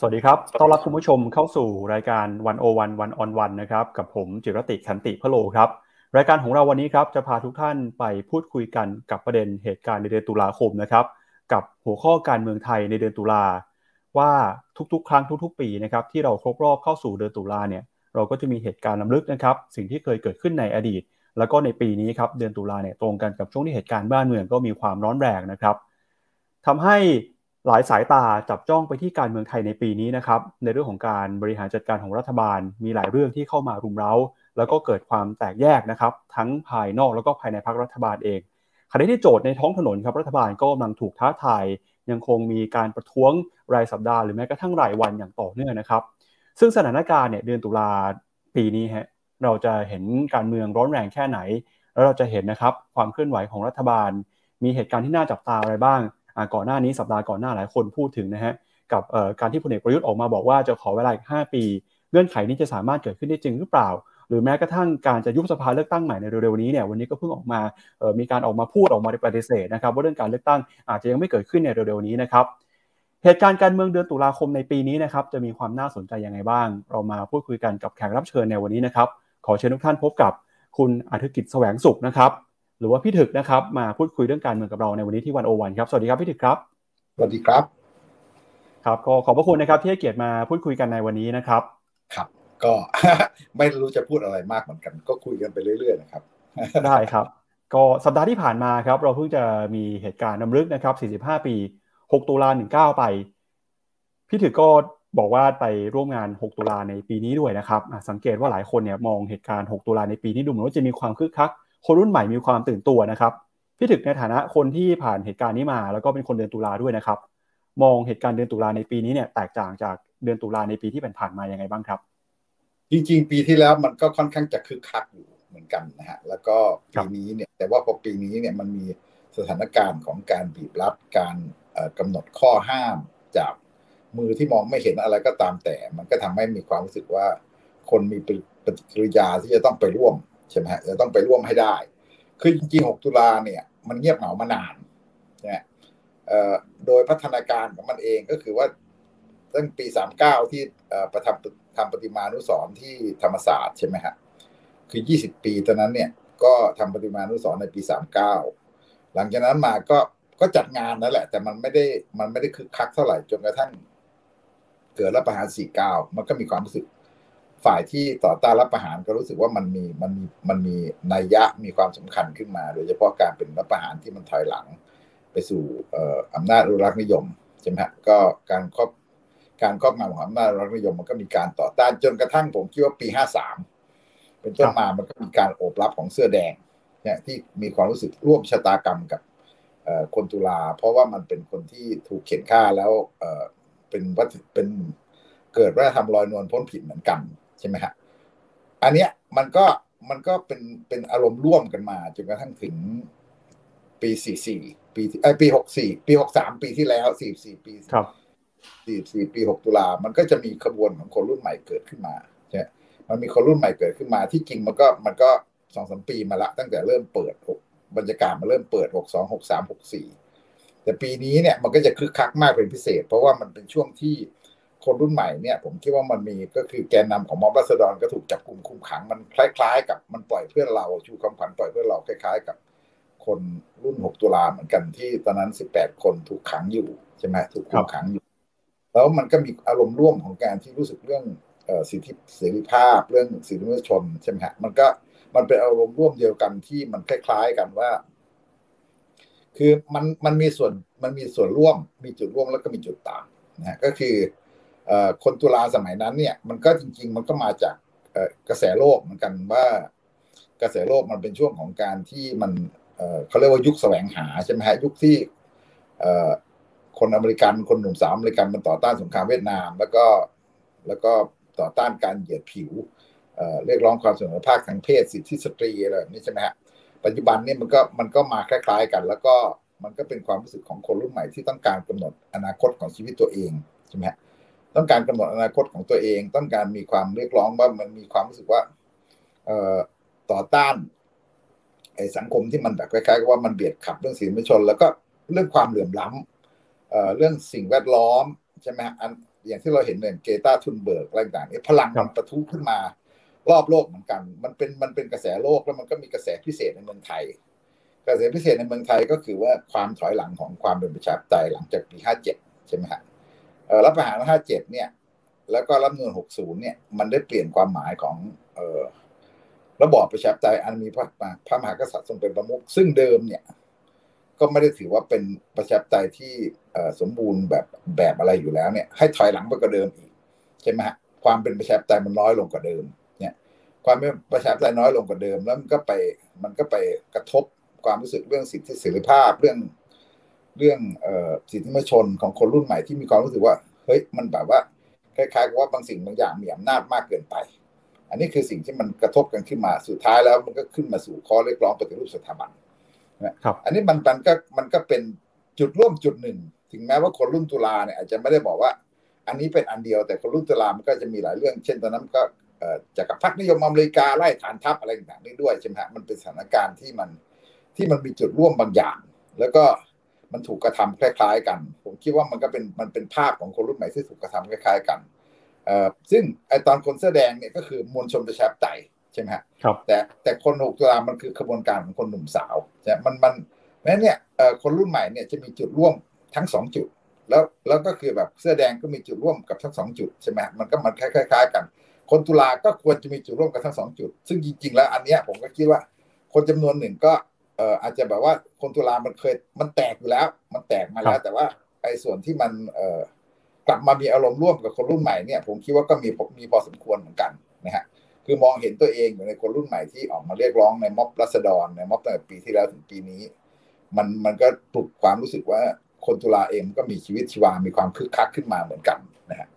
สวัสดีครับ ต้อนรับคุณผู้ชมเข้าสู่รายการวันโอวันวันออนวันนะครับ กับผมจิรติขันติพโลครับ รายการของเราวันนี้ครับจะพาทุกท่านไปพูดคุยกันกับประเด็นเหตุการณ์ในเดือนตุลาคมนะครับ กับหัวข้อการเมืองไทยในเดือนตุลาว่าทุกๆ ครั้งทุกๆ ปีนะครับที่เราครบรอบเข้าสู่เดือนตุลาเนี่ยเราก็จะมีเหตุการณ์ล้ำลึกนะครับ สิ่งที่เคยเกิดขึ้นในอดีต แล้วก็ในปีนี้ครับเดือนตุลาเนี่ยตรงกันกับช่วงที่เหตุการณ์บ้านเมืองก็มีความร้อนแรงนะครับทำให้ หลายสายตาจับจ้องไปที่การเมืองไทยในปีนี้นะครับ ในเรื่องของการบริหารจัดการของรัฐบาล มีหลายเรื่องที่เข้ามารุมเร้า แล้วก็เกิดความแตกแยกนะครับ ทั้งภายนอกแล้วก็ภายในพรรครัฐบาลเองขณะที่โจทย์ในท้องถนนครับรัฐบาลก็กำลังถูกท้าทาย ยังคงมีการประท้วงรายสัปดาห์หรือแม้กระทั่งรายวันอย่างต่อเนื่องนะครับ ซึ่งสถานการณ์เนี่ยเดือนตุลาปีนี้ฮะเราจะเห็นการเมืองร้อนแรงแค่ไหน แล้วเราจะเห็นนะครับความเคลื่อนไหวของรัฐบาล มีเหตุการณ์ที่น่าจับตาอะไรบ้าง ก่อนหน้านี้สัปดาห์ก่อนหน้าหลายคนพูดถึงนะฮะกับการที่พลเอกประยุทธ์ออกมาบอกว่าจะขอเวลาอีก5ปี เงื่อนไขนี้จะสามารถเกิดขึ้นได้จริงหรือเปล่า หรือแม้กระทั่งการจะยุบสภาเลือกตั้งใหม่ในเร็วๆนี้เนี่ยวันนี้ก็เพิ่งออกมามีการออกมาพูดออกมาปฏิเสธนะครับว่าเรื่องการเลือกตั้งอาจจะยังไม่เกิดขึ้นในเร็วๆนี้นะครับเหตุการณ์การเมืองเดือนตุลาคมในปีนี้นะครับจะมีความน่าสนใจยังไงบ้าง เรามาพูดคุยกันกับแขกรับเชิญในวันนี้นะครับขอเชิญทุกท่านพบกับคุณอาทิกิจแสวงสุขนะครับ หรือว่าพี่ถึกนะครับ มาพูดคุยเรื่องการเมืองกับเราในวันนี้ที่วันโอวันครับ สวัสดีครับพี่ถึกครับ สวัสดีครับ ครับก็ขอบพระคุณนะครับที่ให้เกียรติมาพูดคุยกันในวันนี้นะครับ ครับ ก็ไม่รู้จะพูดอะไรมากเหมือนกัน ก็คุยกันไปเรื่อยๆนะครับ ได้ครับ ก็สัปดาห์ที่ผ่านมาครับ เราเพิ่งจะมีเหตุการณ์นำลึกนะครับ 45 ปี 6 ตุลา19 ไป พี่ถือก็บอกว่าไปร่วมงาน 6 ตุลาในปีนี้ด้วยนะครับ สังเกตว่าหลายคนเนี่ยมองเหตุการณ์ 6 ตุลาในปีนี้ดูเหมือนว่าจะมีความคึกคัก คนรุ่นใหม่มีความตื่นตัวนะครับพี่ถึกในฐานะคนที่ผ่านเหตุการณ์นี้มาแล้วก็เป็นคนเดือนตุลาด้วยนะครับ มองเหตุการณ์เดือนตุลาในปีนี้เนี่ยแตกต่างจากเดือนตุลาในปีที่ผ่านมายังไงบ้างครับ จริง ๆ ปีที่แล้วมันก็ค่อนข้างจะคึกคักอยู่เหมือนกันนะฮะแล้วก็ปีนี้เนี่ยแต่ว่าพอปีนี้เนี่ยมันมีสถานการณ์ของการบีบรัดการกำหนดข้อห้ามจากมือที่มองไม่เห็นอะไรก็ตามแต่ มันก็ทำให้มีความรู้สึกว่า คนมีปฏิกิริยาที่จะต้องไปร่วม ใช่ไหมฮะจะต้องไปร่วมให้ได้ คือจริงๆ 6 ตุลาเนี่ย มันเงียบเหงามานานนะโดยพัฒนาการของมันเองก็คือว่าตั้งปี 39 ที่ประทำทำปฏิมานุสรที่ธรรมศาสตร์ใช่ไหมฮะคือ 20 ปีตอนนั้นเนี่ยก็ทำปฏิมานุสรในปี 39 หลังจากนั้นมาก็ก็จัดงานนั่นแหละ แต่มันไม่ได้มันไม่ได้คึกคักเท่าไหร่จนกระทั่งเกิดรัฐประหาร 49 มันก็มีความรู้สึก ฝ่ายที่ต่อต้านรัฐประหารก็รู้สึกว่ามันมีมันมีมันมีนัยยะมีความสำคัญขึ้นมา โดยเฉพาะการเป็นรัฐประหารที่มันถอยหลัง ไปสู่อำนาจอนุรักษ์นิยมใช่ไหมฮะก็การครอบการครอบงำของอำนาจอนุรักษ์นิยมมันก็มีการต่อต้านจนกระทั่งผมคิดว่าปีห้าสามเป็นต้นมามันก็มีการโอบรับของเสื้อแดงเนี่ยที่มีความรู้สึกร่วมชะตากรรมกับคนตุลา เพราะว่ามันเป็นคนที่ถูกเข็นฆ่าแล้วเป็นวัตเป็นเกิดว่าทำรอยนวลพ้นผิดเหมือนกัน ใช่ไหมฮะอันเนี้ยมันก็มันก็เป็นเป็นอารมณ์ร่วมกันมาจนกระทั่งถึงปีสี่สี่ปีไอปีหกสี่ปีหกสามปีที่แล้วสี่สี่ปีครับสี่สี่ปีหกตุลา มันก็จะมีขบวนของคนรุ่นใหม่เกิดขึ้นมาใช่มันมีคนรุ่นใหม่เกิดขึ้นมา ที่จริงมันก็มันก็สองสามปีมาละตั้งแต่เริ่มเปิดบรรยากาศมาเริ่มเปิดหกสองหกสามหกสี่แต่ปีนี้เนี่ยมันก็จะคึกคักมากเป็นพิเศษ เพราะว่ามันเป็นช่วงที่ คนรุ่นใหม่เนี่ยผมคิดว่ามันมีก็คือแกนนำของมอบรัสดรก็ถูกจับกลุ่มคุมขังมันคล้ายๆ กับมันปล่อยเพื่อนเราชูคำขวัญปล่อยเพื่อนเราคล้ายๆ กับคนรุ่น 6 ตุลาเหมือนกันที่ตอนนั้น 18 คนถูกขังอยู่ใช่ไหมถูกคุมขังอยู่ แล้วมันก็มีอารมณ์ร่วมของการที่รู้สึกเรื่องสิทธิเสรีภาพเรื่องสิทธิมนุษยชนใช่ไหมฮะมันก็มันเป็นอารมณ์ร่วมเดียวกันที่มันคล้าย ๆกันว่า คือมันมันมีส่วนมันมีส่วนร่วมมีจุดร่วมแล้วก็มีจุดต่างนะก็คือ คนตุลาสมัยนั้นเนี่ยมันก็จริง ๆ มันก็มาจากกระแสโลกเหมือนกันว่ากระแสโลกมันเป็นช่วงของการที่มันเขาเรียกว่ายุคแสวงหาใช่ไหมฮะยุคที่คนอเมริกันคนหนุ่มสาวอเมริกันมันต่อต้านสงครามเวียดนาม แล้วก็แล้วก็ต่อต้านการเหยียดผิวเรียกร้องความเสมอภาคทางเพศสิทธิสตรีอะไรแบบนี้ใช่ไหมฮะปัจจุบันนี่มันก็มันก็มาคล้าย ๆกัน แล้วก็มันก็เป็นความรู้สึกของคนรุ่นใหม่ที่ต้องการกำหนดอนาคตของชีวิตตัวเองใช่ไหมฮะ ต้องการกำหนดอนาคตของตัวเอง ต้องการมีความเรียกร้องว่ามันมีความรู้สึกว่าต่อต้านไอ้สังคมที่มันแบบคล้ายๆกับว่ามันเบียดขับเรื่องสิทธิมนุษยชน แล้วก็เรื่องความเหลื่อมล้ำเอ่อเรื่องสิ่งแวดล้อมใช่ไหมอันอย่างที่เราเห็นเนี่ยเกตาทุนเบิร์กอะไรต่างๆพลังมันประทุขึ้นมา รอบโลกเหมือนกัน มันเป็นมันเป็นกระแสโลกแล้วมันก็มีกระแสพิเศษในเมืองไทย กระแสพิเศษในเมืองไทยก็คือว่าความถอยหลังของความเป็นประชาธิปไตยหลังจากปีห้าเจ็ดใช่ไหมฮะ รัฐประหารห้าเจ็ดเนี่ย แล้วก็รัฐนูนหกศูนย์เนี่ย มันได้เปลี่ยนความหมายของเออระบอบประชาธิปไตยอันมีพระพระมหากษัตริย์ทรงเป็นประมุขซึ่งเดิมเนี่ย ก็ไม่ได้ถือว่าเป็นประชาธิปไตยที่สมบูรณ์แบบแบบอะไรอยู่แล้วเนี่ย ให้ถอยหลังไปกว่าเดิมอีกใช่ไหมฮะความเป็นประชาธิปไตยมันน้อยลงกว่าเดิม เนี่ย ความเป็นประชาธิปไตยน้อยลงกว่าเดิม แล้วมันก็ไปมันก็ไปกระทบความรู้สึกเรื่องสิทธิเสรีภาพเรื่อง เรื่องสิทธิมชนของคนรุ่นใหม่ที่มีความรู้สึกว่าเฮ้ยมันแบบว่าคล้ายๆกับว่าบางสิ่งบางอย่างมีอำนาจมากเกินไป อันนี้คือสิ่งที่มันกระทบกันขึ้นมาสุดท้ายแล้วมันก็ขึ้นมาสู่ข้อเรียกร้องปฏิรูปสถาบันนะครับอันนี้มันมันก็มันก็เป็นจุดร่วมจุดหนึ่ง ถึงแม้ว่าคนรุ่นตุลาเนี่ยอาจจะไม่ได้บอกว่า อันนี้เป็นอันเดียวแต่คนรุ่นตุลามันก็จะมีหลายเรื่อง เช่นตอนนั้นก็จากกับพรรคนิยมอเมริกาไล่ฐานทัพอะไรต่างๆนี้ด้วยใช่ไหมฮะมันเป็นสถานการณ์ที่มันที่มันมีจุดร่วมบางอย่าง แล้วก็ มันถูกกระทำคล้าย ๆ กัน ผมคิดว่ามันก็เป็นมันเป็นภาพของคนรุ่นใหม่ที่ถูกกระทำคล้าย ๆ กันเอ่อซึ่งไอตอนคนเสื้อแดงเนี่ยก็คือมวลชนประชาธิปไตยใช่ไหมฮะครับแต่แต่คนหกตุลามันคือขบวนการของคนหนุ่มสาวใช่มันมันเพราะเนี่ยเอ่อคนรุ่นใหม่เนี่ยจะมีจุดร่วมทั้งสองจุด แล้วแล้วก็คือแบบเสื้อแดงก็มีจุดร่วมกับทั้งสองจุดใช่ไหมมันก็มันคล้าย ๆ กัน คนตุลาก็ควรจะมีจุดร่วมกับทั้งสองจุด ซึ่งจริง ๆ แล้วอันเนี้ยผมก็คิดว่า คนจำนวนหนึ่งก็ เอ่ออาจจะแบบว่าคนตุลามันเคยมันแตกอยู่แล้ว มันแตกมาแล้ว แต่ว่าไอ้ส่วนที่มันเอ่อกลับมามีอารมณ์ร่วมกับคนรุ่นใหม่เนี่ย ผมคิดว่าก็มีมีพอสมควรเหมือนกันนะฮะคือมองเห็นตัวเองอยู่ในคนรุ่นใหม่ที่ออกมาเรียกร้องในม็อบรัษฎรในม็อบตั้งแต่ปีที่แล้วถึงปีนี้ มันมันก็ปลุกความรู้สึกว่าคนตุลาเองก็มีชีวิตชีวา มีความคึกคักขึ้นมาเหมือนกันนะฮะ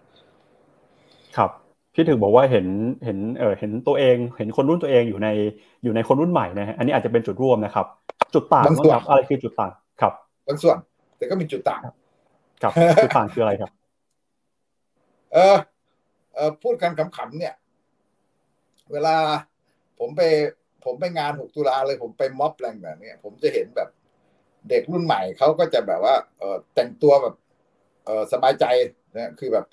ครับ พี่ถึงบอกว่าเห็นเห็นเออเห็นตัวเอง เห็นคนรุ่นตัวเองอยู่ในอยู่ในคนรุ่นใหม่นะฮะอันนี้อาจจะเป็นจุดร่วมนะครับ จุดต่างครับอะไรคือจุดต่างครับบางส่วน แต่ก็มีจุดต่างครับจุดต่างคืออะไรครับ เออเออพูดกันขำๆเนี่ย เวลาผมไป ผมไปงานหกตุลาเลย ผมไปม็อบแรงแบบนี้ผมจะเห็นแบบเด็กรุ่นใหม่เขาก็จะแบบว่า เออแต่งตัวแบบ เออสบายใจนะคือแบบ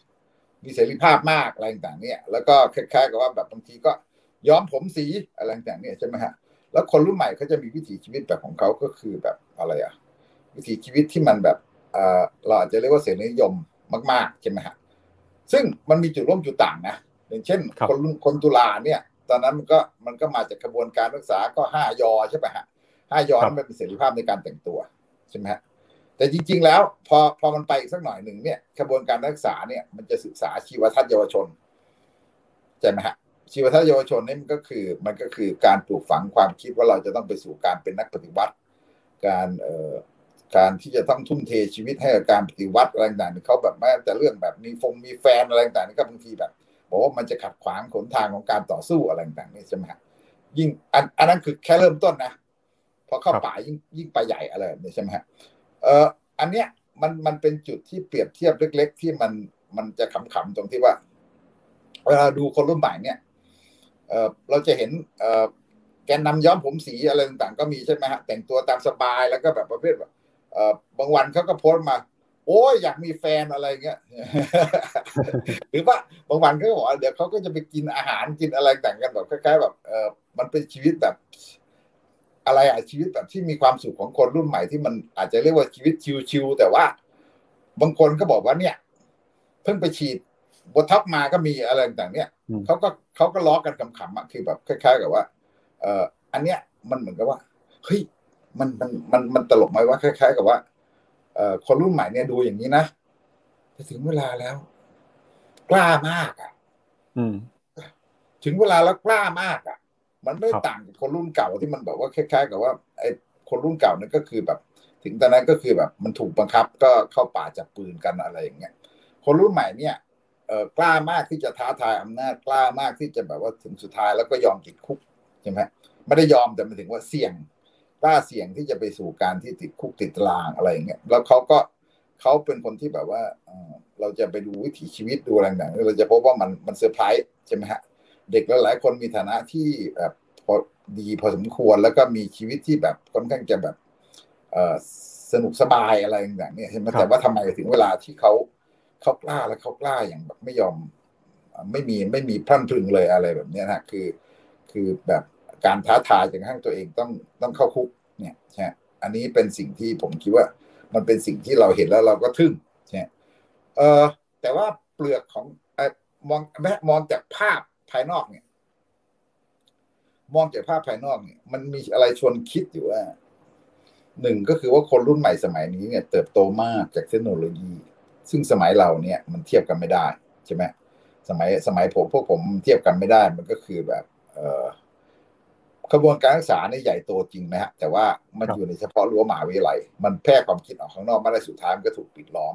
มีเสรีภาพมากอะไรต่างเนี่ยแล้วก็คล้ายๆกับว่าแบบบางทีก็ย้อมผมสีอะไรต่างเนี่ยใช่ไหมฮะแล้วคนรุ่นใหม่เขาจะมีวิถีชีวิตแบบของเขาก็คือแบบอะไรอะวิถีชีวิตที่มันแบบเออเราอาจจะเรียกว่าเสรีนิยมมากๆใช่ไหมฮะซึ่งมันมีจุดร่วมจุดต่างนะอย่างเช่น คนคนตุลาเนี่ย ตอนนั้นมันก็มันก็มาจากกระบวนการศึกษาก็ห้ายอใช่ไหมฮะห้ายอนั้นเป็นเสรีภาพในการแต่งตัวใช่ไหมฮะ แต่จริง ๆ แล้วพอพอมันไปอีกสักหน่อยหนึ่งเนี่ยกระบวนการนักศึกษาเนี่ย มันจะศึกษาชีวทัศน์เยาวชนใช่ไหมฮะชีวทัศน์เยาวชนนี่มันก็คือ มันก็คือการปลูกฝังความคิดว่าเราจะต้องไปสู่การเป็นนักปฏิวัติ การเอ่อการที่จะต้องทุ่มเทชีวิตให้กับการปฏิวัติอะไรต่างๆเขาแบบแม้แต่เรื่องแบบมีฟงมีแฟนอะไรต่างๆนี่ก็บางทีแบบบอกว่ามันจะขัดขวางขนทางของการต่อสู้อะไรต่างๆนี่ใช่ไหมฮะยิ่งอันอันนั้นคือแค่เริ่มต้นนะพอเข้าป่ายิ่งยิ่งไปใหญ่อะไรนี่ใช่ไหมฮะ เอ่ออันเนี้ยมันมันเป็นจุดที่เปรียบเทียบเล็ก ๆ ที่มันมันจะขำๆตรงที่ว่าเวลาดูคนรุ่นใหม่เนี่ยเอ่อเราจะเห็นเอ่อแกนนำย้อมผมสีอะไรต่างๆ ก็มีใช่ไหมฮะแต่งตัวตามสบายแล้วก็แบบประเภทแบบเอ่อบางวันเขาก็โพสต์มา โอ้ยอยากมีแฟนอะไรเงี้ยหรือว่าบางวันเขาบอกเดี๋ยวเขาก็จะไปกินอาหารกินอะไรต่างกันแบบคล้ายๆแบบเออมันเป็นชีวิตแบบ อะไรอะชีวิตแบบที่มีความสุขของคนรุ่นใหม่ที่มันอาจจะเรียกว่าชีวิตชิวๆแต่ว่า บางคนก็บอกว่าเนี่ย เพิ่งไปฉีดบทับมาก็มีอะไรต่างเนี่ยเขาก็เขาก็ล้อกันขำๆอะคือแบบคล้ายๆกับว่า เอ่ออันเนี้ยมันเหมือนกับว่าเฮ้ยมันมันมันมันตลกไหมว่าคล้าย ๆ กับว่าเอ่อคนรุ่นใหม่เนี่ยดูอย่างนี้นะแต่ถึงเวลาแล้ว กล้ามากอะถึงเวลาแล้วกล้ามากอะ มันไม่ต่างกับคนรุ่นเก่าที่มันแบบว่าคล้ายๆ กับว่าไอ้คนรุ่นเก่านั่นก็คือแบบ ถึงตอนนั้นก็คือแบบมันถูกบังคับก็เข้าป่าจับปืนกันอะไรอย่างเงี้ยคนรุ่นใหม่เนี่ยเออกล้ามากที่จะท้าทายอำนาจกล้ามากที่จะแบบว่าถึงสุดท้ายแล้วก็ยอมติดคุกใช่ไหมไม่ได้ยอมแต่มันถึงว่าเสี่ยงกล้าเสี่ยงที่จะไปสู่การที่ติดคุกติดตารางอะไรอย่างเงี้ยแล้วเขาก็เขาเป็นคนที่แบบว่าเราจะไปดูวิถีชีวิตดูอะไรต่างๆเราจะพบว่ามันมันเซอร์ไพรส์ใช่ไหมฮะ เด็กหลายๆคนมีฐานะที่แบบพอดีพอสมควรแล้วก็มีชีวิตที่แบบค่อนข้างจะแบบสนุกสบายอะไรอย่างเงี้ยใช่ไหมแต่ว่าทำไมถึงเวลาที่เขาเขากล้าและเขากล้าอย่างแบบไม่ยอม ไม่มีไม่มีพรั่นพรึงเลยอะไรแบบนี้นะคือ คือแบบการท้าทายจนกระทั่งตัวเองต้องต้องเข้าคุกเนี่ยใช่อันนี้เป็นสิ่งที่ผมคิดว่า มันเป็นสิ่งที่เราเห็นแล้วเราก็ทึ่งใช่เออแต่ว่าเปลือกของมองแม้มองจากภาพ ภายนอกเนี่ย มองจากภาพภายนอกเนี่ย มันมีอะไรชวนคิดอยู่ว่าหนึ่งก็คือว่าคนรุ่นใหม่สมัยนี้เนี่ย เติบโตมากจากเทคโนโลยี ซึ่งสมัยเราเนี่ย มันเทียบกันไม่ได้ใช่ไหมสมัยสมัยผมพวกผมเทียบกันไม่ได้ มันก็คือแบบ เอกระบวนการศึกษาเนี่ยใหญ่โตจริงนะฮะ แต่ว่ามันอยู่ในเฉพาะรั้วมหาวิทยาลัย มันแพร่ความคิดออกข้างนอกไม่ได้สุดท้ายมันก็ถูกปิดล้อม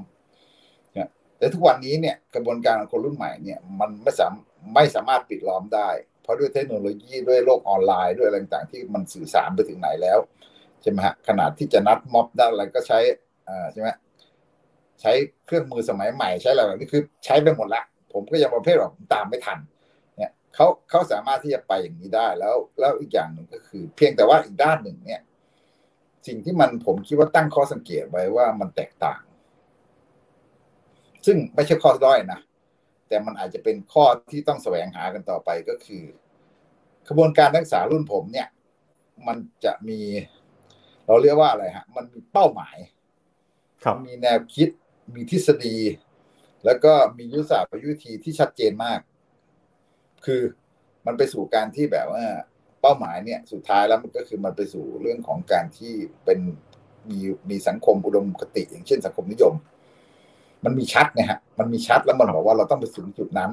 แต่ทุกวันนี้เนี่ย กระบวนการของคนรุ่นใหม่เนี่ย มันไม่สาม ไม่สามารถปิดล้อมได้ เพราะด้วยเทคโนโลยีด้วยโลกออนไลน์ด้วยอะไรต่างๆที่มันสื่อสารไปถึงไหนแล้วใช่ไหมฮะขนาดที่จะนัดม็อบได้อะไรก็ใช้อ่าใช่ไหมใช้เครื่องมือสมัยใหม่ใช้อะไรแบบนี้คือใช้ไปหมดละ ผมก็ยังประเภทแบบตามไม่ทันเนี่ยเขาเขาสามารถที่จะไปอย่างนี้ได้แล้ว แล้วอีกอย่างหนึ่งก็คือ เพียงแต่ว่าอีกด้านหนึ่งเนี่ย สิ่งที่มันผมคิดว่าตั้งข้อสังเกตไว้ว่ามันแตกต่าง ซึ่งไม่ใช่ข้อด้อยนะ แต่มันอาจจะเป็นข้อที่ต้องแสวงหากันต่อไปก็คือกระบวนการนักศึกษารุ่นผมเนี่ย มันจะมี เราเรียกว่าอะไรฮะ มันมีเป้าหมายมีแนวคิด มีทฤษฎี แล้วก็มียุทธศาสตร์วิธีที่ชัดเจนมาก คือมันไปสู่การที่แบบว่าเป้าหมายเนี่ย สุดท้ายแล้วมันก็คือมันไปสู่เรื่องของการที่เป็นมีมีสังคมอุดมคติ อย่างเช่นสังคมนิยม มันมีชัดนะฮะมันมีชัดแล้วมันบอกว่าเราต้องไปถึงจุดนั้น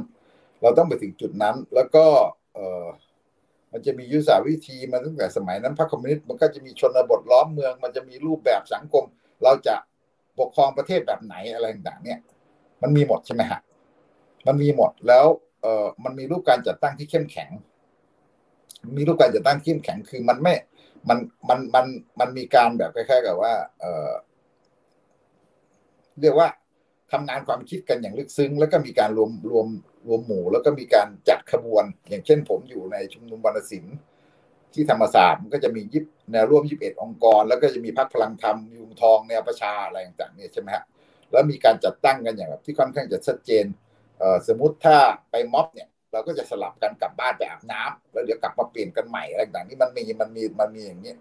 เราต้องไปถึงจุดนั้น แล้วก็เออมันจะมียุทธศาสตร์วิธีมาตั้งแต่สมัยนั้นพรรคคอมมิวนิสต์มันก็จะมีชนบทล้อมเมือง มันจะมีรูปแบบสังคม เราจะปกครองประเทศแบบไหนอะไรต่างๆ เนี่ย มันมีหมดใช่ไหมฮะมันมีหมดแล้วเออมันมีรูปการจัดตั้งที่เข้มแข็ง มีรูปการจัดตั้งเข้มแข็งคือมันไม่มันมันมันมันมีการแบบคล้ายๆกับว่า เออเรียกว่า ทำงานความคิดกันอย่างลึกซึ้ง แล้วก็มีการรวมรวมรวมหมู่ แล้วก็มีการจัดขบวน อย่างเช่นผมอยู่ในชุมนุมวรรณศิลป์ที่ธรรมศาสตร์มันก็จะมียิบแนวร่วมยิบเอ็ดองค์กร แล้วก็จะมีพรรคพลังธรรมยุงทองแนวประชาอะไรต่างๆเนี่ยใช่ไหมฮะแล้วมีการจัดตั้งกันอย่างแบบที่ค่อนข้างจะชัดเจนเอ่อสมมติถ้าไปม็อบเนี่ยเราก็จะสลับกันกลับบ้านไปอาบน้ำแล้วเดี๋ยวกลับมาเปลี่ยนกันใหม่อะไรต่างๆนี่มันมีมันมีมันมีอย่างนี้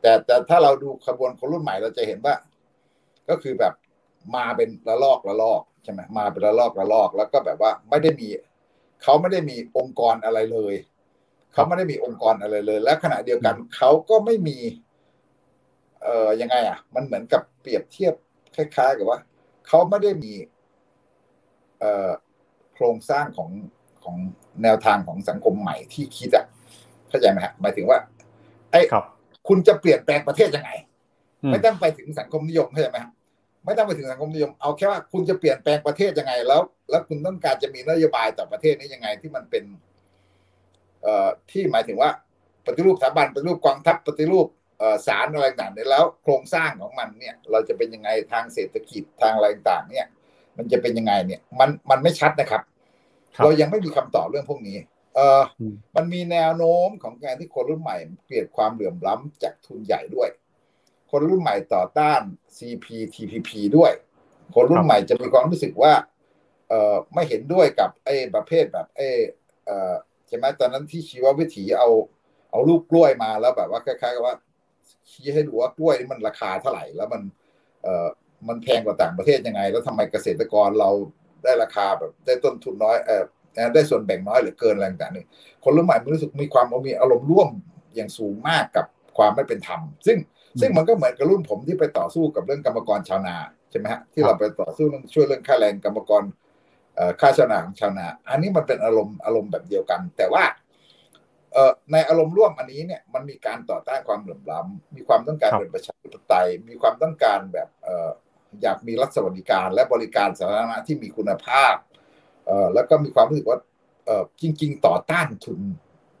แต่แต่ถ้าเราดูขบวนคนรุ่นใหม่เราจะเห็นว่า ก็คือแบบ มาเป็นระลอกระลอกใช่ไหมมาเป็นระลอกระลอก แล้วก็แบบว่าไม่ได้มีเขาไม่ได้มีองค์กรอะไรเลยเขาไม่ได้มีองค์กรอะไรเลย และขณะเดียวกันเขาก็ไม่มี เอ่อยังไง อะ มันเหมือนกับเปรียบเทียบคล้าย ๆ กับว่าเขาไม่ได้มี เอ่อโครงสร้างของของแนวทางของสังคมใหม่ที่คิดอะเข้าใจไหมฮะหมายถึงว่า ไอ้คุณจะเปลี่ยนแปลงประเทศยังไง ไม่ต้องไปถึงสังคมนิยมเข้าใจไหม ไม่ต้องไปถึงสังคมนิยม เอาแค่ว่าคุณจะเปลี่ยนแปลงประเทศยังไงแล้ว แล้วคุณต้องการจะมีนโยบายต่อประเทศนี้ยังไงที่มันเป็น เอ่อที่หมายถึงว่าปฏิรูปสถาบันปฏิรูปกองทัพปฏิรูปศาลอะไรต่างๆเนี่ยแล้ว โครงสร้างของมันเนี่ย เราจะเป็นยังไงทางเศรษฐกิจทางอะไรต่างๆเนี่ย มันจะเป็นยังไงเนี่ย มันมันไม่ชัดนะครับ เรายังไม่มีคำตอบเรื่องพวกนี้ เออมันมีแนวโน้มของการที่คนรุ่นใหม่เกลียดความเหลื่อมล้ำจากทุนใหญ่ด้วย คนรุ่นใหม่ต่อต้าน CPTPP ด้วย คนรุ่นใหม่จะมีความรู้สึกว่าเออไม่เห็นด้วยกับไอ้ประเภทแบบไอ้เออใช่ไหมตอนนั้นที่ชีววิถีเอาเอาลูกกล้วยมาแล้วแบบว่าคล้ายๆกับว่าชี้ให้ดูว่ากล้วยนี่มันราคาเท่าไหร่แล้วมันเออมันแพงกว่าต่างประเทศยังไง แล้วทำไมเกษตรกรเราได้ราคาแบบได้ต้นทุนน้อยเออได้ส่วนแบ่งน้อยหรือเกินอะไรต่างๆนี่คนรุ่นใหม่รู้สึกมีความมีอารมณ์ร่วมอย่างสูงมากกับความไม่เป็นธรรม ซึ่ง ซึ่งมันก็เหมือนกับรุ่นผมที่ไปต่อสู้กับเรื่องกรรมกรชาวนาใช่ไหมฮะที่เราไปต่อสู้เรื่องช่วยเรื่องค่าแรงกรรมกรค่าชาวนาของชาวนา อันนี้มันเป็นอารมณ์อารมณ์แบบเดียวกัน แต่ว่าในอารมณ์ร่วมอันนี้เนี่ยมันมีการต่อต้านความเหลื่อมล้ำมีความต้องการเป็นประชาธิปไตย มีความต้องการแบบอยากมีรัฐสวัสดิการ และบริการสาธารณะที่มีคุณภาพแล้วก็มีความรู้สึกว่าจริง ๆ ต่อต้านทุน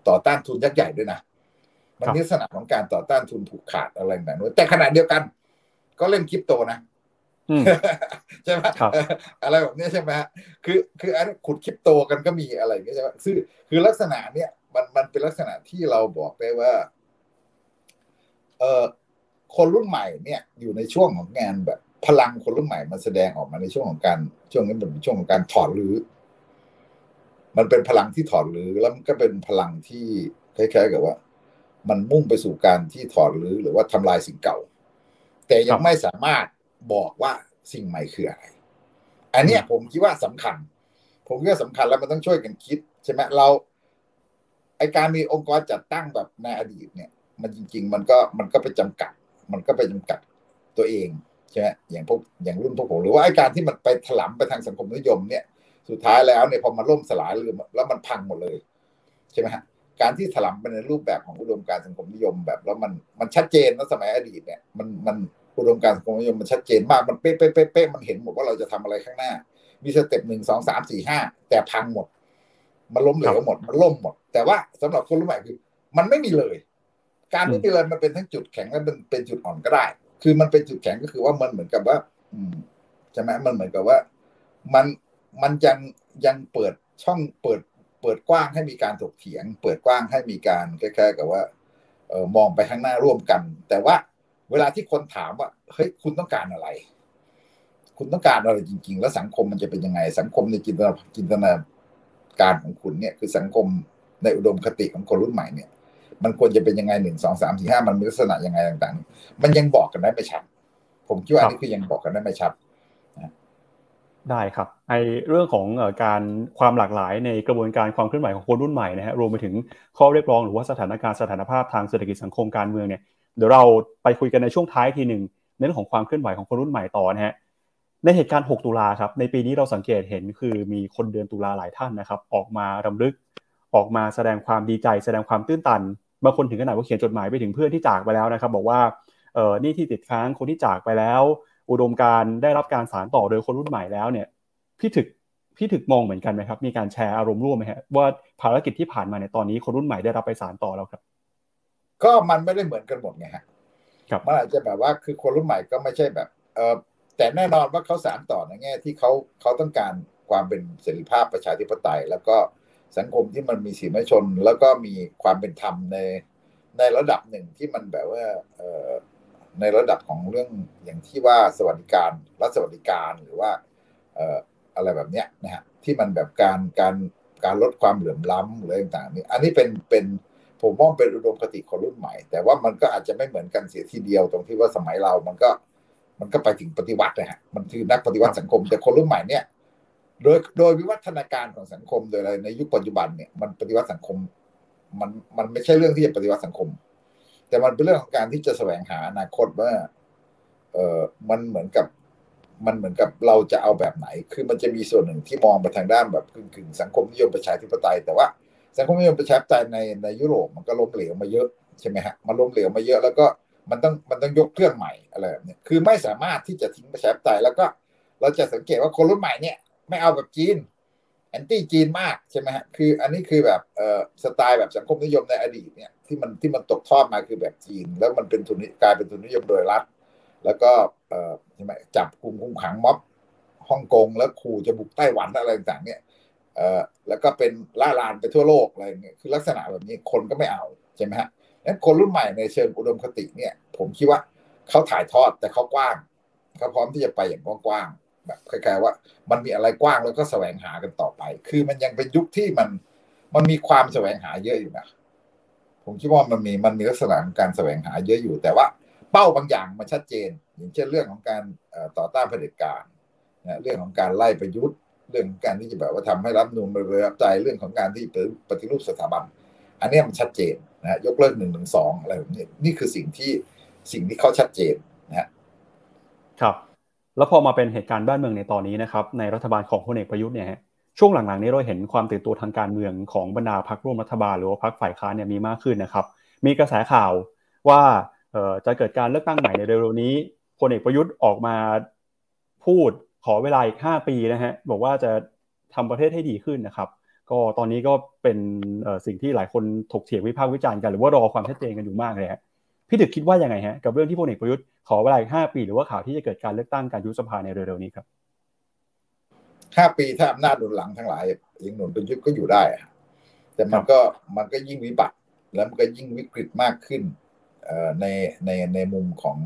ต่อต้านทุนยักษ์ใหญ่ด้วยนะ มันลักษณะของการต่อต้านทุนผูกขาดอะไรแบบนั้นแต่ขณะเดียวกัน ก็เล่นคริปโตนะใช่ไหมอะไรแบบนี้ใช่ไหมคือคืออันขุดคริปโตกันก็มีอะไรอย่างเงี้ยใช่ไหมคือคือลักษณะเนี้ยมันมันเป็นลักษณะที่เราบอกได้ว่า เออคนรุ่นใหม่เนี่ย อยู่ในช่วงของงานแบบพลังคนรุ่นใหม่มันแสดงออกมาในช่วงของการช่วงนี้เป็นช่วงของการถอดรื้อมันเป็นพลังที่ถอดรื้อแล้วมันก็เป็นพลังที่คล้ายๆกับว่า มันมุ่งไปสู่การที่ถอดรื้อหรือว่าทำลายสิ่งเก่า แต่ยังไม่สามารถบอกว่าสิ่งใหม่คืออะไร อันเนี้ยผมคิดว่าสำคัญ ผมคิดว่าสำคัญแล้วมันต้องช่วยกันคิดใช่ไหมเราไอการมีองค์กรจัดตั้งแบบในอดีตเนี่ย มันจริง ๆ มันก็มันก็ไปจำกัด มันก็ไปจำกัดตัวเองใช่ไหมอย่างพวกอย่างรุ่นพวกผมหรือว่าไอการที่มันไปถลำไปทางสังคมนิยมเนี่ย สุดท้ายแล้วเนี่ยพอมันล่มสลายแล้วมันพังหมดเลย ใช่ไหมฮะ การที่ถลำไปในรูปแบบของอุดมการสังคมนิยมแบบ แล้วมันมันชัดเจนนะสมัยอดีตเนี่ยมันมันอุดมการสังคมนิยมมันชัดเจนมากมันเป๊ะเป๊ะเป๊ะเป๊ะมันเห็นหมดว่าเราจะทำอะไรข้างหน้า มีสเต็ปหนึ่งสองสามสี่ห้าแต่พังหมด มันล้มเหลวหมดมันล่มหมด แต่ว่าสำหรับคนรุ่นใหม่คือ มันไม่มีเลย การไม่มีเลยมันเป็นทั้งจุดแข็งและเป็นเป็นจุดอ่อนก็ได้ คือมันเป็นจุดแข็งก็คือว่ามันเหมือนกับว่า อืมใช่ไหมมันเหมือนกับว่า มันมันยังยังเปิดช่องเปิด เปิดกว้างให้มีการถกเถียง เปิดกว้างให้มีการคล้ายๆกับว่าเออมองไปข้างหน้าร่วมกัน แต่ว่าเวลาที่คนถามว่าเฮ้ยคุณต้องการอะไร คุณต้องการอะไรจริง ๆ แล้วสังคมมันจะเป็นยังไง สังคมในจินตนาจินตนาการของคุณเนี่ยคือสังคมในอุดมคติของคนรุ่นใหม่เนี่ย มันควรจะเป็นยังไงหนึ่งสองสามสี่ห้ามันมีลักษณะยังไงต่าง ๆ มันยังบอกกันได้ไม่ชัดผมคิดว่านนี้คือยังบอกกันได้ไม่ชัด ได้ครับไอเรื่องของการความหลากหลายในกระบวนการความเคลื่อนไหวของคนรุ่นใหม่นะฮะรวมไปถึงข้อเรียกร้องหรือว่าสถานการณ์สถานภาพทางเศรษฐกิจสังคมการเมืองเนี่ยเดี๋ยวเราไปคุยกันในช่วงท้ายทีหนึ่งในเรื่องของความเคลื่อนไหวของคนรุ่นใหม่ต่อนะฮะในเหตุการณ์ 6 ตุลาครับในปีนี้เราสังเกตเห็นคือมีคนเดือนตุลาหลายท่านนะครับ ออกมารำลึก ออกมาแสดงความดีใจ แสดงความตื้นตันบางคนถึงขนาดว่าเขียนจดหมายไปถึงเพื่อนที่จากไปแล้วนะครับ บอกว่าเออนี่ที่ติดค้างคนที่จากไปแล้ว อุดมการได้รับการสานต่อโดยคนรุ่นใหม่แล้วเนี่ยพี่ถึกพี่ถึกมองเหมือนกันไหมครับ มีการแชร์อารมณ์ร่วมไหมฮะว่าภารกิจที่ผ่านมาในตอนนี้คนรุ่นใหม่ได้รับไปสารต่อแล้วครับ ก็มันไม่ได้เหมือนกันหมดไงฮะมันอาจจะแบบว่าคือคนรุ่นใหม่ก็ไม่ใช่แบบเออแต่แน่นอนว่าเขาสารต่อในแง่ที่เขาเขาต้องการความเป็นเสรีภาพประชาธิปไตย แล้วก็สังคมที่มันมีสีมชน แล้วก็มีความเป็นธรรมในในระดับหนึ่งที่มันแบบว่าเออ ในระดับของเรื่องอย่างที่ว่าสวัสดิการรัฐสวัสดิการหรือว่าอะไรแบบเนี้ยนะฮะที่มันแบบการการการลดความเหลื่อมล้ำอะไรต่างๆนี่อันนี้เป็นเป็นผมมองเป็นอุดมคติคนรุ่นใหม่ แต่ว่ามันก็อาจจะไม่เหมือนกันเสียทีเดียวตรงที่ว่าสมัยเรามันก็มันก็ไปถึงปฏิวัตินะฮะมันคือนักปฏิวัติสังคม แต่คนรุ่นใหม่เนี่ยโดยโดยวิวัฒนาการของสังคมโดยอะไรในยุคปัจจุบันเนี่ยมันปฏิวัติสังคมมันมันไม่ใช่เรื่องที่จะปฏิวัติสังคม แต่มันเป็นเรื่องของการที่จะแสวงหาอนาคตว่า เออมันเหมือนกับ มันเหมือนกับเราจะเอาแบบไหน คือมันจะมีส่วนหนึ่งที่มองไปทางด้านแบบกึ่งๆสังคมนิยมประชาธิปไตย แต่ว่าสังคมนิยมประชาธิปไตยในในยุโรปมันก็ล้มเหลวมาเยอะใช่ไหมฮะมันล้มเหลวมาเยอะแล้วก็มันต้องมันต้องยกเครื่องใหม่อะไรแบบนี้คือไม่สามารถที่จะทิ้งประชาธิปไตยแล้วก็เราจะสังเกตว่าคนรุ่นใหม่เนี่ย ไม่เอาแบบจีน แอนตี้จีนมากใช่ไหมฮะคืออันนี้คือแบบเอ่อสไตล์แบบสังคมนิยมในอดีตเนี่ยที่มันที่มันตกทอดมาคือแบบจีน แล้วมันเป็นทุนกลายเป็นทุนนิยมโดยรัฐ แล้วก็เอ่อใช่ไหมจับกลุ่มคุมขังม็อบฮ่องกงแล้วขู่จะบุกไต้หวันอะไรต่างๆเนี่ยเอ่อแล้วก็เป็นล่าลานไปทั่วโลกอะไรเงี้ยคือลักษณะแบบนี้คนก็ไม่เอาใช่ไหมฮะนั้นคนรุ่นใหม่ในเชิงอุดมคติเนี่ย ผมคิดว่าเขาถ่ายทอดแต่เขากว้างเขาพร้อมที่จะไปอย่างกว้าง แบบคล้ายๆว่า มันมีอะไรกว้างแล้วก็แสวงหากันต่อไป คือมันยังเป็นยุคที่มันมันมีความแสวงหาเยอะอยู่นะผมคิดว่ามันมีมันมีลักษณะของการแสวงหาเยอะอยู่ แต่ว่าเป้าบางอย่างมันชัดเจน อย่างเช่นเรื่องของการต่อต้านเผด็จการนะเรื่องของการไล่ประยุทธ์ เรื่องการที่จะแบบว่าทำให้รับนูนระรับใจเรื่องของการที่ปฏิรูปสถาบัน อันนี้มันชัดเจนนะยกเลิกหนึ่งหนึ่งสองอะไรแบบนี้นี่คือสิ่งที่สิ่งที่เขาชัดเจนนะครับ แล้วพอมาเป็นเหตุการณ์บ้านเมืองในตอนนี้นะครับในรัฐบาลของพลเอกประยุทธ์เนี่ยช่วงหลังๆนี้เราเห็นความตื่นตัวทางการเมืองของบรรดาพรรคร่วมรัฐบาลหรือว่าพรรคฝ่ายค้านเนี่ยมีมากขึ้นนะครับ มีกระแสข่าวว่าจะเกิดการเลือกตั้งใหม่ในเร็วๆนี้พลเอกประยุทธ์ออกมาพูดขอเวลาอีก 5 ปีนะฮะบอกว่าจะทำประเทศให้ดีขึ้นนะครับ ก็ตอนนี้ก็เป็นสิ่งที่หลายคนถกเถียงวิพากษ์วิจารณ์กัน หรือว่ารอความชัดเจนกันอยู่มากเลยฮะ พี่ดึกคิดว่ายังไงฮะกับเรื่องที่พลเอกประยุทธ์ขอเวลาอีก5ปี หรือว่าข่าวที่จะเกิดการเลือกตั้งการยุบสภาในเร็วๆนี้ครับห้าปีถ้าอำนาจหนุนหลังทั้งหลายยังหนุนประยุทธ์ก็อยู่ได้แต่มันก็มันก็ยิ่งวิบัติ แล้วมันก็ยิ่งวิกฤตมากขึ้นในในในมุมของ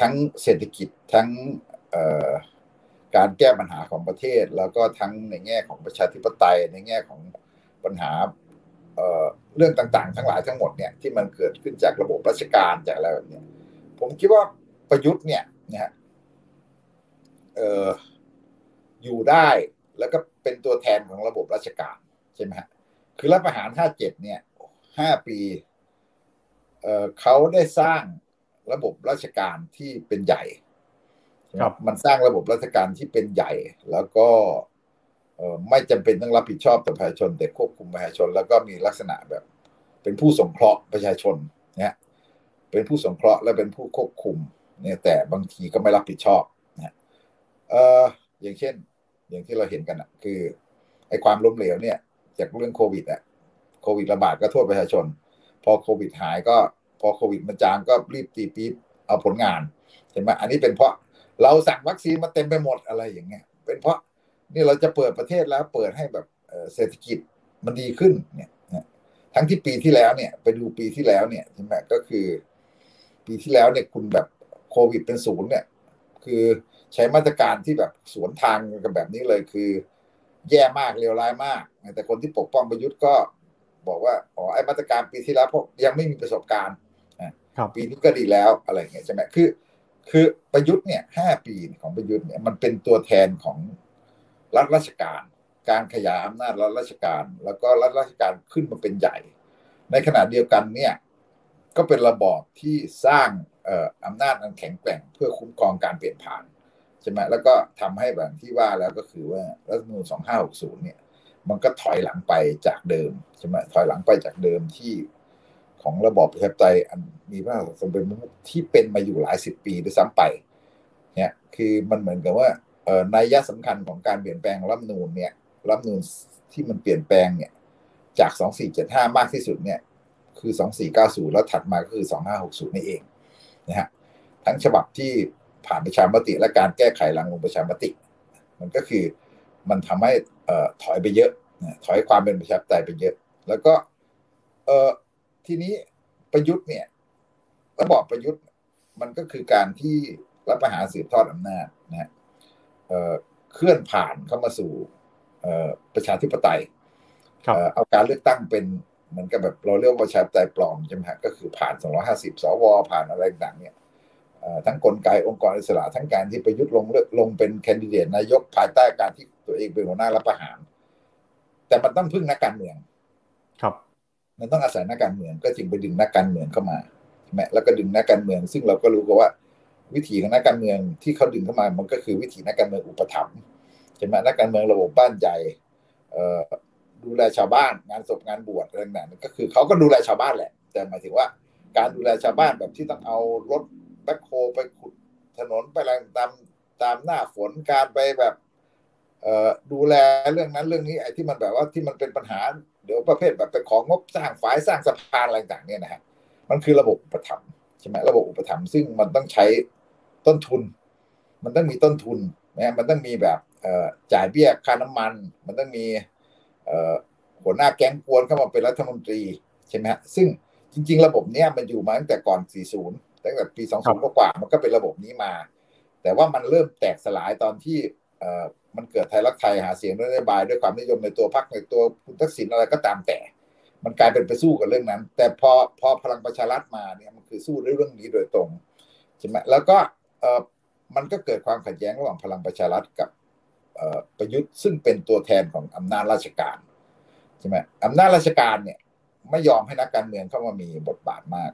ทั้งเศรษฐกิจทั้งการแก้ปัญหาของประเทศ แล้วก็ทั้งในแง่ของประชาธิปไตยในแง่ของปัญหา เรื่องต่างๆ ทั้งหลายทั้งหมดเนี่ยที่มันเกิดขึ้นจากระบบราชการจากอะไรแบบนี้ผมคิดว่าประยุทธ์เนี่ยนะฮะเอออยู่ได้แล้วก็เป็นตัวแทนของระบบราชการใช่ไหมฮะคือรัฐประหารห้าเจ็ดเนี่ยห้าปีเออเขาได้สร้างระบบราชการที่เป็นใหญ่ ครับ มันสร้างระบบราชการที่เป็นใหญ่ แล้วก็ ไม่จำเป็นต้องรับผิดชอบต่อประชาชน แต่ควบคุมประชาชน แล้วก็มีลักษณะแบบ เป็นผู้สงเคราะห์ประชาชนเนี่ยเป็นผู้สงเคราะห์และเป็นผู้ควบคุมเนี่ยแต่บางทีก็ไม่รับผิดชอบนะเอออย่างเช่น อย่างที่เราเห็นกันอะ คือไอ้ความล้มเหลวเนี่ย จากเรื่องโควิดอะโควิดระบาดก็โทษประชาชน พอโควิดหายก็พอโควิดมันจางก็รีบตีปี๊บเอาผลงานเห็นไหมอันนี้เป็นเพราะเราสั่งวัคซีนมาเต็มไปหมดอะไรอย่างเงี้ย เป็นเพราะ นี่เราจะเปิดประเทศแล้วเปิดให้แบบเศรษฐกิจมันดีขึ้นเนี่ยทั้งที่ปีที่แล้วเนี่ย ไปดูปีที่แล้วเนี่ยใช่ไหมก็คือ ปีที่แล้วเนี่ยคุณแบบโควิดเป็นศูนย์เนี่ย คือใช้มาตรการที่แบบสวนทางกันแบบนี้เลยคือ แย่มากเลวร้ายมาก แต่คนที่ปกป้องประยุทธ์ก็บอกว่าอ๋อไอ้มาตรการปีที่แล้วพวกยังไม่มีประสบการณ์ปีนี้ก็ดีแล้วอะไรเงี้ยใช่ไหมคือ คือประยุทธ์เนี่ยห้าปีของประยุทธ์เนี่ยมันเป็นตัวแทนของ รัฐราชการ การขยายอำนาจรัฐราชการ แล้วก็รัฐราชการขึ้นมาเป็นใหญ่ ในขณะเดียวกันเนี่ยก็เป็นระบอบที่สร้างอำนาจอันแข็งแกร่งเพื่อคุ้มครองการเปลี่ยนผ่านใช่ไหมแล้วก็ทำให้แบบที่ว่าแล้วก็คือว่ารัฐธรรมนูญ2560 เนี่ย มันก็ถอยหลังไปจากเดิมใช่ไหมถอยหลังไปจากเดิมที่ของระบอบประชาธิปไตยอันมีพระสมเป็นที่เป็นมาอยู่หลายสิบปีด้วยซ้ำไป เนี่ย คือมันเหมือนกับว่า นยะสำคัญของการเปลี่ยนแปลงรัฐนูนเนี่ยรัฐนูนที่มันเปลี่ยนแปลงเนี่ย จาก2475มากที่สุดเนี่ย คือ2490แล้วถัดมาก็คือ2560นี่เองนะฮะทั้งฉบับที่ผ่านประชามติและการแก้ไขหลังลงประชามติ มันก็คือมันทำให้ถอยไปเยอะถอยความเป็นประชาธิปไตยไปเยอะ แล้วก็เออทีนี้ประยุทธ์เนี่ยระบอบประยุทธ์มันก็คือการที่รับประหารสืบทอดอำนาจนะฮะ เคลื่อนผ่านเข้ามาสู่ประชาธิปไตยเอาการเลือกตั้งเป็นเหมือนกับแบบเราเรียกว่าประชาธิปไตยปลอมใช่ไหมฮะก็คือผ่าน 250 สว ผ่านอะไรต่างเนี่ยทั้งกลไกองค์กรอิสระทั้งการที่ประยุทธ์ลงเลือกลงเป็นแคนดิเดตนายกภายใต้การที่ตัวเองเป็นหัวหน้ารับประหาร แต่มันต้องพึ่งนักการเมือง ครับ มันต้องอาศัยนักการเมืองก็จึงไปดึงนักการเมืองเข้ามาใช่ไหมแล้วก็ดึงนักการเมือง ซึ่งเราก็รู้กันว่า วิถีของนักการเมืองที่เขาดึงเข้ามา มันก็คือวิถีนักการเมืองอุปถัมภ์ใช่ไหมนักการเมืองระบบบ้านใหญ่ดูแลชาวบ้านงานศพงานบวชอะไรต่างๆก็คือเขาก็ดูแลชาวบ้านแหละ แต่หมายถึงว่า การดูแลชาวบ้านแบบที่ต้องเอารถแบ็คโฮไปขุดถนนไปอะไรตามตามหน้าฝนการไปแบบดูแลเรื่องนั้นเรื่องนี้ไอ้ที่มันแบบว่าที่มันเป็นปัญหา เดี๋ยวประเภทแบบไปของงบสร้างฝายสร้างสะพานอะไรต่างๆเนี่ยนะฮะมันคือระบบอุปถัมภ์ใช่ไหมระบบอุปถัมภ์ซึ่งมันต้องใช้ ต้นทุน มันต้องมีต้นทุนนะมันต้องมีแบบจ่ายเบี้ยค่าน้ำมัน มันต้องมีหัวหน้าแก๊งกวนเข้ามาเป็นรัฐมนตรีใช่ไหมฮะซึ่งจริง ๆ ระบบเนี้ยมันอยู่มาตั้งแต่ก่อน 40 ตั้งแต่ปี 20 กว่ามันก็เป็นระบบนี้มา แต่ว่ามันเริ่มแตกสลายตอนที่มันเกิดไทยรักไทยหาเสียงนโยบายด้วยความนิยมในตัวพรรคในตัวคุณทักษิณอะไรก็ตามแต่ มันกลายเป็นไปสู้กับเรื่องนั้น แต่พอพอพลังประชารัฐมาเนี่ยมันคือสู้เรื่องนี้โดยตรงใช่ไหมแล้วก็เออ มันก็เกิดความขัดแย้งระหว่างพลังประชารัฐกับประยุทธ์ซึ่งเป็นตัวแทนของอำนาจราชการใช่ไหมอำนาจราชการเนี่ย ไม่ยอมให้นักการเมืองเข้ามามีบทบาทมาก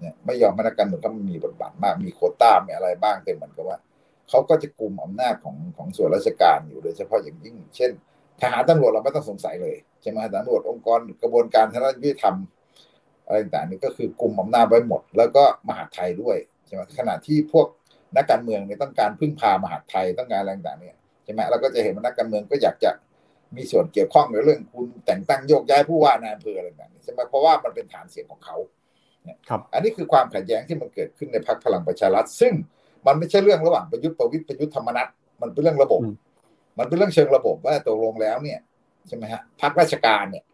เนี่ยไม่ยอมให้นักการเมืองเข้ามามีบทบาทมาก มีโคต้ามีอะไรบ้างแต่เหมือนกับว่าเขาก็จะกลุ่มอำนาจของของส่วนราชการอยู่โดยเฉพาะอย่างยิ่ง เช่น ทหารตำรวจเราไม่ต้องสงสัยเลยใช่ไหมตำรวจองค์กรกระบวนการทางด้านยุติธรรมอะไรต่างๆนี่ก็คือกลุ่มอำนาจไว้หมด แล้วก็มหาไทยด้วยใช่ไหมขณะที่พวก นักการเมืองเนี่ยต้องการพึ่งพามหาไทยต้องการอะไรต่างๆเนี่ยใช่ไหมเราก็จะเห็นว่านักการเมืองก็อยากจะมีส่วนเกี่ยวข้องในเรื่องคุณแต่งตั้งโยกย้ายผู้ว่านายอำเภออะไรต่างๆใช่ไหมเพราะว่ามันเป็นฐานเสียงของเขาครับอันนี้คือความขัดแย้งที่มันเกิดขึ้นในพรรคพลังประชารัฐ ซึ่งมันไม่ใช่เรื่องระหว่างประยุทธ์ประวิตรประยุทธ์ธรรมนัตมันเป็นเรื่องระบบ มันเป็นเรื่องเชิงระบบว่าตกลงแล้วเนี่ยใช่ไหมฮะพรรคราชการเนี่ย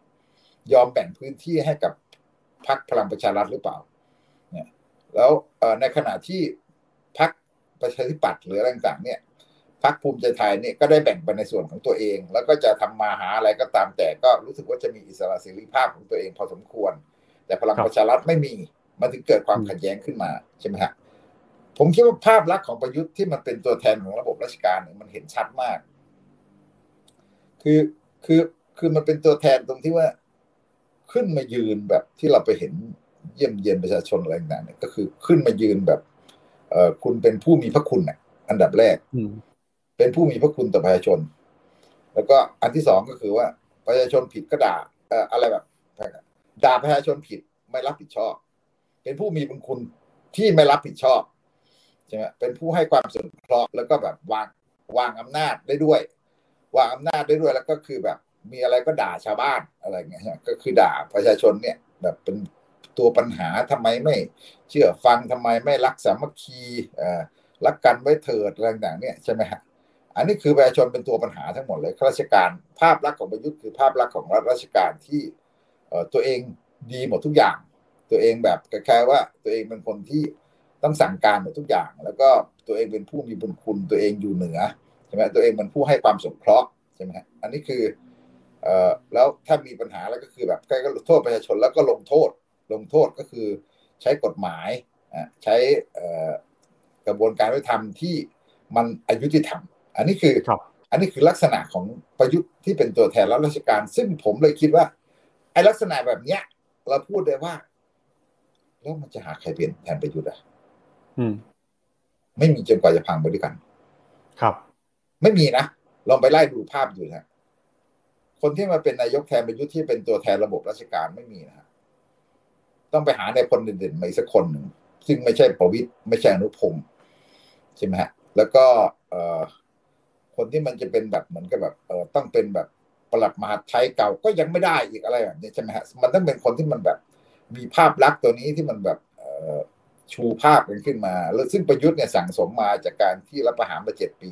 ยอมแบ่งพื้นที่ให้กับพรรคพลังประชารัฐหรือเปล่าเนี่ยแล้วในขณะที่ ประชาธิปัตย์หรืออะไรต่างๆเนี่ยพรรคภูมิใจไทยเนี่ยก็ได้แบ่งไปในส่วนของตัวเอง แล้วก็จะทำมาหาอะไรก็ตามแต่ก็รู้สึกว่าจะมีอิสระเสรีภาพของตัวเองพอสมควร แต่พลังประชารัฐไม่มีมันถึงเกิดความขัดแย้งขึ้นมาใช่ไหมฮะผมคิดว่าภาพลักษณ์ของประยุทธ์ที่มันเป็นตัวแทนของระบบราชการเนี่ยมันเห็นชัดมาก คือคือคือมันเป็นตัวแทนตรงที่ว่าขึ้นมายืนแบบที่เราไปเห็นเยี่ยมเยียนประชาชนอะไรต่างๆเนี่ยก็คือขึ้นมายืนแบบ คุณเป็นผู้มีพระคุณเนี่ยอันดับแรกเป็นผู้มีพระคุณต่อประชาชน แล้วก็อันที่สองก็คือว่าประชาชนผิดก็ด่าเอ่ออะไรแบบด่าประชาชนผิดไม่รับผิดชอบ เป็นผู้มีบุญคุณที่ไม่รับผิดชอบใช่ไหมเป็นผู้ให้ความสงเคราะห์แล้วก็แบบวางวางอำนาจได้ด้วย วางอำนาจได้ด้วยแล้วก็คือแบบ มีอะไรก็ด่าชาวบ้านอะไรเงี้ยก็คือด่าประชาชนเนี่ย แบบเป็น ตัวปัญหาทำไมไม่เชื่อฟังทำไมไม่รักสามัคคีรักกันไว้เถิดอะไรต่างเนี่ยใช่ไหมฮะอันนี้คือประชาชนเป็นตัวปัญหาทั้งหมดเลยข้าราชการภาพลักษณ์ของประยุทธ์คือภาพลักษณ์ของรัฐราชการที่ตัวเองดีหมดทุกอย่าง ตัวเองแบบคล้ายๆว่าตัวเองเป็นคนที่ต้องสั่งการหมดทุกอย่าง แล้วก็ตัวเองเป็นผู้มีบุญคุณตัวเองอยู่เหนือใช่ไหมตัวเองเป็นผู้ให้ความสงเคราะห์ใช่ไหมฮะอันนี้คือเอ่อแล้วถ้ามีปัญหาแล้วก็คือแบบใกล้ก็โทษประชาชนแล้วก็ลงโทษ ลงโทษก็คือใช้กฎหมายใช้กระบวนการยุติธรรมที่มันอายุติธรรม อันนี้คืออันนี้คือลักษณะของประยุทธ์ที่เป็นตัวแทนรัฐราชการ ซึ่งผมเลยคิดว่า ไอ้ลักษณะแบบเนี้ย เราพูดได้ว่า แล้วมันจะหาใครเปลี่ยนแทนประยุทธ์อะไม่มีจนกว่าจะพังไปด้วยกันครับ ไม่มีนะลองไปไล่ดูภาพดูนะคนที่มาเป็นนายกแทนประยุทธ์ที่เป็นตัวแทนระบบราชการไม่มีนะ ต้องไปหาในคนเด่นๆมาอีกสักคนหนึ่งซึ่งไม่ใช่ประวิตยไม่ใช่อนุพงศ์ใช่ไหมฮะแล้วก็เออคนที่มันจะเป็นแบบเหมือนกับแบบเออต้องเป็นแบบประหลัดมหาไทยเก่าก็ยังไม่ได้อีกอะไรแบบนี้ใช่ไหมฮะมันต้องเป็นคนที่มันแบบมีภาพลักษณ์ตัวนี้ที่มันแบบเอชูภาพกันขึ้นมา แล้วซึ่งประยุทธ์เนี่ยสั่งสมมาจากการที่รับประหารมาเจ็ดปี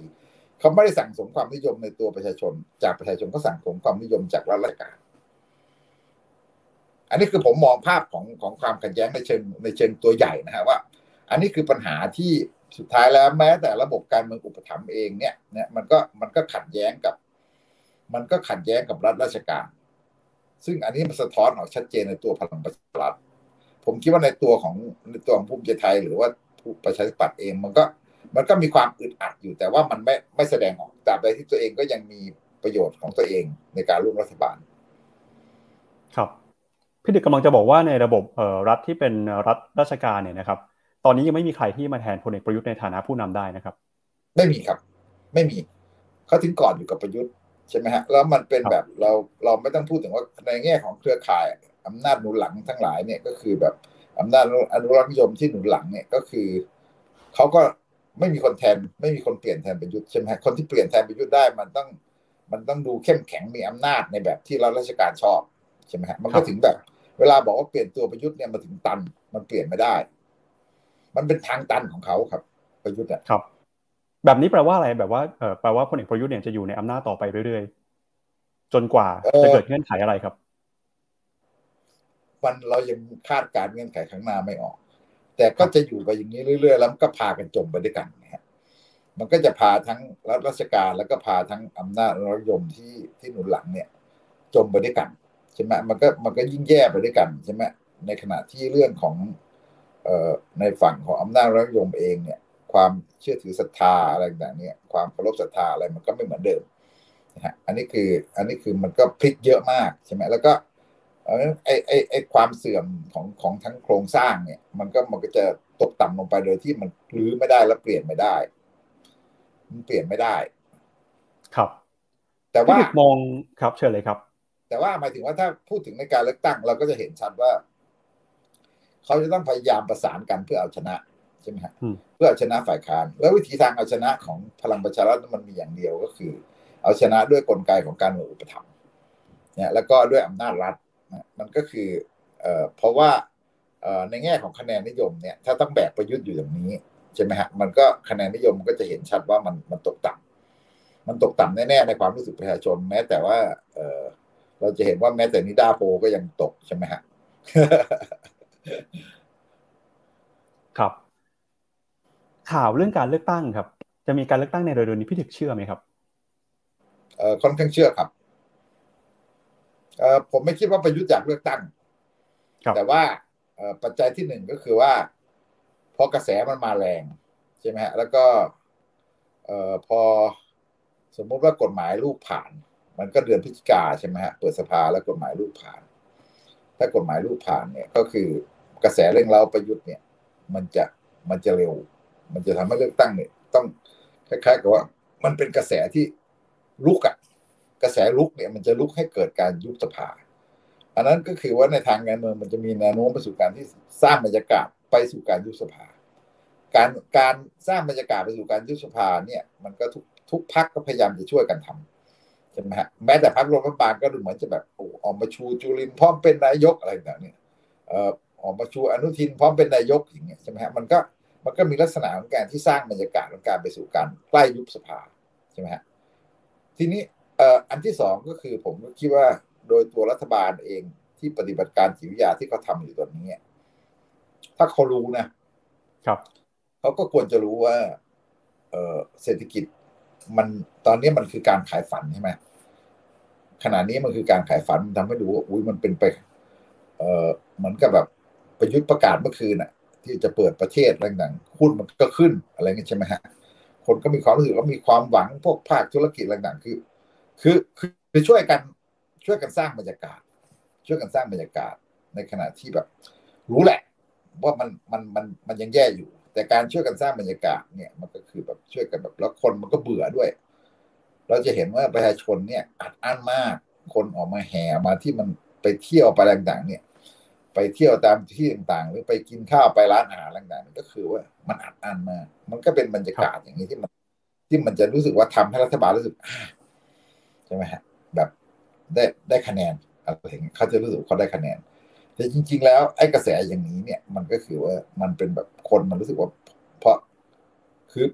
เขาไม่ได้สั่งสมความนิยมในตัวประชาชน จากประชาชนก็สั่งสมความนิยมจากรัฐราชการ อันนี้คือผมมองภาพของของความขัดแย้งในเชิงในเชิงตัวใหญ่นะฮะว่า อันนี้คือปัญหาที่สุดท้ายแล้วแม้แต่ระบบการเมืองอุปถัมภ์เองเนี่ยเนี่ยมันก็มันก็ขัดแย้งกับ มันก็ขัดแย้งกับรัฐราชการ ซึ่งอันนี้มันสะท้อนออกชัดเจนในตัวพลังประชารัฐผมคิดว่าในตัวของในตัวของภูมิใจไทย หรือว่าประชาธิปัตย์เองมันก็มันก็มีความอึดอัดอยู่แต่ว่ามันไม่ไม่แสดงออกตราบใดที่ตัวเองก็ยังมีประโยชน์ของตัวเองในการร่วมรัฐบาล ครับ พี่ดึกกำลังจะบอกว่าในระบบรัฐที่เป็นรัฐราชการเนี่ยนะครับ ตอนนี้ยังไม่มีใครที่มาแทนพลเอกประยุทธ์ในฐานะผู้นำได้นะครับ ไม่มีครับ ไม่มีเขาถึงก่อนอยู่กับประยุทธ์ใช่ไหมฮะแล้วมันเป็นแบบเราเราไม่ต้องพูดถึงว่าในแง่ของเครือข่ายอำนาจหนุนหลังทั้งหลายเนี่ยก็คือแบบอำนาจอนุรักษ์นิยมที่หนุนหลังเนี่ยก็คือเขาก็ไม่มีคนแทนไม่มีคนเปลี่ยนแทนประยุทธ์ใช่ไหมคนที่เปลี่ยนแทนประยุทธ์ได้มันต้องมันต้องดูเข้มแข็งมีอำนาจในแบบที่รัฐราชการชอบใช่ไหมฮะมันก็ถึงแบบ เวลาบอกว่าเปลี่ยนตัวประยุทธ์เนี่ยมาถึงตัน มันเปลี่ยนไม่ได้ มันเป็นทางตันของเขาครับ ประยุทธ์อะครับ แบบนี้แปลว่าอะไรแบบว่าเออแปลว่าพลเอกประยุทธ์เนี่ยจะอยู่ในอำนาจต่อไปเรื่อยๆจนกว่าจะเกิดเงื่อนไขอะไรครับมันเรายังคาดการเงื่อนไขข้างหน้าไม่ออก แต่ก็จะอยู่ไปอย่างนี้เรื่อยๆ แล้วก็พากันจมไปด้วยกันนะฮะมันก็จะพาทั้งรัฐราชการแล้วก็พาทั้งอำนาจรัฐยมที่ที่หนุนหลังเนี่ย จมไปด้วยกัน ใช่ไหมมันก็มันก็ยิ่งแย่ไปด้วยกันใช่ไหมในขณะที่เรื่องของเอ่อในฝั่งของอำนาจรัฐยมเองเนี่ย ความเชื่อถือศรัทธาอะไรต่างๆเนี่ยความเคารพศรัทธาอะไรมันก็ไม่เหมือนเดิมนะฮะอันนี้คืออันนี้คือมันก็พลิกเยอะมากใช่ไหมแล้วก็ไอ้ไอ้ไอ้ความเสื่อมของของทั้งโครงสร้างเนี่ย มันก็มันก็จะตกต่ำลงไปโดยที่มันรื้อไม่ได้และเปลี่ยนไม่ได้ มันเปลี่ยนไม่ได้ ครับ แต่ว่ามองครับเชิญเลยครับ แต่ว่าหมายถึงว่าถ้าพูดถึงในการเลือกตั้ง เราก็จะเห็นชัดว่า เขาจะต้องพยายามประสานกันเพื่อเอาชนะใช่ไหมฮะเพื่อเอาชนะฝ่ายค้าน แล้ววิธีทางเอาชนะของพลังประชารัฐมันมีอย่างเดียวก็คือ เอาชนะด้วยกลไกของการเมืองอุปถัมภ์เนี่ยแล้วก็ด้วยอำนาจรัฐมันก็คือเอ่อเพราะว่าเอ่อในแง่ของคะแนนนิยมเนี่ยถ้าต้องแบกประยุทธ์อยู่อย่างนี้ใช่ไหมฮะมันก็คะแนนนิยมมันก็จะเห็นชัดว่ามันมันตกต่ำมันตกต่ำแน่ๆในความรู้สึกประชาชนแม้แต่ว่า เออเราจะเห็นว่าแม้แต่นิดาโพก็ยังตกใช่ไหมฮะครับ ข่าวเรื่องการเลือกตั้งครับ จะมีการเลือกตั้งในเร็วๆนี้พี่ถึกเชื่อไหมครับเอ่อค่อนข้างเชื่อครับเอ่อผมไม่คิดว่าประยุทธ์อยากเลือกตั้งแต่ว่าปัจจัยที่หนึ่งก็คือว่าพอกระแสมันมาแรง ใช่ไหมฮะแล้วก็เอ่อพอสมมุติว่ากฎหมายลูกผ่าน มันก็เดือนพฤศจิกาใช่ไหมฮะเปิดสภาแล้วกฎหมายลูกผ่าน ถ้ากฎหมายลูกผ่านเนี่ยก็คือกระแสเร่งเร้าประยุทธ์เนี่ย มันจะมันจะเร็ว มันจะทำให้เลือกตั้งเนี่ย ต้องคล้ายๆกับว่า มันเป็นกระแสที่ลุกอะกระแสลุกเนี่ย มันจะลุกให้เกิดการยุบสภา อันนั้นก็คือว่าในทางการเมืองมันจะมีแนวโน้มไปสู่การที่สร้างบรรยากาศไปสู่การยุบสภา การการสร้างบรรยากาศไปสู่การยุบสภาเนี่ย มันก็ทุกทุกพักก็พยายามจะช่วยกันทำ ใช่ไหมฮะแม้แต่พักรัฐบาลก็ดูเหมือนจะแบบโอ้ออกมาชูจุลินพร้อมเป็นนายกอะไรต่างเนี่ยเอ่อออกมาชูอนุทินพร้อมเป็นนายกอย่างเงี้ยใช่ไหมฮะมันก็มันก็มีลักษณะของการที่สร้างบรรยากาศของการไปสู่การใกล้ยุบสภาใช่ไหมฮะทีนี้เอ่ออันที่สองก็คือผมก็คิดว่าโดยตัวรัฐบาลเองที่ปฏิบัติการจิตวิทยาที่เขาทาอยู่ตอนนี้ถ้าเขารู้นะครับ เขาก็ควรจะรู้ว่า เออเศรษฐกิจ มันตอนนี้มันคือการขายฝันใช่ไหมขณะนี้มันคือการขายฝันทำให้ดูว่าอุ้ยมันเป็นไป เออเหมือนกับแบบประยุทธ์ประกาศเมื่อคืนน่ะ ที่จะเปิดประเทศอะไรต่างหุ้นมันก็ขึ้นอะไรเงี้ยใช่ไหมฮะคนก็มีความรู้สึกว่ามีความหวังพวกภาคธุรกิจอะไรต่างๆคือ คือคือช่วยกันช่วยกันสร้างบรรยากาศ ช่วยกันสร้างบรรยากาศในขณะที่แบบ รู้แหละ ว่ามันมันมันมันยังแย่อยู่ แต่การช่วยกันสร้างบรรยากาศเนี่ยมันก็คือแบบช่วยกันแบบแล้วคนมันก็เบื่อด้วย เราจะเห็นว่าประชาชนเนี่ยอัดอั้นมาก คนออกมาแห่มาที่มันไปเที่ยวไปต่างๆ เนี่ย ไปเที่ยวตามที่ต่างๆ หรือไปกินข้าวไปร้านอาหารต่างๆก็คือว่ามันอัดอั้นมากมันก็เป็นบรรยากาศอย่างนี้ที่มัน ที่มันจะรู้สึกว่าทำให้รัฐบาลรู้สึกใช่ไหมฮะแบบได้ได้คะแนนอะไรอย่างเงี้ยเขาจะรู้สึกเขาได้คะแนน แต่จริง ๆ แล้วไอ้กระแสอย่างนี้เนี่ย มันก็คือว่ามันเป็นแบบคนมันรู้สึกว่า เพราะคือ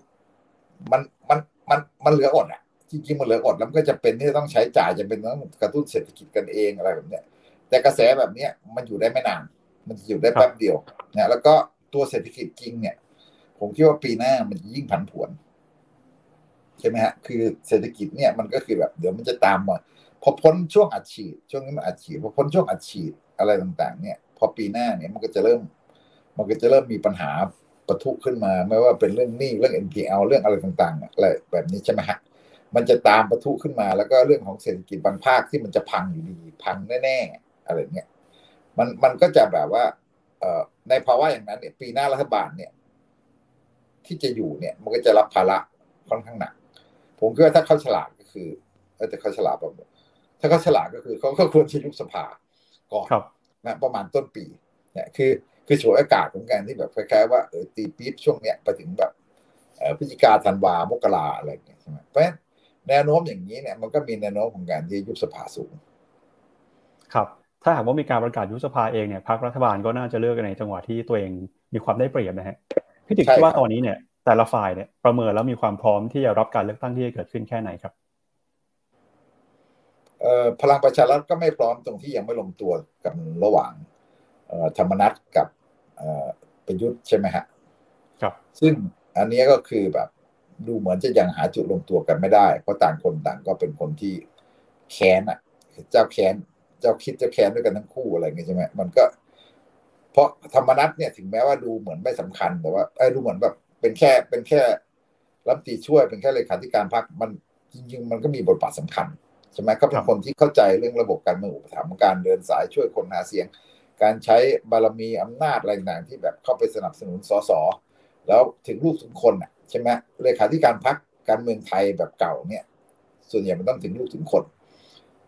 มันมันมันมันเหลืออดอะจริงๆมันเหลืออดแล้วมันก็จะเป็นที่ต้องใช้จ่ายจะเป็นต้องกระตุ้นเศรษฐกิจกันเองอะไรแบบเนี้ยแต่กระแสแบบเนี้ยมันอยู่ได้ไม่นาน มันจะอยู่ได้แป๊บเดียวนะแล้วก็ตัวเศรษฐกิจจริงเนี่ย ผมคิดว่าปีหน้ามันยิ่งผันผวนใช่ไหมฮะ คือเศรษฐกิจเนี่ยมันก็คือแบบ เดี๋ยวมันจะตามมาพอพ้นช่วงอัดฉีด ช่วงนี้มันอัดฉีดพอพ้นช่วงอัดฉีด อะไรต่างๆ เนี่ย พอปีหน้าเนี่ยมันก็จะเริ่ม มันก็จะเริ่มมีปัญหาประทุขึ้นมา ไม่ว่าเป็นเรื่องหนี้เรื่อง NPL เรื่องอะไรต่างๆอะไรแบบนี้ใช่ไหมฮะมันจะตามประทุขึ้นมา แล้วก็เรื่องของเศรษฐกิจบางภาคที่มันจะพังอยู่ดีพังแน่ๆอะไรเงี้ยมันมันก็จะแบบว่าเอ่อในภาวะอย่างนั้นเนี่ยปีหน้ารัฐบาลเนี่ย ที่จะอยู่เนี่ย มันก็จะรับภาระค่อนข้างหนัก ผมคิดว่าถ้าเขาฉลาดก็คือแต่เขาฉลาดแบบถ้าเขาฉลาดก็คือเขาก็ควรจะยุบสภา ก่อนนะประมาณต้นปีเนี่ยคือคือฉวยอากาศของการที่แบบคล้ายๆว่าเออตีปี๊บช่วงเนี้ยไปถึงแบบพฤศจิกาธันวามกราอะไรอย่างเงี้ยใช่ไหมเพราะฉะนั้นแนวโน้มอย่างนี้เนี่ยมันก็มีแนวโน้มของการที่ยุบสภาสูง ครับ ถ้าหากว่ามีการประกาศยุบสภาเองเนี่ยพรรครัฐบาลก็น่าจะเลือกในจังหวะที่ตัวเองมีความได้เปรียบนะฮะพี่ติ๊กคิดว่าตอนนี้เนี่ย แต่ละฝ่ายเนี่ยประเมินแล้วมีความพร้อมที่จะรับการเลือกตั้งที่จะเกิดขึ้นแค่ไหนครับ พลังประชารัฐก็ไม่พร้อมตรงที่ยังไม่ลงตัวกับระหว่างธรรมนัตกับประยุทธ์ใช่ไหมฮะครับ ซึ่งอันนี้ก็คือแบบดูเหมือนจะยังหาจุดลงตัวกันไม่ได้ เพราะต่างคนต่างก็เป็นคนที่แค้นอะ เจ้าแค้น เจ้าคิดเจ้าแค้นด้วยกันทั้งคู่อะไรเงี้ยใช่ไหมมันก็ เพราะธรรมนัตเนี่ยถึงแม้ว่าดูเหมือนไม่สำคัญแต่ว่าไอ้ดูเหมือนแบบเป็นแค่เป็นแค่รัฐตีช่วยเป็นแค่เลขาธิการพรรคมันจริงๆมันก็มีบทบาทสำคัญ ใช่ไหมเขาเป็นคนที่เข้าใจเรื่องระบบการเมืองอุปถัมภ์การเดินสายช่วยคนหาเสียง การใช้บารมีอำนาจอะไรต่างๆที่แบบเข้าไปสนับสนุนสสแล้วถึงลูกถึงคนอะใช่ไหมเลขาธิการพักการเมืองไทยแบบเก่าเนี่ย ส่วนใหญ่มันต้องถึงลูกถึงคน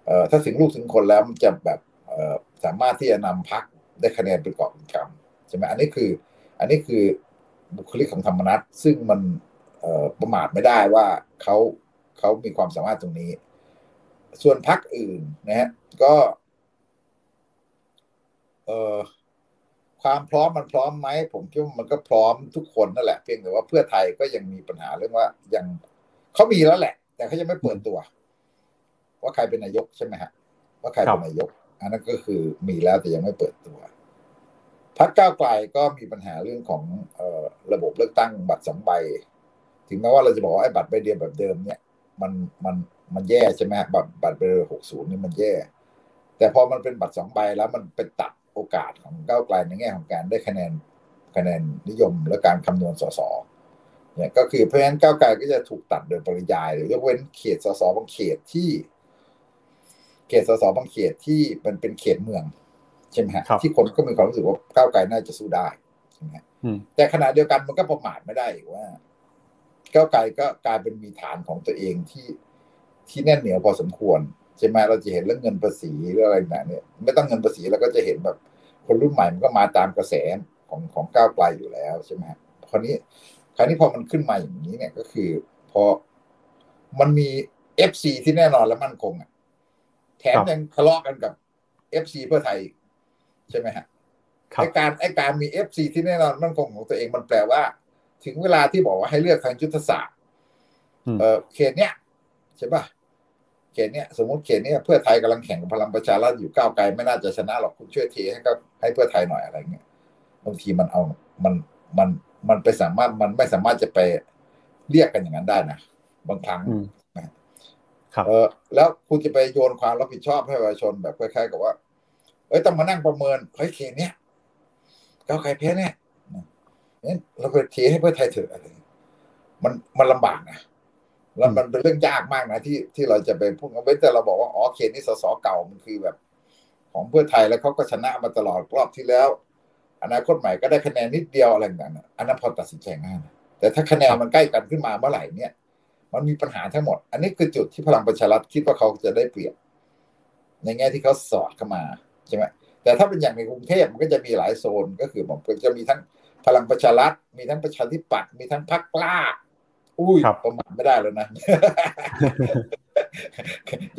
เอ่อถ้าถึงลูกถึงคนแล้วมันจะแบบเอ่อสามารถที่จะนำพักได้คะแนนเป็นกอบเป็นกำใช่ไหมอันนี้คือ อันนี้คือบุคลิกของธรรมนัตซึ่งมันเอ่อประมาทไม่ได้ว่าเขาเขามีความสามารถตรงนี้ ส่วนพักอื่นนะฮะก็เออความพร้อมมันพร้อมไหมผมคิดว่ามันก็พร้อมทุกคนนั่นแหละเพียงแต่ว่าเพื่อไทยก็ยังมีปัญหาเรื่องว่ายังเขามีแล้วแหละ แต่เขายังไม่เปิดตัว ว่าใครเป็นนายกใช่ไหมฮะว่าใครเป็นนายก อันนั้นก็คือมีแล้วแต่ยังไม่เปิดตัวพรรคก้าวไกลก็มีปัญหาเรื่องของออระบบเลือกตั้งบัตรสองใบ ถึงแม้ว่าเราจะบอกว่าไอ้บัตรใบเดียวแบบเดิมเนี่ย มันมัน มันแย่ใช่ไหมบัตรบัตรใบหกศูนย์นี่มันแย่ แต่พอมันเป็นบัตรสองใบแล้วมันเป็นตัดโอกาสของก้าวไกลในแง่ของการได้คะแนนคะแนนนิยมและการคำนวณสสเนี่ยก็คือเพราะฉะนั้นก้าวไกลก็จะถูกตัดโดยปริยายหรือยกเว้นเขตสสบางเขตที่ เขตสสบางเขตที่มันเป็นเขตเมืองใช่ไหมฮะที่คนก็มีความรู้สึกว่าก้าวไกลน่าจะสู้ได้ใช่ไหมแต่ขณะเดียวกันมันก็ประมาทไม่ได้ว่าก้าวไกลก็กลายเป็นมีฐานของตัวเองที่ ที่แน่นเหนียวพอสมควรใช่ไหมเราจะเห็นเรื่องเงินภาษีหรืออะไรต่างเนี่ยไม่ต้องเงินภาษีเราก็จะเห็นแบบ คนรุ่นใหม่มันก็มาตามกระแสของของก้าวไกลอยู่แล้วใช่ไหมคราวนี้คราวนี้พอมันขึ้นมาอย่างนี้เนี่ยก็คือ พอมันมี FC ที่แน่นอนและมั่นคงอะแถมยังทะเลาะกันกับ FC เพื่อไทย ใช่ไหมฮะไอการไอการมี FC ที่แน่นอนมั่นคงของตัวเองมันแปลว่า ถึงเวลาที่บอกว่าให้เลือกทางยุทธศาสตร์เออเขตเนี้ยใช่ป่ะ เขตเนี้ยสมมติเขตเนี้ยเพื่อไทยกำลังแข่งกับพลังประชารัฐอยู่ก้าวไกลไม่น่าจะชนะหรอกคุณช่วยเทให้กับให้เพื่อไทยหน่อยอะไรเงี้ยบางทีมันเอามันมันมันไปสามารถมันไม่สามารถจะไปเรียกกันอย่างนั้นได้นะบางครั้งครับเออแล้วคุณจะไปโยนความรับผิดชอบให้ประชาชนแบบคล้ายๆกับว่า เอ้ยต้องมานั่งประเมินเฮ้ยเขตเนี้ยก้าวไกลแพ้เนี่ยเนี่ยเราไปเทให้เพื่อไทยเถอะอะไรมันมันลำบากนะ แล้วมันเป็นเรื่องยากมากนะที่ที่เราจะไปพูดเอาไว้แต่เราบอกว่าอ๋อเขตนี้สสเก่ามันคือแบบ ของเพื่อไทยแล้วเขาก็ชนะมาตลอดรอบที่แล้ว อนาคตใหม่ก็ได้คะแนนนิดเดียวอะไรต่างๆอันนั้นพอตัดสินใจง่ายแต่ถ้าคะแนนมันใกล้กันขึ้นมาเมื่อไหร่เนี่ย มันมีปัญหาทั้งหมด อันนี้คือจุดที่พลังประชารัฐคิดว่าเขาจะได้เปรียบในแง่ที่เขาสอดเข้ามาใช่ไหมแต่ถ้าเป็นอย่างในกรุงเทพมันก็จะมีหลายโซนก็คือมันจะมีทั้งพลังประชารัฐมีทั้งประชาธิปัตย์มีทั้งพรรคกล้า อุ้ยประมาณไม่ได้แล้วนะ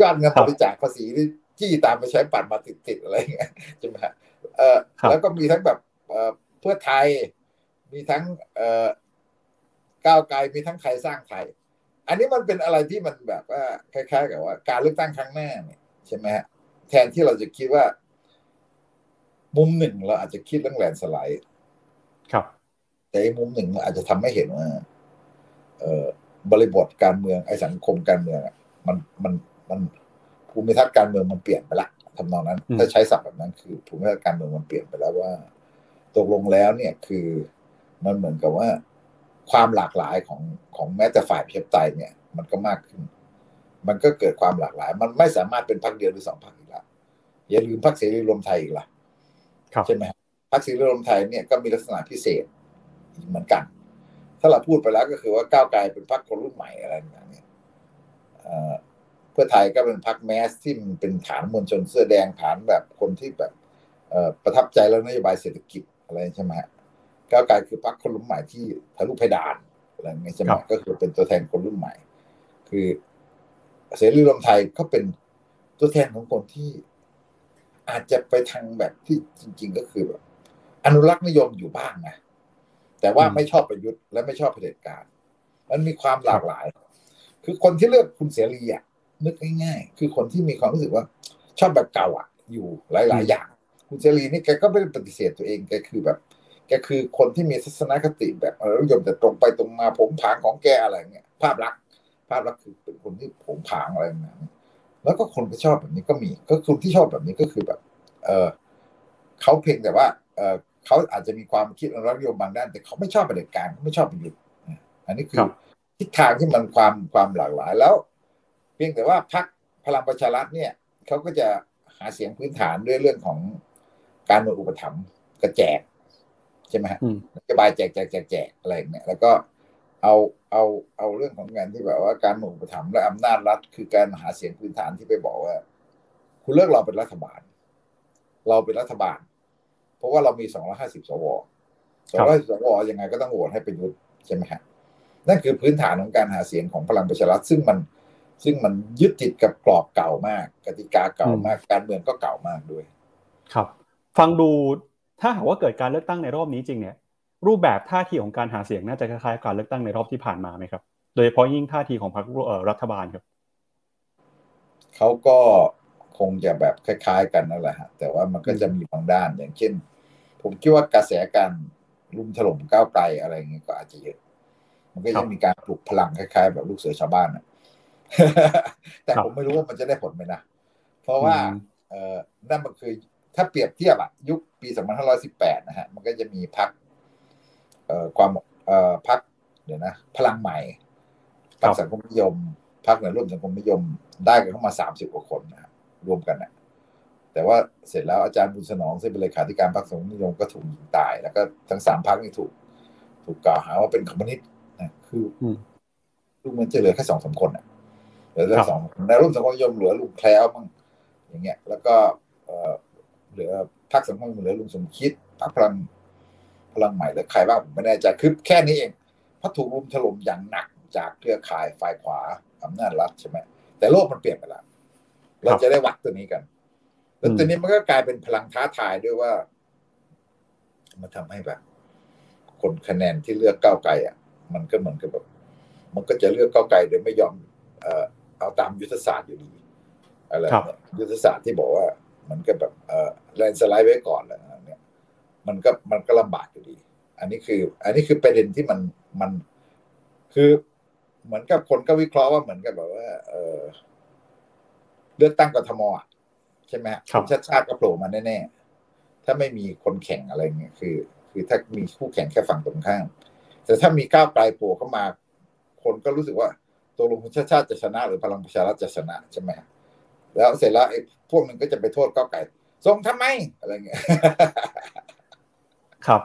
ยอดเงินบริจาคภาษีที่จี้ตามไปใช้ปัดมาติดๆอะไรเงี้ยใช่ไหมฮะเออแล้วก็มีทั้งแบบเออเพื่อไทย มีทั้งเออก้าวไกลมีทั้งไทยสร้างไทย อันนี้มันเป็นอะไรที่มันแบบว่าคล้ายๆกับว่า การเลือกตั้งครั้งหน้าเนี่ยใช่ไหมฮะแทนที่เราจะคิดว่า มุมหนึ่งเราอาจจะคิดเรื่องแลนสไลด์ ครับ แต่มุมหนึ่งอาจจะทำให้เห็นว่า บริบทการเมืองไอ้สังคมการเมืองมันมันมันภูมิทัศน์การเมืองมันเปลี่ยนไปละทำนองนั้น ถ้าใช้ศัพท์แบบนั้น คือภูมิทัศน์การเมืองมันเปลี่ยนไปแล้วว่า ตกลงแล้วเนี่ยคือมันเหมือนกับว่าความหลากหลายของของแม้แต่ฝ่ายเพียบไตเนี่ย มันก็มากขึ้น มันก็เกิดความหลากหลาย มันไม่สามารถเป็นพรรคเดียวหรือสองพรรคอีกแล้วอย่าลืมพรรคเสรีรวมไทยอีกละใช่ไหมพรรคเสรีรวมไทยเนี่ยก็มีลักษณะพิเศษเหมือนกัน ถ้าเราพูดไปแล้วก็คือว่าก้าวไกลเป็นพรรคคนรุ่นใหม่อะไรอย่างเงี้ยเพื่อไทยก็เป็นพรรคแมสที่เป็นฐานมวลชนเสื้อแดงฐานแบบคนที่แบบประทับใจแล้วนโยบายเศรษฐกิจอะไรใช่ไหมก้าวไกลคือพรรคคนรุ่นใหม่ที่ทะลุเพดานอะไรอย่างเงี้ยใช่ไหมก็คือเป็นตัวแทนคนรุ่นใหม่ คือเสรีรวมไทยก็เป็นตัวแทนของคนที่อาจจะไปทางแบบที่จริง ๆ ก็คือแบบอนุรักษ์นิยมอยู่บ้างนะ แต่ว่าไม่ชอบประยุทธ์และไม่ชอบเผด็จการ มันมีความหลากหลาย คือคนที่เลือกคุณเสรีอะนึกง่ายๆ คือคนที่มีความรู้สึกว่า ชอบแบบเก่าอะ อยู่หลาย ๆ อย่าง คุณเสรีนี่แกก็ไม่ได้ปฏิเสธตัวเองแกคือแบบ แกคือคนที่มีทัศนคติแบบเออยมแต่ตรงไปตรงมาผมผางของแกอะไรเงี้ยภาพลักษณ์ภาพลักษณ์คือเป็นคนที่ผมผางอะไรแบบนี้แล้วก็คนที่ชอบแบบนี้ก็มี ก็คนที่ชอบแบบนี้ก็คือแบบ เออเขาเพียงแต่ว่า เออ เขาอาจจะมีความคิดอนุรักษ์นิยมบางด้าน แต่เขาไม่ชอบประเด็จการไม่ชอบประยุทธ์อันนี้คือทิศทางที่มันความความหลากหลายแล้ว เพียงแต่ว่าพรรคพลังประชารัฐเนี่ยเขาก็จะหาเสียงพื้นฐานด้วยเรื่องของการเมืองอุปถัมภ์กระแจกใช่ไหมฮะนโยบายแจกแจกแจกแจกอะไรเนี่ยแล้วก็เอาเอาเอาเรื่องของงานที่แบบว่าการเมืองอุปถัมภ์และอำนาจรัฐ คือการหาเสียงพื้นฐานที่ไปบอกว่า คุณเลือกเราเป็นรัฐบาล เราเป็นรัฐบาล ราะว่าเรามีสองร้อยห้าสิบสวสองร้อยสวยังไงก็ต้องโหวตให้ประยุทธ์ใช่ไหมฮะนั่นคือพื้นฐานของการหาเสียงของพลังประชารัฐซึ่งมันซึ่งมันยึดติดกับกรอบเก่ามาก กติกาเก่ามากการเมืองก็เก่ามากด้วย ครับ ฟังดูถ้าหากว่าเกิดการเลือกตั้งในรอบนี้จริงเนี่ยรูปแบบท่าทีของการหาเสียงน่าจะคล้ายๆการเลือกตั้งในรอบที่ผ่านมาไหมครับ โดยเฉพาะยิ่งท่าทีของพรรครัฐบาลครับเขาก็คงจะแบบคล้าย ๆ กันนั่นแหละฮะแต่ว่ามันก็จะมีบางด้านอย่างเช่น ผมคิดว่ากระแสการลุมถล่มก้าวไกลอะไรเงี้ยก็อาจจะเยอะ มันก็ยังมีการปลุกพลังคล้ายๆ แบบลูกเสือชาวบ้านนะแต่ผมไม่รู้ว่ามันจะได้ผลไหมนะ เพราะว่าเออนั่นมันคือถ้าเปรียบเทียบอะยุคปี 2518 นะฮะ มันก็จะมีพักเอ่อความเอ่อพักเดี๋ยวนะ พลังใหม่พักสังคมนิยมพักในร่วมสังคมนิยมได้กันเข้ามาสามสิบกว่าคนนะรวมกันนะ แต่ว่าเสร็จแล้วอาจารย์บุญสนองซึ่งเป็นเลขาธิการพรรคสงคมนิยมก็ถูกยิงตาย แล้วก็ทั้งสามพักนี่ถูก ถูกกล่าวหาว่าเป็นคอมมิวนิสต์นะคือดูเมือนจะเหลือแค่สองสาคนอะเหลือแค่สองในร่วมสังคมนิยมเหลือลุงแคล้วมั้งอย่างเงี้ย แล้วก็เหลือพรรคสังคมเหลือลุงสมคิดพรรคพลังพลังใหม่หรือใครบ้างผมไม่แน่ใจคือแค่นี้เองเพราะถูกรุมถล่มอย่างหนักจากเครือข่ายฝ่ายขวาอำนาจรัฐใช่ไหมแต่โลกมันเปลี่ยนไปแล้วเราจะได้วัดตัวนี้กัน แล้วตัวนี้มันก็กลายเป็นพลังท้าทายด้วยว่า มันทำให้แบบ คนคะแนนที่เลือกก้าวไกลอะ มันก็เหมือนกับแบบ มันก็จะเลือกก้าวไกลโดยไม่ยอมเอ่อเอาตามยุทธศาสตร์อยู่ดีอะไรเนี่ยยุทธศาสตร์ที่บอกว่า มันก็แบบเอ่อแลนสไลด์ไว้ก่อนแล้วเนี่ย มันก็มันก็ลำบากอยู่ดี อันนี้คือ อันนี้คือประเด็นที่มันมันคือเหมือนกับคนก็วิเคราะห์ว่าเหมือนกับแบบว่า เออเลือกตั้งกทม ใช่ไหมคุณชาติชาติก็โผล่มาแน่ๆถ้าไม่มีคนแข่งอะไรเงี้ยคือ คือถ้ามีคู่แข่งแค่ฝั่งตรงข้ามแต่ถ้ามีก้าวไกลโผล่เข้ามา คนก็รู้สึกว่าตัวลงคุณชาติชาติจะชนะ หรือพลังประชารัฐจะชนะใช่ไหมแล้วเสร็จแล้วไอ้พวกนึงก็จะไปโทษก้าวไกลส่งทำไมอะไรเงี้ยครับ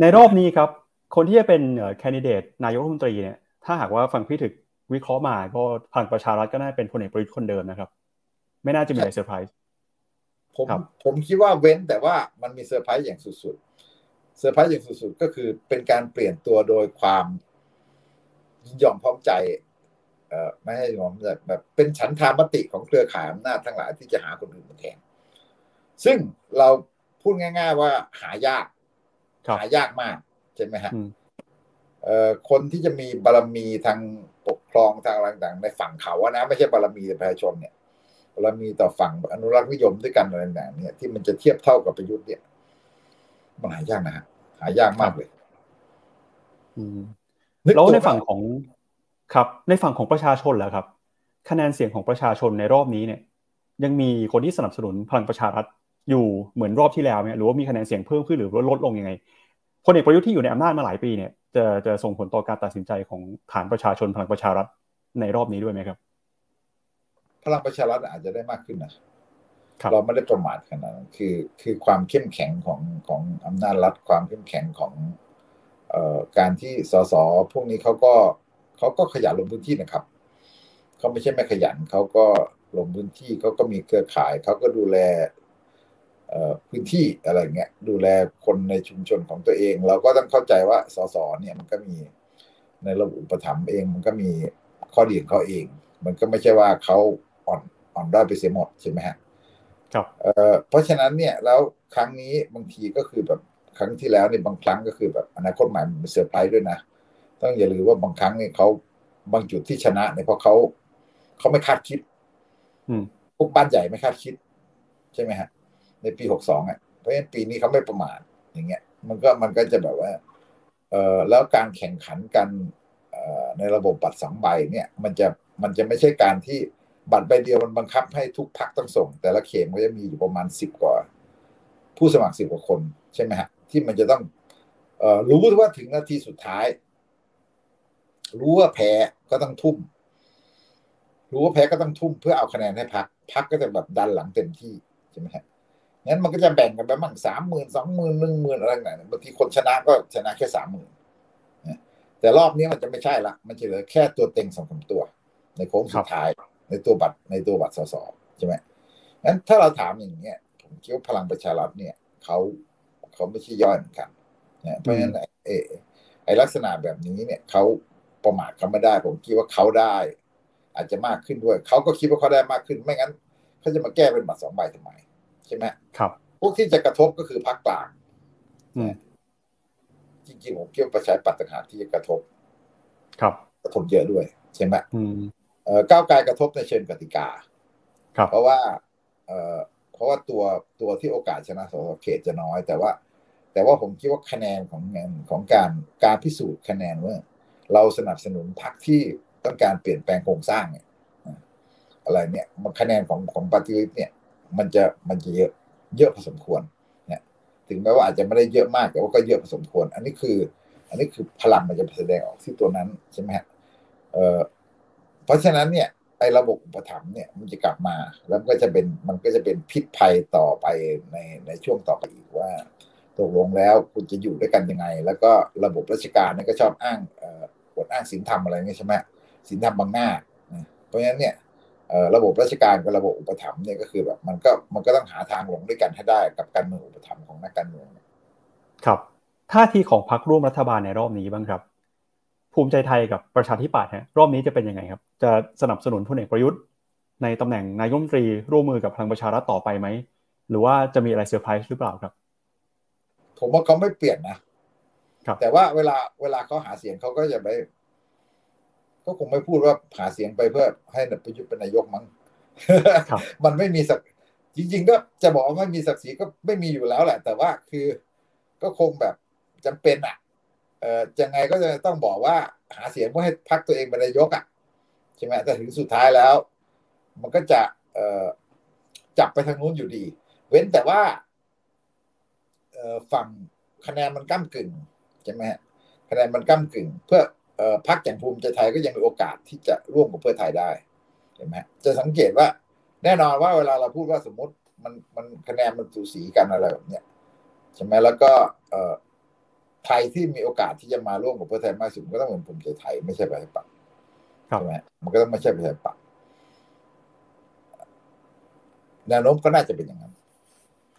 ในรอบนี้ครับ คนที่จะเป็นแคนดิเดตนายกรัฐมนตรีเนี่ยถ้าหากว่าฟังพี่ถึกวิเคราะห์มาก็พลังประชารัฐก็น่าเป็นพลเอกประยุทธ์คนเดิมนะครับ ไม่น่าจะมีอะไรเซอร์ไพรส์ผมผมคิดว่าเว้นแต่ว่ามันมีเซอร์ไพรส์อย่างสุดๆเซอร์ไพรส์อย่างสุดๆก็คือเป็นการเปลี่ยนตัวโดยความยอมพร้อมใจเอ่อไม่ให้ยอมแบบแบบเป็นฉันทามติของเครือข่ายอำนาจทั้งหลายที่จะหาคนอื่นมาแทนซึ่งเราพูดง่าย ๆ ว่าหายากหายากมากใช่ไหมฮะคนที่จะมีบารมีทางปกครองทางอะไรต่างๆในฝั่งเขาอะนะ ไม่ใช่บารมีประชาชนเนี่ย บารมีต่อฝั่งอนุรักษ์นิยมด้วยกันอะไรต่างๆเนี่ย ที่มันจะเทียบเท่ากับประยุทธ์เนี่ยมันหายากนะฮะหายากมากเลยแล้วในฝั่งของครับ ในฝั่งของประชาชนแล้วครับ คะแนนเสียงของประชาชนในรอบนี้เนี่ย ยังมีคนที่สนับสนุนพลังประชารัฐอยู่เหมือนรอบที่แล้วเนี่ยหรือว่ามีคะแนนเสียงเพิ่มขึ้นหรือลดลงยังไงพลเอกประยุทธ์ที่อยู่ในอำนาจมาหลายปีเนี่ยจะจะส่งผลต่อการตัดสินใจของฐานประชาชนพลังประชารัฐในรอบนี้ด้วยไหมครับพ ลังประชารัฐอาจจะได้มากขึ้นนะเราไม่ได้ประมาทขนาดนั้นคือคือความเข้มแข็งของของอำนาจรัฐความเข้มแข็งของเอ่อการที่สสพวกนี้เขาก็เขาก็ขยันลงพื้นที่นะครับเขาไม่ใช่ไม่ขยันเขาก็ลงพื้นที่เขาก็มีเครือข่ายเขาก็ดูแลพื้นที่อะไรเงี้ยดูแลคนในชุมชนของตัวเอง เราก็ต้องเข้าใจว่าสสเนี่ยมันก็มีในระบบอุปถัมภ์เองมันก็มีข้อดีของเขาเอง มันก็ไม่ใช่ว่าเขา อ่อนอ่อนได้ไปเสียหมดใช่ไหมฮะครับเอ่อเพราะฉะนั้นเนี่ยแล้วครั้งนี้บางทีก็คือแบบครั้งที่แล้วเนี่ยบางครั้งก็คือแบบอนาคตใหม่มันเซอร์ไพรส์ด้วยนะต้องอย่าลืมว่าบางครั้งเนี่ยเขาบางจุดที่ชนะเนี่ยเพราะเขาเขาไม่คาดคิดอืมพวกบ้านใหญ่ไม่คาดคิด ใช่ไหมฮะ ในปีหกสองอะเพราะฉะนั้นปีนี้เขาไม่ประมาทอย่างเงี้ย มันก็มันก็จะแบบว่า เออแล้วการแข่งขันกันในระบบบัตรสองใบเนี่ย มันจะมันจะไม่ใช่การที่ บัตรใบเดียวมันบังคับให้ทุกพักต้องส่ง แต่ละเขตมันจะมีอยู่ประมาณสิบกว่า ผู้สมัครสิบกว่าคนใช่ไหมฮะ ที่มันจะต้องออรู้ว่าถึงนาทีสุดท้าย รู้ว่าแพ้ก็ต้องทุ่ม รู้ว่าแพ้ก็ต้องทุ่มเพื่อเอาคะแนนให้พักพักก็จะแบบดันหลังเต็มที่ใช่ไหมฮะงั้นมันก็จะแบ่งกันไปมั่งสามหมื่นสองหมื่นหนึ่งหมื่นอะไรต่างๆบางทีคนชนะก็ชนะแค่สามหมื่นแต่รอบนี้มันจะไม่ใช่ละ มันจะเหลือแค่ตัวเต็งสองสามตัว ในโค้งสุดท้าย ในตัวบัตรในตัวบัตรสสใช่ไหมงั้นถ้าเราถามอย่างเงี้ยผมคิดว่าพลังประชารัฐเนี่ยเขาเขาไม่ใช่ย่อยเหมือนกันเพราะฉะนั้นไอ้ไอ้ลักษณะแบบนี้เนี่ยเขาประมาทเขาไม่ได้ ผมคิดว่าเขาได้ อาจจะมากขึ้นด้วยเขาก็คิดว่าเขาได้มากขึ้นไม่งั้นเขาจะมาแก้เป็นบัตรสองใบทำไมใช่ไหมครับพวกที่จะกระทบก็คือภาคกลางจริงๆผมคิดว่าประชาปัตต่างหากที่จะกระทบ ครับ กระทบเยอะด้วย ใช่ไหมเออ ก้าวไกลกระทบในเชิงกติกาครับเพราะว่าเออเพราะว่าตัวตัวที่โอกาสชนะสสเขตจะน้อย แต่ว่า แต่ว่าผมคิดว่าคะแนนของงานของการการพิสูจน์คะแนนว่า เราสนับสนุนพรรคที่ต้องการเปลี่ยนแปลงโครงสร้างเนี่ยอะไรเนี่ยมันคะแนนของของปฏิริษีเนี่ย มันจะมันจะเยอะเยอะพอสมควรเนี่ยถึงแม้ว่าอาจจะไม่ได้เยอะมากแต่ว่าก็เยอะพอสมควร อันนี้คือ อันนี้คือพลังมันจะแสดงออกที่ตัวนั้นใช่ไหมฮะเอ่อ เพราะฉะนั้นเนี่ยไอ้ระบบอุปถัมภ์เนี่ยมันจะกลับมา แล้วก็จะเป็นมันก็จะเป็นพิษภัยต่อไปในในช่วงต่อไปอีกว่าตกลงแล้วคุณจะอยู่ด้วยกันยังไง แล้วก็ระบบราชการเนี่ยก็ชอบอ้างอ่อดอ้างสินธรรมอะไรเงี้ยใช่ไหมสินธรรมบางหน้า เพราะฉะนั้นเนี่ยระบบราชการกับระบบอุปถัมภ์เนี่ยก็คือแบบมันก็มันก็ต้องหาทางลงด้วยกันให้ได้กับการเมืองอุปถัมภ์ของนักการเมืองครับท่าทีของพรรคร่วมรัฐบาลในรอบนี้บ้างครับ ภูมิใจไทยกับประชาธิปัตย์ฮะรอบนี้จะเป็นยังไงครับ จะสนับสนุนพลเอกประยุทธ์ ในตำแหน่งนายกรัฐมนตรีร่วมมือกับพลังประชารัฐต่อไปไหม หรือว่าจะมีอะไรเซอร์ไพรส์หรือเปล่าครับ ผมว่าเขาไม่เปลี่ยนนะครับแต่ว่าเวลาเวลาเขาหาเสียงเขาก็จะไปก็คงไม่พูดว่าหาเสียงไปเพื่อให้ประยุทธ์เป็นนายกมั้งมันไม่มีศักดิ์จริง ๆ ก็จะบอกว่าไม่มีศักดิ์ศรีก็ไม่มีอยู่แล้วแหละ แต่ว่าคือก็คงแบบจำเป็นอะ เอ่อยังไงก็จะต้องบอกว่าหาเสียงเพื่อให้พักตัวเองเป็นนายกอะใช่ไหมแต่ถึงสุดท้ายแล้ว มันก็จะเอ่อจับไปทางนู้นอยู่ดี เว้นแต่ว่าเอ่อฝั่งคะแนนมันก้ากึ่งใช่ไหมคะแนนมันก้ากึ่ง เพื่อเอ่อพักอย่างภูมิใจไทยก็ยังมีโอกาสที่จะร่วมกับเพื่อไทยได้เห็นไหมจะสังเกตว่า แน่นอนว่าเวลาเราพูดว่าสมมติมันมันคะแนนมันสูสีกันอะไรแบบเนี้ยใช่ไหมแล้วก็เอ่อ ไทยที่มีโอกาสที่จะมาร่วมกับเพื่อไทยมากสุดก็ต้องเป็นภูมิใจไทยไม่ใช่ประชาธิปัตย์ใช่ไหมมันก็ต้องไม่ใช่ประชาธิปัตย์แนวโน้มก็น่าจะเป็นอย่างนั้น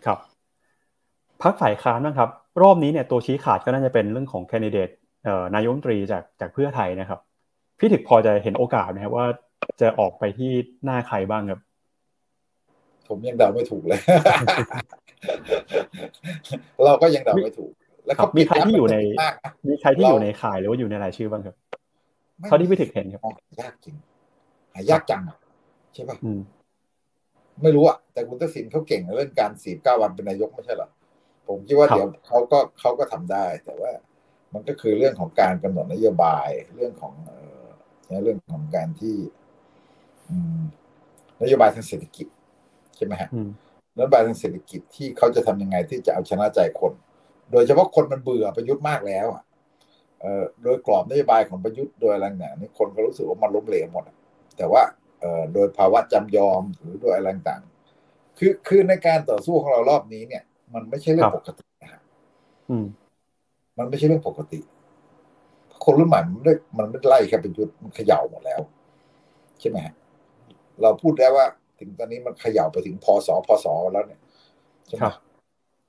ครับพักฝ่ายค้านนะครับ รอบนี้เนี่ยตัวชี้ขาดก็น่าจะเป็นเรื่องของแคนดิเดตนายกรัฐมนตรีจากจากเพื่อไทยนะครับ พี่ถึกพอจะเห็นโอกาสนะครับว่าจะออกไปที่หน้าใครบ้างครับ ผมยังเดาไม่ถูกเลย เราก็ยังเดาไม่ถูก แล้วก็มีใครที่อยู่ในมีใครที่อยู่ในข่ายหรือว่าอยู่ในรายชื่อบ้างครับเท่าที่พี่ถึกเห็นครับยากจริงหายากจังใช่ป่ะไม่รู้อะแต่คุณทักษิณเขาเก่งในเรื่องการสีบเก้าวันเป็นนายกไม่ใช่หรอผมคิดว่าเดี๋ยวเขาก็เขาก็ทำได้ แต่ว่ามันก็คือเรื่องของการกำหนดนโยบายเรื่องของเรื่องของการที่นโยบายทางเศรษฐกิจใช่ไหมฮะนโยบายทางเศรษฐกิจที่เขาจะทำยังไงที่จะเอาชนะใจคน โดยเฉพาะคนมันเบื่อประยุทธ์มากแล้วอะโดยกรอบนโยบายของประยุทธ์โดยอะไรเนี่ยนี่คนก็รู้สึกว่ามันล้มเหลวหมด แต่ว่าโดยภาวะจำยอมหรือโดยอะไรต่างคือคือในการต่อสู้ของเรารอบนี้เนี่ย มันไม่ใช่เรื่องปกตินะครับมันไม่ใช่เรื่องปกติ คนรุ่นใหม่มันไม่ได้มันไม่ไล่แค่เป็นยุทธมันเขย่าหมดแล้ว ใช่ไหมฮะเราพูดได้ว่า ถึงตอนนี้มันเขย่าไปถึงพศพศแล้วเนี่ยใช่ไหม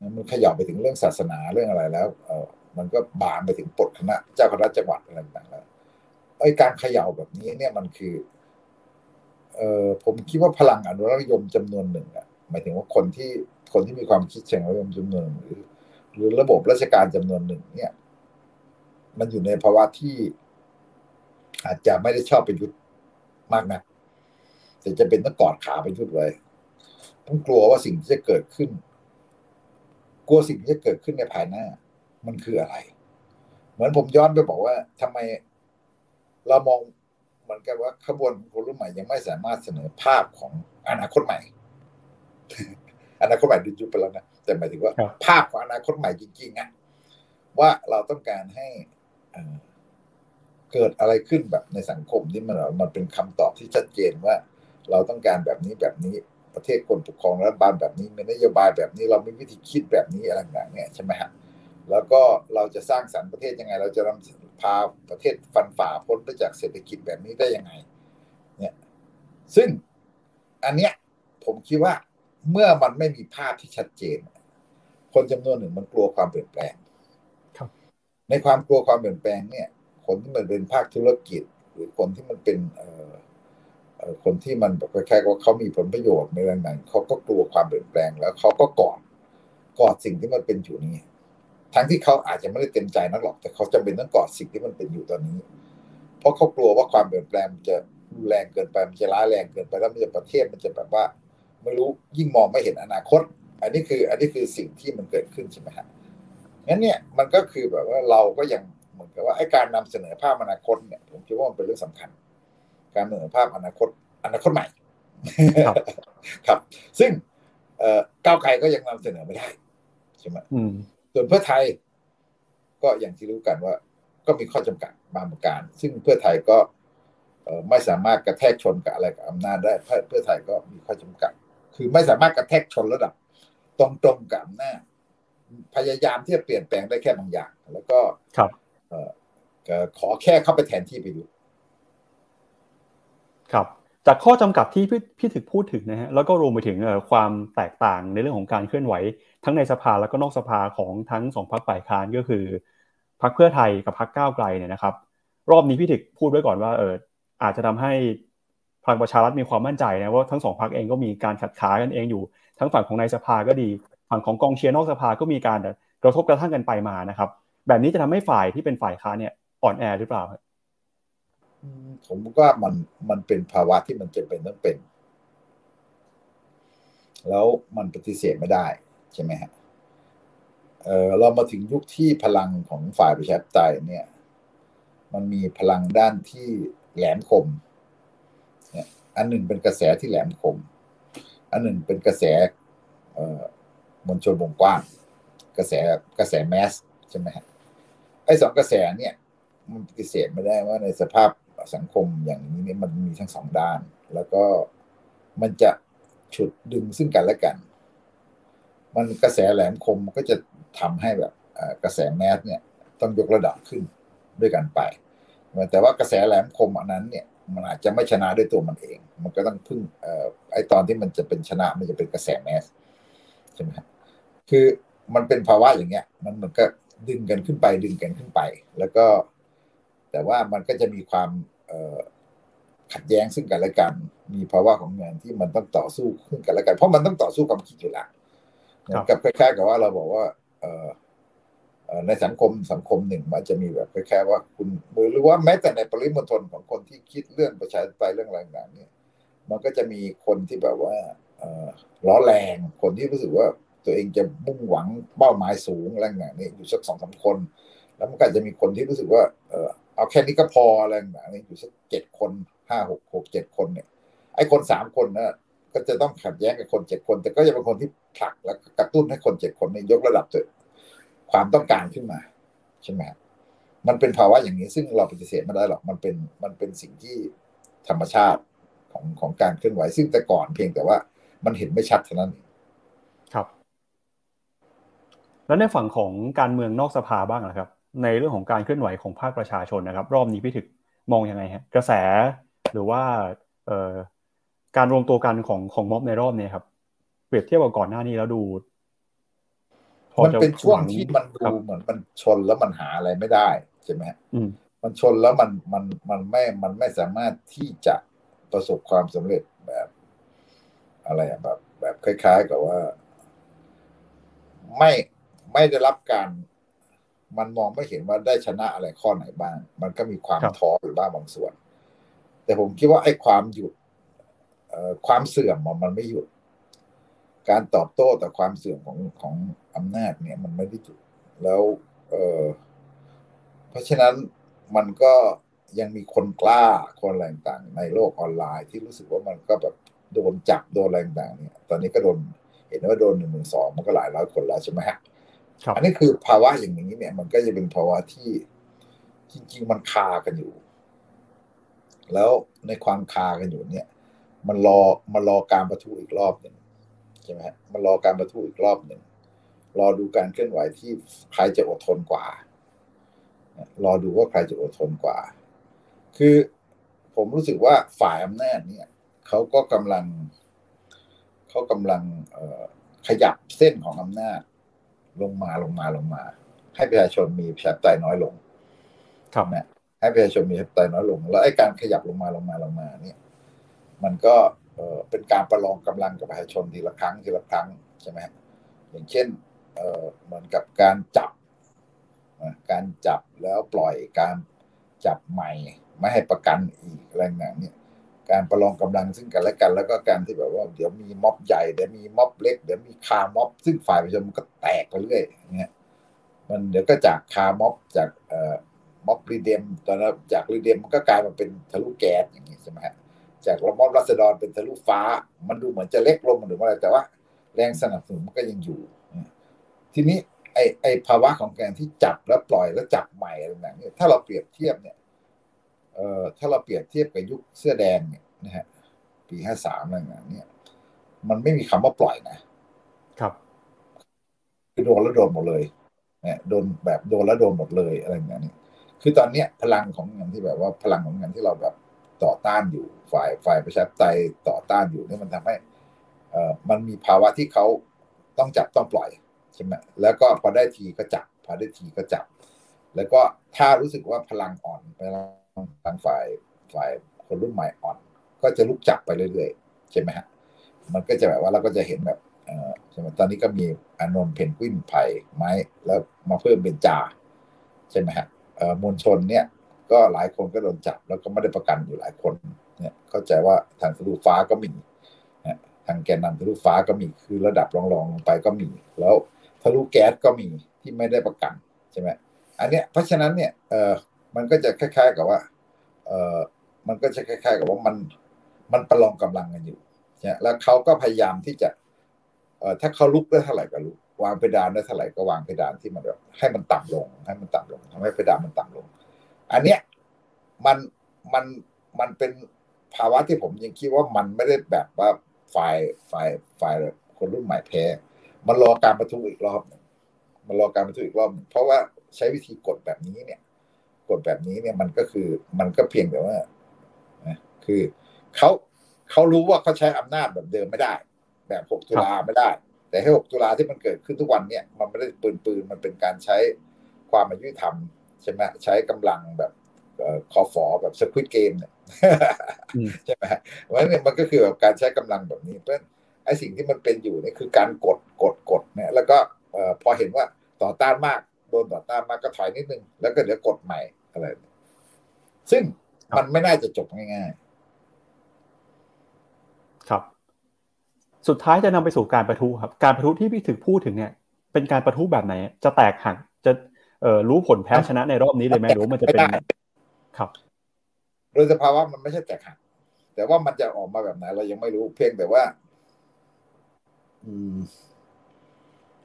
มันเขย่าไปถึงเรื่องศาสนาเรื่องอะไรแล้วเออมันก็บานไปถึงปลดคณะเจ้าคณะจังหวัดอะไรต่างๆแล้วไอ้การเขย่าแบบนี้เนี่ยมันคือเออผมคิดว่าพลังอนุรักษ์นิยมจำนวนหนึ่งอะหมายถึงว่าคนที่คนที่มีความคิดเชิงอนุรักษ์นิยมจำนวนหรือ หรือระบบราชการจำนวนหนึ่ง เนี่ย มันอยู่ในภาวะที่ อาจจะไม่ได้ชอบประยุทธ์มากนะแต่จะเป็นต้องกอดขาประยุทธ์ไว้ต้องกลัวว่าสิ่งที่จะเกิดขึ้น กลัวสิ่งที่จะเกิดขึ้นในภายหน้า มันคืออะไร เหมือนผมย้อนไปบอกว่าทำไม เรามองเหมือนกันว่าขบวนคนรุ่นใหม่ยังไม่สามารถเสนอภาพของอนาคตใหม่ อนาคตใหม่ดิจุไปแล้วนะแต่หมายถึงว่า ภาพของอนาคตใหม่จริงๆอะว่าเราต้องการให้เกิดอะไรขึ้นแบบในสังคมที่มันมันเป็นคำตอบที่ชัดเจนว่า เราต้องการแบบนี้แบบนี้ ประเทศคนปกครองรัฐบาลแบบนี้มีนโยบายแบบนี้เรามีวิธีคิดแบบนี้อะไรต่างๆเนี่ยใช่ไหมฮะแล้วก็เราจะสร้างสรรค์ประเทศยังไง เราจะนำพาประเทศฟันฝ่าพ้นไปจากเศรษฐกิจแบบนี้ได้ยังไงเนี่ยซึ่งอันเนี้ยผมคิดว่าเมื่อมันไม่มีภาพที่ชัดเจน คนจำนวนหนึ่งมันกลัวความเปลี่ยนแปลงในความกลัวความเปลี่ยนแปลงเนี่ย คนที่มันเป็นภาคธุรกิจ หรือคนที่มันเป็นเอ่อ คนที่มันแบบคล้ายๆว่าเขามีผลประโยชน์ในเรื่องนั้นเขาก็กลัวความเปลี่ยนแปลงแล้วเขาก็กอดกอดสิ่งที่มันเป็นอยู่นี้ทั้งที่เขาอาจจะไม่ได้เต็มใจนักหรอก แต่เขาจำเป็นต้องกอดสิ่งที่มันเป็นอยู่ตอนนี้ เพราะเขากลัวว่าความเปลี่ยนแปลงมันจะรุนแรงเกินไปมันจะร้ายแรงเกินไปแล้วมันจะประเทศมันจะแบบว่า ไม่รู้ยิ่งมองไม่เห็นอนาคต อันนี้คือ อันนี้คือสิ่งที่มันเกิดขึ้นใช่ไหมฮะงั้นเนี่ยมันก็คือแบบว่าเราก็ยังเหมือนกับว่าไอ้การนำเสนอภาพอนาคตเนี่ยผมคิดว่ามันเป็นเรื่องสำคัญ การเสนอภาพอนาคตอนาคตใหม่ ครับ ซึ่งก้าวไกลก็ยังนำเสนอไม่ได้ใช่ไหมส่วนเพื่อไทย ก็อย่างที่รู้กันว่า ก็มีข้อจำกัดบางประการ ซึ่งเพื่อไทยก็ไม่สามารถกระแทกชนกับอะไรกับอำนาจได้เพื่อไทยก็มีข้อจำกัด คือไม่สามารถกระแทกชนระดับ ตรงๆกับอำนาจพยายามที่จะเปลี่ยนแปลงได้แค่บางอย่าง แล้วก็ครับขอแค่เข้าไปแทนที่ไปดู ครับจากข้อจำกัดที่พี่พี่ถึกพูดถึงนะฮะแล้วก็รวมไปถึงความแตกต่างในเรื่องของการเคลื่อนไหว ทั้งในสภาแล้วก็นอกสภาของทั้งสองพรรคฝ่ายค้านก็คือพรรคเพื่อไทยกับพรรคก้าวไกลเนี่ยนะครับ รอบนี้พี่ถึกพูดไว้ก่อนว่าเอออาจจะทำให้พลังประชารัฐมีความมั่นใจนะว่าทั้งสองพรรคเองก็มีการขัดขากันเองอยู่ ทั้งฝั่งของในสภาก็ดี ฝั่งของกองเชียร์นอกสภาก็มีการกระทบกระทั่งกันไปมานะครับ แบบนี้จะทำให้ฝ่ายที่เป็นฝ่ายค้านเนี่ยอ่อนแอหรือเปล่าครับ ผมว่ามันมันเป็นภาวะที่มันจะเป็นต้องเป็น แล้วมันปฏิเสธไม่ได้ ใช่ไหมฮะเออเรามาถึงยุคที่พลังของฝ่ายประชาธิปไตยเนี่ย มันมีพลังด้านที่แหลมคมเนี่ยอันหนึ่งเป็นกระแสที่แหลมคม อันหนึ่งเป็นกระแสมวลชนวงกว้าง กระแสกระแสแมสใช่ไหมฮะไอ้สองกระแสเนี่ย มันปฏิเสธไม่ได้ว่าในสภาพ สังคมอย่างนี้เนี่ยมันมีทั้งสองด้าน แล้วก็มันจะฉุดดึงซึ่งกันและกัน มันกระแสแหลมคมก็จะทำให้แบบกระแสแมสเนี่ยต้องยกระดับขึ้นด้วยกันไป แต่ว่ากระแสแหลมคมอันนั้นเนี่ยมันอาจจะไม่ชนะด้วยตัวมันเอง มันก็ต้องพึ่งไอตอนที่มันจะเป็นชนะมันจะเป็นกระแสแมสใช่ไหมครัคือมันเป็นภาวะอย่างเงี้ย มันมันก็ดึงกันขึ้นไปดึงกันขึ้นไป แล้วก็ แต่ว่ามันก็จะมีความขัดแย้งซึ่งกันและกัน มีภาวะของงานที่มันต้องต่อสู้ขึ้นกันและกัน เพราะมันต้องต่อสู้ความคิดอยู่ละกับคล้ายๆกับว่าเราบอกว่าในสังคมสังคมหนึ่งมันจะมีแบบคล้ายๆว่าคุณหรือว่าแม้แต่ในปริมณฑลของคนที่คิดเรื่องประชาธิปไตยเรื่องอะไรต่างๆเนี่ยมันก็จะมีคนที่แบบว่าล้อแรงคนที่รู้สึกว่าตัวเองจะมุ่งหวังเป้าหมายสูงอะไรอย่างนี้อยู่สักสองสาคน แล้วมันก็จะมีคนที่รู้สึกว่า เอาแค่นี้ก็พออะไรอย่างนี้อยู่สักเจ็ดคนห้าหกหกเจ็ดคนเนี่ย ไอ้คนสามคนนะก็จะต้องขัดแย้งกับคนเจ็ดคน แต่ก็จะเป็นคนที่ผลักและกระตุ้นให้คนเจ็ดคนนี้ยกระดับตัวความต้องการขึ้นมาใช่ไหมมันเป็นภาวะอย่างนี้ ซึ่งเราปฏิเสธไม่ได้หรอกมันเป็นมันเป็นสิ่งที่ธรรมชาติของของการเคลื่อนไหว ซึ่งแต่ก่อนเพียงแต่ว่ามันเห็นไม่ชัดเท่านั้นครับ แล้วในฝั่งของการเมืองนอกสภาบ้างนะครับ ในเรื่องของการเคลื่อนไหวของภาคประชาชนนะครับ รอบนี้พี่ถึกมองยังไงฮะกระแสหรือว่าเอ่อการรวมตัวกันของของม็อบในรอบนี้ครับ เปรียบเทียบกับก่อนหน้านี้แล้วดูมันเป็นช่วงที่มันดูเหมือนมันชนแล้วมันหาอะไรไม่ได้ใช่ไหมมันชนแล้วมันมันมันไม่มันไม่สามารถที่จะประสบความสำเร็จแบบ อะไรแบบ แบบคล้าย ๆ กับว่า ไม่ไม่ได้รับการ มันมองไม่เห็นว่าได้ชนะอะไรข้อไหนบ้าง มันก็มีความท้อหรือบ้างบางส่วน แต่ผมคิดว่าไอ้ความหยุดความเสื่อมมันไม่หยุด การตอบโต้ต่อความเสื่อมของของอำนาจเนี่ย มันไม่ได้จุด แล้วเออเพราะฉะนั้นมันก็ยังมีคนกล้าคนแรงต่างในโลกออนไลน์ที่รู้สึกว่ามันก็แบบโดนจับโดนแรงต่างเนี่ย ตอนนี้ก็โดนเห็นว่าโดนหนึ่งหนึ่งสองมันก็หลายร้อยคนแล้วใช่ไหมฮะ อันนี้คือภาวะอย่างนี้เนี่ย มันก็จะเป็นภาวะที่จริง ๆ มันคากันอยู่ แล้วในความคากันอยู่เนี่ย มันรอมันรอการประทุอีกรอบหนึ่งใช่ไหมฮะมันรอการประทุอีกรอบหนึ่งรอดูการเคลื่อนไหวที่ใครจะอดทนกว่า รอดูว่าใครจะอดทนกว่า คือผมรู้สึกว่าฝ่ายอำนาจเนี่ยเขาก็กำลังเขากำลังขยับเส้นของอำนาจ ลงมาลงมาลงมา ให้ประชาชนมีประชาธิปไตยน้อยลงครับเนี่ยให้ประชาชนมีประชาธิปไตยน้อยลง แล้วไอ้การขยับลงมาลงมาลงมา เนี่ย มันก็เป็นการประลองกำลังกับประชาชนทีละครั้งทีละครั้งใช่ไหมอย่างเช่นเหมือนกับการจับการจับแล้วปล่อยการจับใหม่ ไม่ให้ประกันอีกอะไรอย่างนี้ การประลองกำลังซึ่งกันและกัน แล้วก็การที่แบบว่าเดี๋ยวมีม็อบใหญ่เดี๋ยวมีม็อบเล็กเดี๋ยวมีคาร์ม็อบ ซึ่งฝ่ายประชาชนมันก็แตกไปเรื่อยเงี้ยมันเดี๋ยวก็จากคาร์ม็อบจากเอ่อม็อบรีเดมตอนนั้นจากรีเดมมันก็กลายมาเป็นทะลุแก๊สอย่างนี้ใช่ไหมฮะจากม็อบรัศดรเป็นทะลุฟ้า มันดูเหมือนจะเล็กลงหรือว่าอะไรแต่ว่า แรงสนับสนุนมันก็ยังอยู่ ทีนี้ไอไอภาวะของการที่จับแล้วปล่อยแล้วจับใหม่อะไรแบบนี้ถ้าเราเปรียบเทียบเนี่ย ถ้าเราเปรียบเทียบกับยุคเสื้อแดงเนี่ยนะฮะปีห้าสามอะไรแบบนี้มันไม่มีคำว่าปล่อยนะ ครับคือโดนแล้วโดนหมดเลยเนี่ยโดนแบบโดนแล้วโดนหมดเลยอะไรแบบนี้คือตอนเนี้ยพลังของงานที่แบบว่าพลังของงานที่เราแบบต่อต้านอยู่ฝ่ายฝ่ายประชาธิปไตยต่อต้านอยู่นี่มันทำให้เอ่อมันมีภาวะที่เขาต้องจับต้องปล่อยใช่ไหมแล้วก็พอได้ทีก็จับพอได้ทีก็จับ แล้วก็ถ้ารู้สึกว่าพลังอ่อนพลัง ทางฝ่ายฝ่ายคนรุ่นใหม่อ่อน ก็จะลุกจับไปเรื่อยๆ ใช่ไหมฮะ มันก็จะแบบว่าเราก็จะเห็นแบบออใช่ไหมตอนนี้ก็มีอานนท์เพนกวินไผ่ไม้แล้วมาเพิ่มเป็นจาใช่ไหมฮะเออมวลชนเนี่ย ก็หลายคนก็โดนจับแล้วก็ไม่ได้ประกันอยู่หลายคนเนี่ยเข้าใจว่าทางทะลุฟ้าก็มีทางแกนนำทะลุฟ้าก็มีคือระดับรองๆลงไปก็มี แล้วทะลุแก๊สก็มีที่ไม่ได้ประกันใช่ไหมอันเนี้ยเพราะฉะนั้นเนี่ยเออ มันก็จะคล้าย ๆ กับว่า เออมันก็จะคล้าย ๆ กับว่ามันมันประลองกำลังกันอยู่ใช่แล้วเขาก็พยายามที่จะ เออถ้าเขาลุกได้เท่าไหร่ก็ลุกวางเพดานได้เท่าไหร่ก็วางเพดานที่มันแบบให้มันต่ำลงให้มันต่ำลงทำให้เพดานมันต่ำลง อันเนี้ยมันมันมันเป็นภาวะที่ผมยังคิดว่ามันไม่ได้แบบว่าฝ่ายฝ่ายฝ่ายคนรุ่นใหม่แพ้ มันรอการประทุอีกรอบมันรอการประทุอีกรอบเพราะว่าใช้วิธีกดแบบนี้เนี่ย กดแบบนี้เนี่ยมันก็คือมันก็เพียงแต่ว่าคือเขาเขารู้ว่าเขาใช้อำนาจแบบเดิมไม่ได้ แบบหกตุลาไม่ได้ แต่ให้หกตุลาที่มันเกิดขึ้นทุกวันเนี่ยมันไม่ได้ปืนปืนมันเป็นการใช้ความอายุธรรมใช่ไหมใช้กำลังแบบคอฟอแบบสควิตเกมเนี่ยใช่ไหมเพราะฉะนั้นมันก็คือแบบการใช้กำลังแบบนี้เพราะไอ้สิ่งที่มันเป็นอยู่นี่คือการกดกดกดเนี่ยแล้วก็พอเห็นว่าต่อต้านมากโดนต่อต้านมากก็ถอยนิดนึง แล้วก็เดี๋ยวกดใหม่ อะไร ซึ่งมันไม่น่าจะจบง่ายๆ ครับ สุดท้ายจะนำไปสู่การประทุครับ การประทุที่พี่ถึงพูดถึงเนี่ย เป็นการประทุแบบไหน จะแตกหัก จะเอ่อรู้ผลแพ้ชนะในรอบนี้เลยไหมหรือมันจะเป็นครับ โดยสภาวะมันไม่ใช่แตกหัก แต่ว่ามันจะออกมาแบบไหนเรายังไม่รู้เพียงแต่ว่า อืม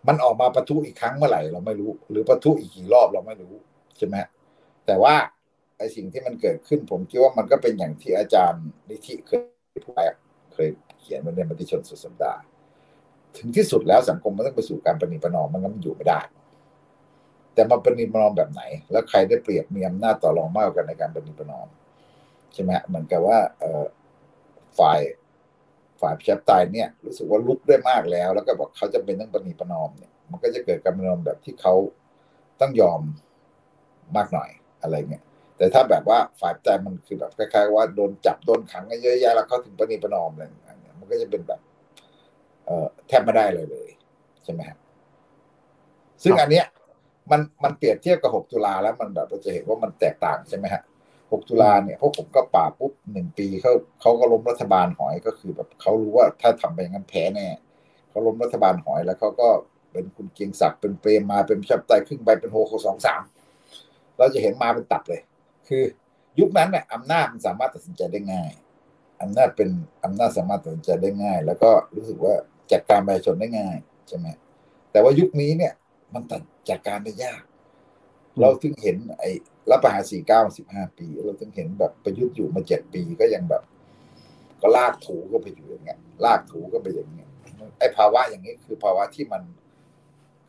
มันออกมาประทุอีกครั้งเมื่อไหร่เราไม่รู้ หรือประทุอีกกี่รอบเราไม่รู้ใช่ไหม แต่ว่าไอ้สิ่งที่มันเกิดขึ้นผมคิดว่ามันก็เป็นอย่างที่อาจารย์นิธิเคยพูดเคยเขียนไว้ในมติชนสุดสัปดาห์ ถึงที่สุดแล้วสังคมมันต้องไปสู่การปฏิปนอมมันก็มันอยู่ไม่ได้ แต่มาปฏิปนอมแบบไหน แล้วใครได้เปรียบมีอำนาจต่อรองมากกว่าในการปฏิปนอมใช่ไหมเหมือนกับว่าฝ่ายฝ่ายพิชาตายเนี่ย รู้สึกว่าลุกได้มากแล้ว แล้วก็บอกเขาจะเป็นต้องปฏิปนอมเนี่ยมันก็จะเกิดการปฏิปนอมแบบที่เขาต้องยอมมากหน่อย อะไรเงี้ยแต่ถ้าแบบว่าฝ่ายใจมันคือแบบคล้ายๆว่าโดนจับโดนขังเยอะแยะแล้วเขาถึงปฏิปนอมอะไรอย่างเงี้ยมันก็จะเป็นแบบ เอ่อแทบไม่ได้เลยเลย ใช่ไหมครับซึ่งอันเนี้ย มันมันเปรียบเทียบกับ 6 ตุลาแล้วมันแบบเราจะเห็นว่ามันแตกต่างใช่ไหมฮะ 6 ตุลาเนี่ยพวกผมก็ป่าปุ๊บหนึ่งปีเขาเขาก็ล้มรัฐบาลหอยก็คือแบบเขารู้ว่าถ้าทำไปงั้นแพ้แน่เขาล้มรัฐบาลหอยแล้วเขาก็เป็นคุณเกียงศักดิ์เป็นเปรมมาเป็นชับไตครึ่งใบเป็นโฮโคสองสาม เราจะเห็นมาเป็นตับเลย คือยุคนั้นเนี่ยอำนาจมันสามารถตัดสินใจได้ง่ายอำนาจเป็นอำนาจสามารถตัดสินใจได้ง่าย แล้วก็รู้สึกว่าจัดการประชาชนได้ง่ายใช่ไหมแต่ว่ายุคนี้เนี่ย มันตัดจัดการได้ยาก เราถึงเห็น ไอ้รับประหารสี่เก้าสิบห้าปี เราถึงเห็นแบบประยุทธ์อยู่มาเจ็ดปีก็ยังแบบ ก็ลากถูก็ไปอยู่อย่างเงี้ยลากถูก็ไปอย่างเงี้ยไอ้ภาวะอย่างนี้คือภาวะที่มัน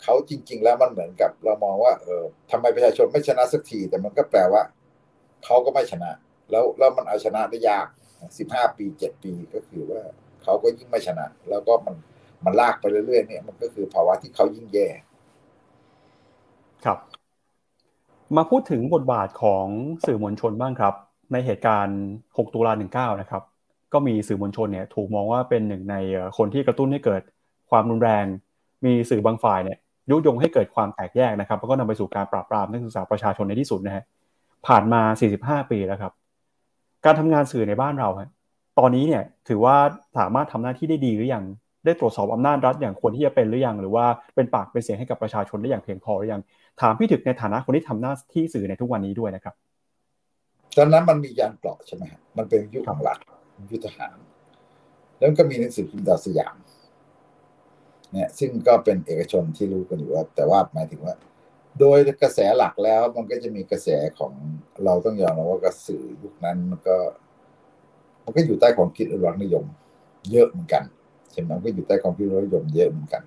เขาจริง ๆ แล้วมันเหมือนกับเรามองว่า เออทำไมประชาชนไม่ชนะสักที แต่มันก็แปลว่าเขาก็ไม่ชนะ แล้วแล้วมันเอาชนะได้ยากสิบห้าปีเจ็ดปีก็คือว่าเขาก็ยิ่งไม่ชนะ แล้วก็มันมันลากไปเรื่อยๆเนี่ยมันก็คือภาวะที่เขายิ่งแย่ ครับ มาพูดถึงบทบาทของสื่อมวลชนบ้างครับ ในเหตุการณ์ 6 ตุลา19 นะครับ ก็มีสื่อมวลชนเนี่ย ถูกมองว่าเป็นหนึ่งในคนที่กระตุ้นให้เกิดความรุนแรง มีสื่อบางฝ่ายเนี่ย ยุยงให้เกิดความแตกแยกนะครับ แล้วก็นำไปสู่การปราบปรามนักศึกษาประชาชนในที่สุดนะฮะผ่านมา 45 ปีแล้วครับ การทำงานสื่อในบ้านเราฮะตอนนี้เนี่ยถือว่าสามารถทำหน้าที่ได้ดีหรือยังได้ตรวจสอบอำนาจรัฐอย่างควรที่จะเป็นหรือยังหรือว่าเป็นปากเป็นเสียงให้กับประชาชนได้อย่างเพียงพอหรือยังถามพี่ถึกในฐานะคนที่ทำหน้าที่สื่อในทุกวันนี้ด้วยนะครับตอนนั้นมันมียานเกราะใช่ไหมมันเป็นยุคหลักยุทธหาร แล้วก็มีหนังสือพิมพ์ดาวสยาม เนี่ยซึ่งก็เป็นเอกชนที่รู้กันอยู่ว่า แต่ว่าหมายถึงว่า โดยกระแสหลักแล้วมันก็จะมีกระแสของเราต้องยอมรับว่ากระสือยุคนั้นมันก็ มันก็อยู่ใต้ความคิดอุรักษ์นิยม เยอะเหมือนกันใช่ไหมมันก็อยู่ใต้ความคิดอุรักษ์นิยมเยอะเหมือนกัน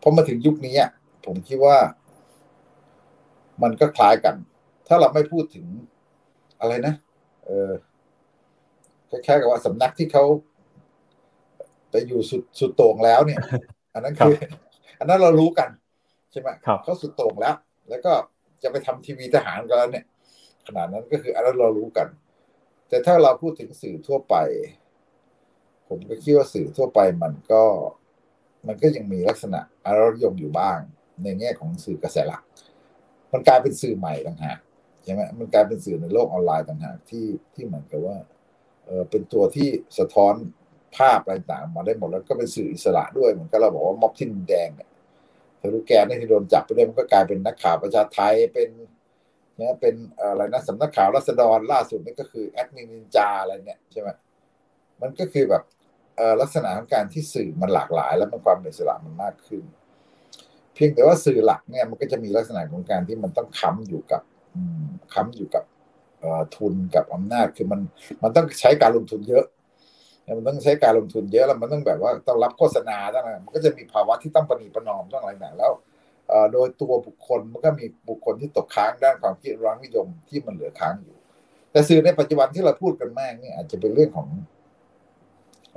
พอมาถึงยุคนี้ผมคิดว่า มันก็คล้ายกัน ถ้าเราไม่พูดถึงอะไรนะ เออคล้ายๆกับว่าสำนักที่เขา ไปอยู่สุดสุดโต่งแล้วเนี่ย อันนั้นคือ อันนั้นเรารู้กันใช่ไหมเขาสุดโต่งแล้ว แล้วก็จะไปทำทีวีทหารกันแล้วเนี่ย ขนาดนั้นก็คืออันนั้นเรารู้กัน แต่ถ้าเราพูดถึงสื่อทั่วไป ผมก็คิดว่าสื่อทั่วไปมันก็ มันก็ยังมีลักษณะอารยมอยู่บ้าง ในแง่ของสื่อกระแสหลัก มันกลายเป็นสื่อใหม่ต่างหากใช่ไหมมันกลายเป็นสื่อในโลกออนไลน์ต่างหากที่ที่เหมือนกับว่าเออเป็นตัวที่สะท้อน ภาพอะไรต่างมาได้หมดแล้วก็เป็นสื่ออิสระด้วยเหมือนกับเราบอกว่าม็อบที่แดงเนี่ยทะลุแกนที่โดนจับไปเลยมันก็กลายเป็นนักข่าวประชาไทยเป็นเนี่ยเป็นอะไรนะสำนักข่าวรัศดรล่าสุดนี่ก็คือแอดมินนินจาอะไรเนี่ยใช่ไหมมันก็คือแบบลักษณะของการที่สื่อมันหลากหลาย แล้วมันความเป็นอิสระมันมากขึ้น เพียงแต่ว่าสื่อหลักเนี่ยมันก็จะมีลักษณะของการที่มันต้องค้ำอยู่กับค้ำอยู่กับทุนกับอำนาจคือมันมันต้องใช้การลงทุนเยอะ มันต้องใช้การลงทุนเยอะแล้วมันต้องแบบว่าต้องรับโฆษณาต้องอะไรมันก็จะมีภาวะที่ต้องประนีประนอมต้องอะไรแบบแล้วโดยตัวบุคคลมันก็มีบุคคลที่ตกค้างด้านความคิดรังนิยมที่มันเหลือค้างอยู่ แต่สื่อในปัจจุบันที่เราพูดกันมากนี่อาจจะเป็นเรื่องของ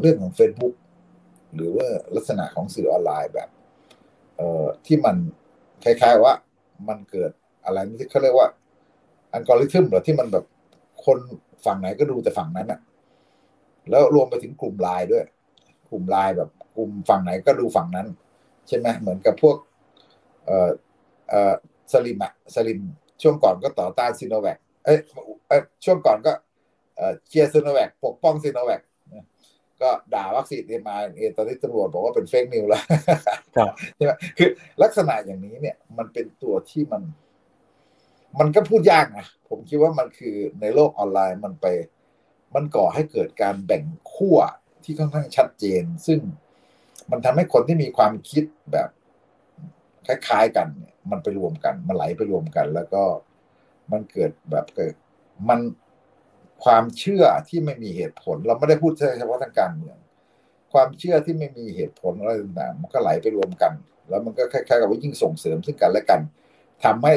เรื่องของ Facebook หรือว่าลักษณะของสื่อออนไลน์แบบ เอ่อที่มันคล้ายๆว่ามันเกิดอะไรที่เขาเรียกว่า อัลกอริทึมหรือที่มันแบบคนฝั่งไหนก็ดูแต่ฝั่งนั้นอะ แล้วรวมไปถึงกลุ่มไลน์ด้วย กลุ่มไลน์แบบกลุ่มฝั่งไหนก็ดูฝั่งนั้น ใช่ไหมเหมือนกับพวก เอ่อเอ่อสลิมอะสลิมช่วงก่อนก็ต่อต้านซีโนแวคเอ้ยช่วงก่อนก็เอ่อเชียร์ซีโนแวคปกป้องซีโนแวคก็ด่าวัคซีนเอมาเอตอนนี้ตำรวจบอกว่าเป็น fake news แล้วใช่ไหมคือลักษณะอย่างนี้เนี่ย มันเป็นตัวที่มัน มันก็พูดยากนะผมคิดว่ามันคือในโลกออนไลน์มันไป มันก่อให้เกิดการแบ่งขั้วที่ค่อนข้างชัดเจน ซึ่งมันทำให้คนที่มีความคิดแบบคล้ายๆกันเนี่ยมันไปรวมกัน มันไหลไปรวมกัน แล้วก็มันเกิดแบบเกิดมันความเชื่อที่ไม่มีเหตุผล เราไม่ได้พูดเฉพาะทางการเมือง ความเชื่อที่ไม่มีเหตุผลอะไรต่างๆมันก็ไหลไปรวมกัน แล้วมันก็คล้ายๆกับว่ายิ่งส่งเสริมซึ่งกันและกันทำให้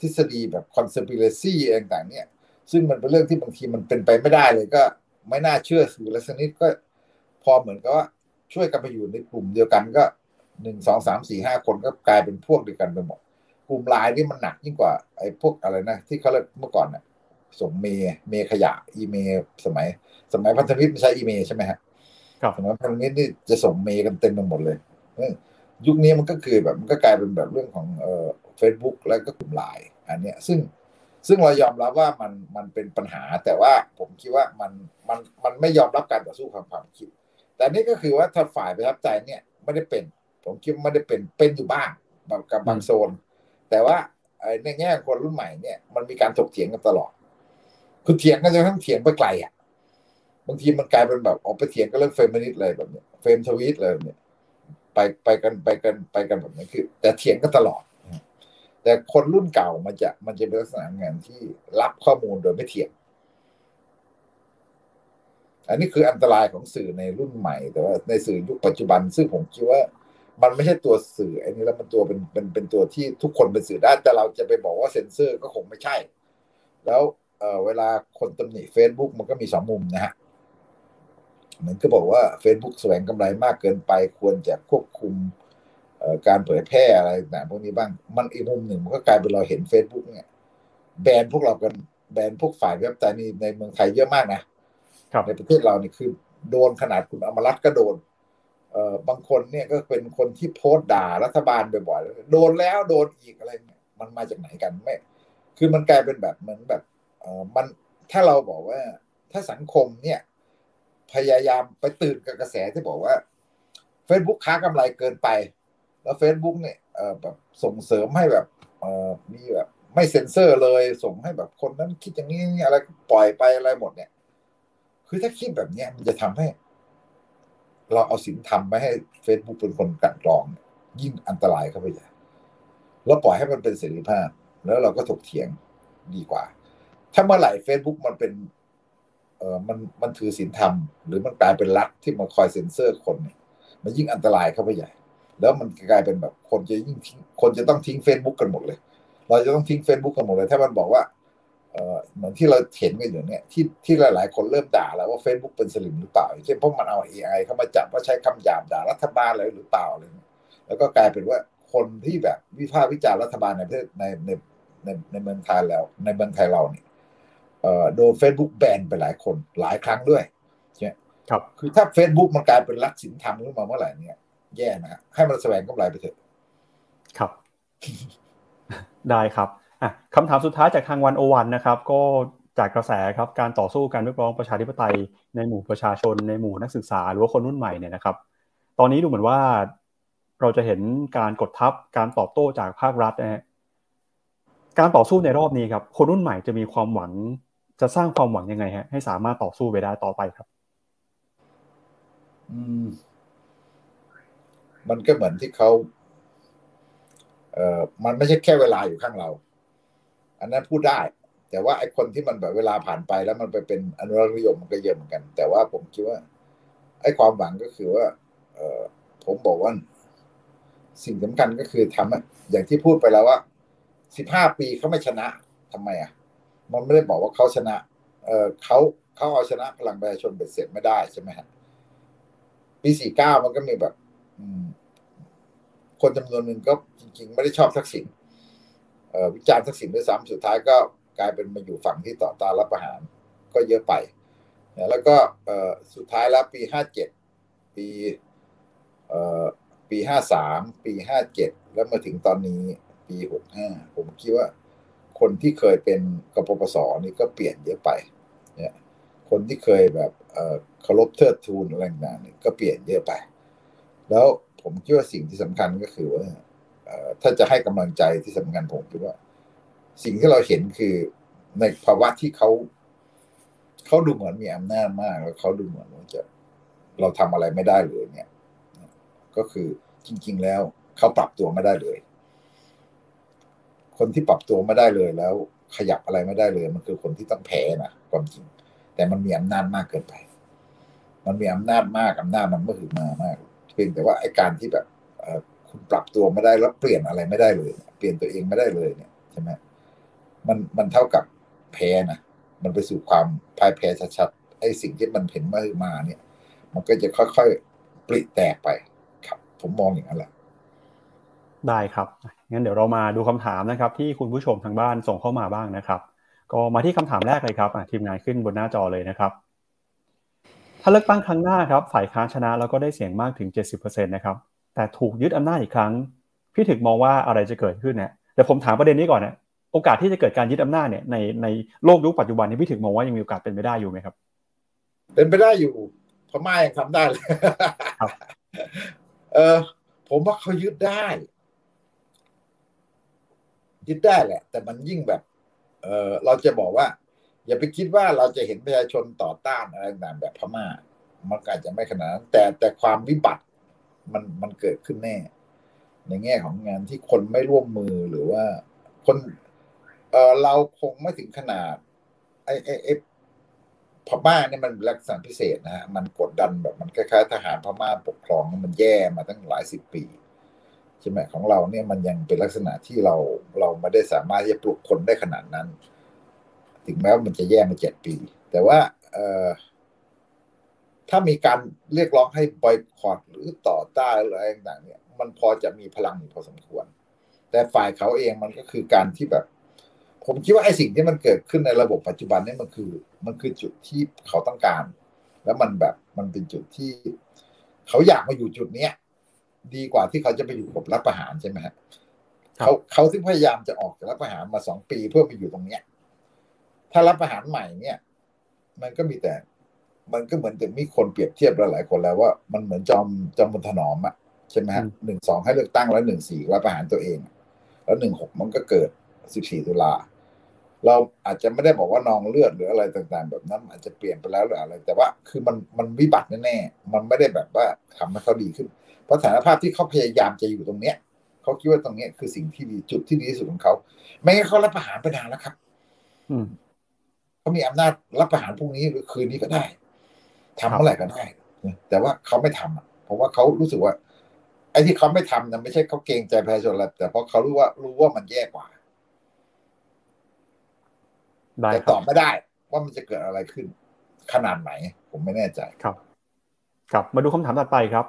ทฤษฎีแบบ conspiracy ต่างๆเนี่ย ซึ่งมันเป็นเรื่องที่บางทีมันเป็นไปไม่ได้เลยก็ ไม่น่าเชื่อสื่อละสนิดก็พอเหมือนกับว่าช่วยกันไปอยู่ในกลุ่มเดียวกันก็หนึ่งสองสามสี่ห้าคนก็กลายเป็นพวกเดียวกันไปหมดกลุ่มลายนี่มันหนักยิ่งกว่าไอ้พวกอะไรนะที่เขาเรียกเมื่อก่อนเนี่ยส่งเมย์เมย์ขยะ อีเมย์สมัย สมัยพันธมิตรไม่ใช่อีเมย์ใช่ไหมฮะสมัยพันธมิตรนี่จะส่งเมย์กันเต็มไปหมดเลยยุคนี้มันก็คือแบบมันก็กลายเป็นแบบเรื่องของเอ่อ Facebook แล้วก็กลุ่มไลน์อันเนี้ยซึ่ง ซึ่งเรายอมรับว่ามันมันเป็นปัญหา แต่ว่าผมคิดว่ามันมันมันไม่ยอมรับการต่อสู้ความความคิด แต่นี่ก็คือว่าถ้าฝ่ายประทับใจเนี่ยไม่ได้เป็น ผมคิดไม่ได้เป็นเป็นอยู่บ้างแบบกับบางโซน แต่ว่าในแง่คนรุ่นใหม่เนี่ยมันมีการถกเถียงกันตลอด คือเถียงกันจนทั้งเถียงไปไกลอะบางทีมันกลายเป็นแบบออกไปเถียงกันเรื่องเฟมินิสต์เลยแบบเนี้ยเฟมทวีตเลยเนี่ยไปไปกันไปกันไปกันแบบนี้คือ แต่เถียงกันตลอด แต่คนรุ่นเก่ามันจะมันจะเป็นลักษณะงานที่รับข้อมูลโดยไม่เถียงอันนี้คืออันตรายของสื่อในรุ่นใหม่ แต่ว่าในสื่อยุคปัจจุบัน ซึ่งผมคิดว่า มันไม่ใช่ตัวสื่ออันนี้แล้วมันตัวเป็นเป็นเป็นตัวที่ทุกคนเป็นสื่อได้ แต่เราจะไปบอกว่าเซ็นเซอร์ก็คงไม่ใช่ แล้วเออเวลาคนตำหนิ Facebook มันก็มีสองมุมนะฮะเหมือนก็บอกว่า Facebook แสวงกำไรมากเกินไป ควรจะควบคุม การเผยแพร่อะไรต่างพวกนี้บ้าง มันอีกมุมหนึ่งมันก็กลายเป็นเราเห็น Facebook เนี่ย แบนพวกเรากันแบนพวกฝ่ายเว็บไซต์นี่ในเมืองไทยเยอะมากนะในประเทศเรานี่คือโดนขนาดคุณอมรัตก็โดนเอ่อบางคนเนี่ยก็เป็นคนที่โพสต์ด่ารัฐบาลบ่อยๆโดนแล้วโดนอีกอะไรเนี่ยมันมาจากไหนกันไม่คือมันกลายเป็นแบบเหมือนแบบเออมันถ้าเราบอกว่าถ้าสังคมเนี่ย พยายามไปตื่นกับกระแสที่บอกว่า Facebook ค้ากำไรเกินไป แล้ว Facebook เนี่ยแบบส่งเสริมให้แบบมีแบบไม่เซ็นเซอร์เลย ส่งให้แบบคนนั้นคิดอย่างนี้อะไรปล่อยไปอะไรหมดเนี่ย คือถ้าคิดแบบเนี้ยมันจะทำให้ เราเอาสินธรรมไปให้ Facebook เป็นคนกันกรอง ยิ่งอันตรายเข้าไปใหญ่เราปล่อยให้มันเป็นเสรีภาพ แล้วเราก็ถกเถียงดีกว่า ถ้าเมื่อไหร่ Facebook มันเป็น เออมันมันถือศีลธรรม หรือมันกลายเป็นรัฐที่มาคอยเซ็นเซอร์คนเนี่ยมันยิ่งอันตรายเข้าไปใหญ่ แล้วมันกลายเป็นแบบคนจะยิ่งคนจะต้องทิ้ง Facebook กันหมดเลย เราจะต้องทิ้ง Facebook กันหมดเลย ถ้ามันบอกว่าเออเหมือนที่เราเห็นกันอยู่เนี่ยที่ที่หลาย ๆ คนเริ่มด่าแล้วว่า Facebook เป็นสลิมหรือเปล่าเช่นพวกมันเอา AI เข้ามาจับว่าใช้คำหยาบด่ารัฐบาลอะไรหรือเปล่าอะไรแล้วก็กลายเป็นว่าคนที่แบบวิพากษ์วิจารณ์รัฐบาลในประเทศในในในในเมืองไทยแล้ว ในเมืองไทยเราเนี่ยโดน Facebook แบนไปหลายคนหลายครั้งด้วยใช่ครับคือถ้า Facebook มันกลายเป็นรักสินธรรมขึ้นมาเมื่อไหร่เนี่ย แย่นะฮะให้มันแสวงกำไรไปเถอะครับ ได้ครับอะคำถามสุดท้ายจากทางวันโอวันนะครับ ก็จากกระแสครับการต่อสู้การเรียกร้องประชาธิปไตยในหมู่ประชาชนในหมู่นักศึกษา หรือว่าคนรุ่นใหม่เนี่ยนะครับ ตอนนี้ดูเหมือนว่าเราจะเห็นการกดทับการตอบโต้จากภาครัฐนะฮะการต่อสู้ในรอบนี้ครับ คนรุ่นใหม่จะมีความหวังจะสร้างความหวังยังไงฮะให้สามารถต่อสู้ไปได้ต่อไปครับ อืม มันก็เหมือนที่เขาเอ่อมันไม่ใช่แค่เวลาอยู่ข้างเรา อันนั้นพูดได้ แต่ว่าไอ้คนที่มันแบบเวลาผ่านไปแล้วมันไปเป็นอนุรักษ์นิยมมันก็เยอะเหมือนกัน แต่ว่าผมคิดว่า ไอ้ความหวังก็คือว่า เออผมบอกว่า สิ่งสำคัญก็คือทำอย่างที่พูดไปแล้วว่าสิบห้าปีเขาไม่ชนะทำไมอะ มันไม่ได้บอกว่าเขาชนะ เออเขาเขาเอาชนะพลังประชาชนเบ็ดเสร็จไม่ได้ใช่ไหมฮะปีสี่เก้ามันก็มีแบบ คนจำนวนหนึ่งก็จริง ๆ ไม่ได้ชอบทักษิณวิจารณ์ทักษิณด้วยซ้ำสุดท้ายก็กลายเป็นมาอยู่ฝั่งที่ต่อต้านรับประหารก็เยอะไปแล้วก็สุดท้ายแล้วปีห้าเจ็ดปีปีห้าสามปีห้าเจ็ดแล้วมาถึงตอนนี้ปีหกห้าผมคิดว่า คนที่เคยเป็นกปปสนี่ก็เปลี่ยนเยอะไปเนี่ยคนที่เคยแบบเคารพเทิดทูนอะไรต่างๆก็เปลี่ยนเยอะไป แล้วผมคิดว่าสิ่งที่สำคัญก็คือว่าถ้าจะให้กำลังใจที่สำคัญผมคิดว่า สิ่งที่เราเห็นคือในภาวะที่เขาเขาดูเหมือนมีอำนาจมาก แล้วเขาดูเหมือนว่าจะเราทำอะไรไม่ได้เลยเนี่ย ก็คือจริง ๆ แล้วเขาปรับตัวไม่ได้เลย คนที่ปรับตัวไม่ได้เลยแล้ว ขยับอะไรไม่ได้เลย มันคือคนที่ต้องแพ้นะความจริง แต่มันมีอำนาจมากเกินไป มันมีอำนาจมากอำนาจมันเมื่อถึงมามาก เพียงแต่ว่าไอ้การที่แบบคุณปรับตัวไม่ได้แล้วเปลี่ยนอะไรไม่ได้เลย เปลี่ยนตัวเองไม่ได้เลยเนี่ยใช่ไหมมันมันเท่ากับแพ้นะมันไปสู่ความพ่ายแพ้ชัดๆไอ้สิ่งที่มันเห็นมามาเนี่ย มันก็จะค่อยๆปลิแตกไปครับ ผมมองอย่างนั้นแหละได้ครับงั้นเดี๋ยวเรามาดูคำถามนะครับ ที่คุณผู้ชมทางบ้านส่งเข้ามาบ้างนะครับ ก็มาที่คำถามแรกเลยครับทีมงานขึ้นบนหน้าจอเลยนะครับ ถ้าเลือกตั้งครั้งหน้าครับฝ่ายค้านชนะแล้วก็ได้เสียงมากถึง 70%นะครับแต่ถูกยึดอำนาจอีกครั้ง พี่ถึกมองว่าอะไรจะเกิดขึ้นเนี่ยเดี๋ยวผมถามประเด็นนี้ก่อนนะโอกาสที่จะเกิดการยึดอำนาจเนี่ยในในโลกยุคปัจจุบันนี้พี่ถึกมองว่ายังมีโอกาสเป็นไปได้อยู่ไหมครับ เป็นไปได้อยู่พม่ายังทำได้เลยเออผมว่าเขายึดได้ยึดได้แหละ แต่มันยิ่งแบบ เออเราจะบอกว่า อย่าไปคิดว่าเราจะเห็นประชาชนต่อต้านอะไรต่างแบบพม่า มันอาจจะไม่ขนาดนั้นแต่แต่ความวิบัติมันมันเกิดขึ้นแน่ ในแง่ของงานที่คนไม่ร่วมมือหรือว่าคนเออเราคงไม่ถึงขนาดไอ้ไอ้ไอ้พม่าเนี่ยมันลักษณะพิเศษนะฮะมันกดดันแบบมันคล้ายๆทหารพม่าปกครองมันแย่มาตั้งหลายสิบปีใช่ไหมของเราเนี่ยมันยังเป็นลักษณะที่เราเราไม่ได้สามารถที่จะปลุกคนได้ขนาดนั้น ถึงแม้ว่ามันจะแย่มาเจ็ดปี แต่ว่าถ้ามีการเรียกร้องให้บอยคอรหรือต่อต้านอะไรต่างๆเนี่ย มันพอจะมีพลังอยู่พอสมควร แต่ฝ่ายเขาเองมันก็คือการที่แบบ ผมคิดว่าไอ้สิ่งที่มันเกิดขึ้นในระบบปัจจุบันนี่มันคือ มันคือจุดที่เขาต้องการ แล้วมันแบบมันเป็นจุดที่ เขาอยากมาอยู่จุดเนี้ยดีกว่าที่เขาจะไปอยู่กับรัฐประหารใช่ไหมฮะเขาเขาถึงพยายามจะออกจากรัฐประหารมาสองปีเพื่อไปอยู่ตรงเนี้ย ถ้ารัฐประหารใหม่เนี่ย มันก็มีแต่ มันก็เหมือนจะมีคนเปรียบเทียบหลายๆคนแล้วว่ามันเหมือนจอมจอมพลถนอมอะใช่ไหมฮะหนึ่งสองให้เลือกตั้งแล้วหนึ่งสี่ว่าประหารตัวเอง แล้วหนึ่งหกมันก็เกิดสิบสี่ตุลาเราอาจจะไม่ได้บอกว่านองเลือดหรืออะไรต่างๆ แบบนั้น อาจจะเปลี่ยนไปแล้วหรืออะไร แต่ว่าคือมันมันวิบัติแน่ๆมันไม่ได้แบบว่าทำให้เขาดีขึ้น เพราะสถานภาพที่เขาพยายามจะอยู่ตรงเนี้ยเขาคิดว่าตรงเนี้ยคือสิ่งที่ดีจุดที่ดีที่สุดของเขาไม่งั้นเขารับประหารไปนานแล้วครับ อืม เขามีอำนาจรับประหารพรุ่งนี้หรือคืนนี้ก็ได้ทำเมื่อไหร่ก็ได้แต่ว่าเขาไม่ทำอะเพราะว่าเขารู้สึกว่า ไอ้ที่เขาไม่ทำนั้นไม่ใช่เขาเกรงใจประชาชนแล้วแต่เพราะเขารู้ว่ารู้ว่ามันแย่กว่าได้แต่ครัตอบไม่ได้ ว่ามันจะเกิดอะไรขึ้น ขนาดไหน ผมไม่แน่ใจครับ ครับมาดูคำถามถัดไปครับ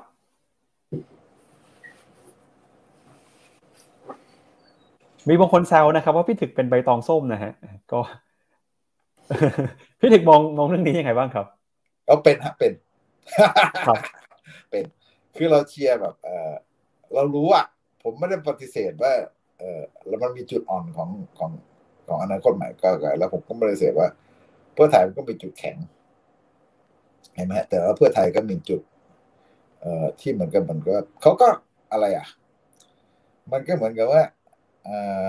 มีบางคนแซวนะครับ ว่าพี่ถึกเป็นใบตองส้มนะฮะ ก็ พี่ถึกมองมองเรื่องนี้ยังไงบ้างครับเราเป็นฮะเป็นครับเป็น คือเราเชียร์แบบเออเรารู้อะ ผมไม่ได้ปฏิเสธว่า เออแล้วมันมีจุดอ่อนของของของอนาคตใหม่ก็แล้วผมก็ไม่ได้ปฏิเสธว่า เพื่อไทยมันก็มีจุดแข็งเห็นไหมแต่ว่าเพื่อไทยก็มีจุด เอ่อที่เหมือนกับมันก็เขาก็อะไรอะ มันก็เหมือนกับว่าเออ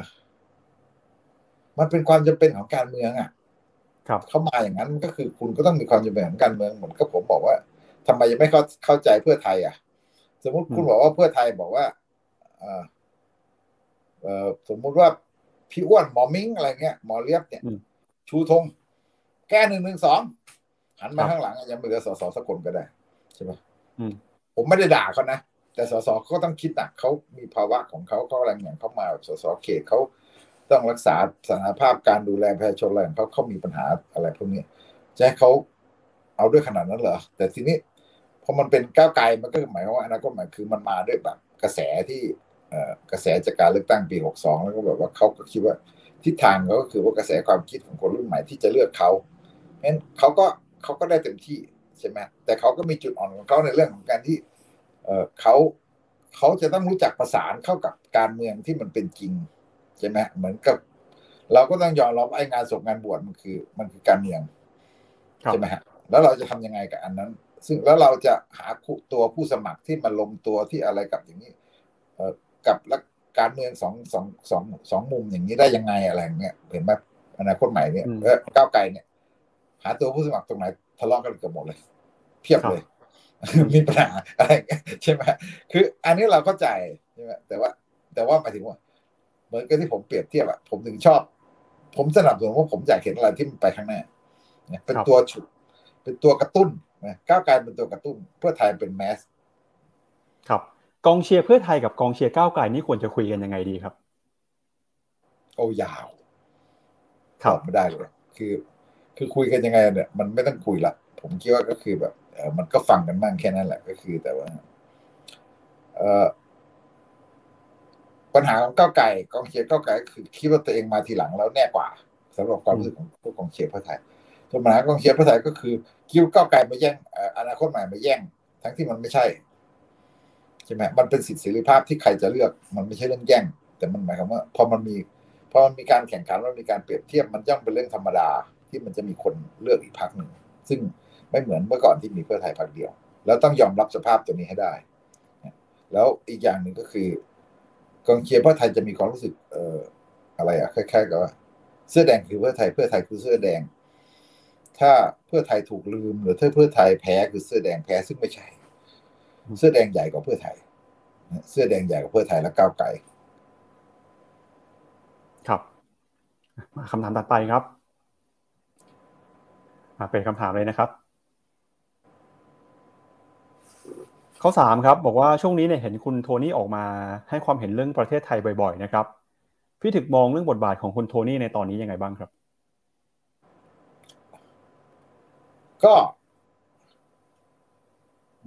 มันเป็นความจำเป็นของการเมืองอะครับ เขามาอย่างนั้นก็คือคุณก็ต้องมีความจำเป็นของการเมืองเหมือนกับผมบอกว่าทำไมยังไม่เข้าเข้าใจเพื่อไทย อะ สมมุติคุณบอกว่าเพื่อไทยบอกว่าเออเออสมมุติว่าพี่อ้วนหมอมิ้งอะไรเงี้ยหมอเลียบเนี่ย ชูธงแก้หนึ่งหนึ่งสองหันมาข้างหลังยังไม่เหลือสสสกลก็ได้ใช่ไหมผมไม่ได้ด่าเขานะแต่สสเขาต้องคิดหนักเขามีภาวะของเขาเขาอะไรอย่างเขามาสสเขตเขา ต้องรักษาสถานภาพการดูแลประชาชนอะไรของเขาเขามีปัญหาอะไรพวกนี้จะให้เขาเอาด้วยขนาดนั้นเหรอ แต่ทีนี้พอมันเป็นก้าวไกลมันก็หมายความว่าอนาคตหม่คือมันมาด้วยแบบกระแสที่กระแสจากการเลือกตั้งปีหกสองแล้วก็แบบว่าเขาก็คิดว่าทิศทางก็คือว่ากระแสความคิดของคนรุ่นใหม่ที่จะเลือกเขาเพราะฉะนั้นเขาก็เขาก็ได้เต็มที่ใช่ไหมแต่เขาก็มีจุดอ่อนของเขาในเรื่องของการที่เขาเขาจะต้องรู้จักประสานเข้ากับการเมืองที่มันเป็นจริง ใช่ไหมเหมือนกับ เราก็ต้องยอมรับไอ้งานศพงานบวชมันคือ มันคือการเมืองใช่ไหมฮะแล้วเราจะทำยังไงกับอันนั้น ซึ่งแล้วเราจะหาตัวผู้สมัครที่มาลงตัวที่อะไรกับอย่างนี้เออกับการเมืองสองสองสองสองมุมอย่างนี้ได้ยังไงอะไรเงี้ยเห็นไหมอนาคตใหม่เนี่ยเออก้าวไกลเนี่ย หาตัวผู้สมัครตรงไหนทะเลาะกันเกือบหมดเลย เพียบเลย มีปัญหาอะไรใช่ไหมคือ อันนี้เราเข้าใจใช่ไหมแต่ว่า แต่ว่าหมายถึงว่า เหมือนกับที่ผมเปรียบเทียบอะผมถึงชอบ ผมสนับสนุนว่าผมอยากเห็นอะไรที่มันไปข้างหน้าเป็นตัวฉุดเป็นตัวกระตุ้นนะก้าวไกลเป็นตัวกระตุ้น เพื่อไทยเป็นแมสครับ กองเชียร์เพื่อไทยกับกองเชียร์ก้าวไกลนี่ควรจะคุยกันยังไงดีครับ โอ้ยาวครับไม่ได้เลยคือ คือคุยกันยังไงเนี่ย มันไม่ต้องคุยละผมคิดว่าก็คือแบบเออมันก็ฟังกันบ้างแค่นั้นแหละก็คือแต่ว่า เออ ปัญหาของก้าวไก่กองเชียร์ก้าวไก่คือคิดว่าตัวเองมาทีหลังแล้วแน่กว่าสำหรับความรู้สึกของพวกกองเชียร์เพื่อไทยส่วนปัญหากองเชียร์เพื่อไทยก็คือคิดว่าก้าวไก่มาแย่งอนาคตใหม่มาแย่ง ทั้งที่มันไม่ใช่ใช่ไหมมันเป็นสิทธิเสรีภาพที่ใครจะเลือกมันไม่ใช่เรื่องแย่ง แต่มันหมายความว่าพอมันมีพอมันมีการแข่งขันมันมีการเปรียบเทียบมันย่อมเป็นเรื่องธรรมดาที่มันจะมีคนเลือกอีกพรรคหนึ่งซึ่งไม่เหมือนเมื่อก่อนที่มีเพื่อไทยพรรคเดียว แล้วต้องยอมรับสภาพตัวนี้ให้ได้ แล้วอีกอย่างหนึ่งก็คือ กองเชียร์เพื่อไทยจะมีความรู้สึก เอ่ออะไรอะคล้ายๆกับว่า เสื้อแดงคือเพื่อไทยเพื่อไทยคือเสื้อแดง ถ้าเพื่อไทยถูกลืมหรือถ้าเพื่อไทยแพ้คือเสื้อแดงแพ้ซึ่งไม่ใช่ เสื้อแดงใหญ่กว่าเพื่อไทยเสื้อแดงใหญ่กว่าเพื่อไทยและก้าวไกลครับคำถามต่อไปครับมาเป็นคำถามเลยนะครับ ข้อสามครับบอกว่าช่วงนี้เนี่ยเห็นคุณโทนี่ออกมาให้ความเห็นเรื่องประเทศไทยบ่อยๆนะครับ พี่ถึกมองเรื่องบทบาทของคุณโทนี่ในตอนนี้ยังไงบ้างครับ ก็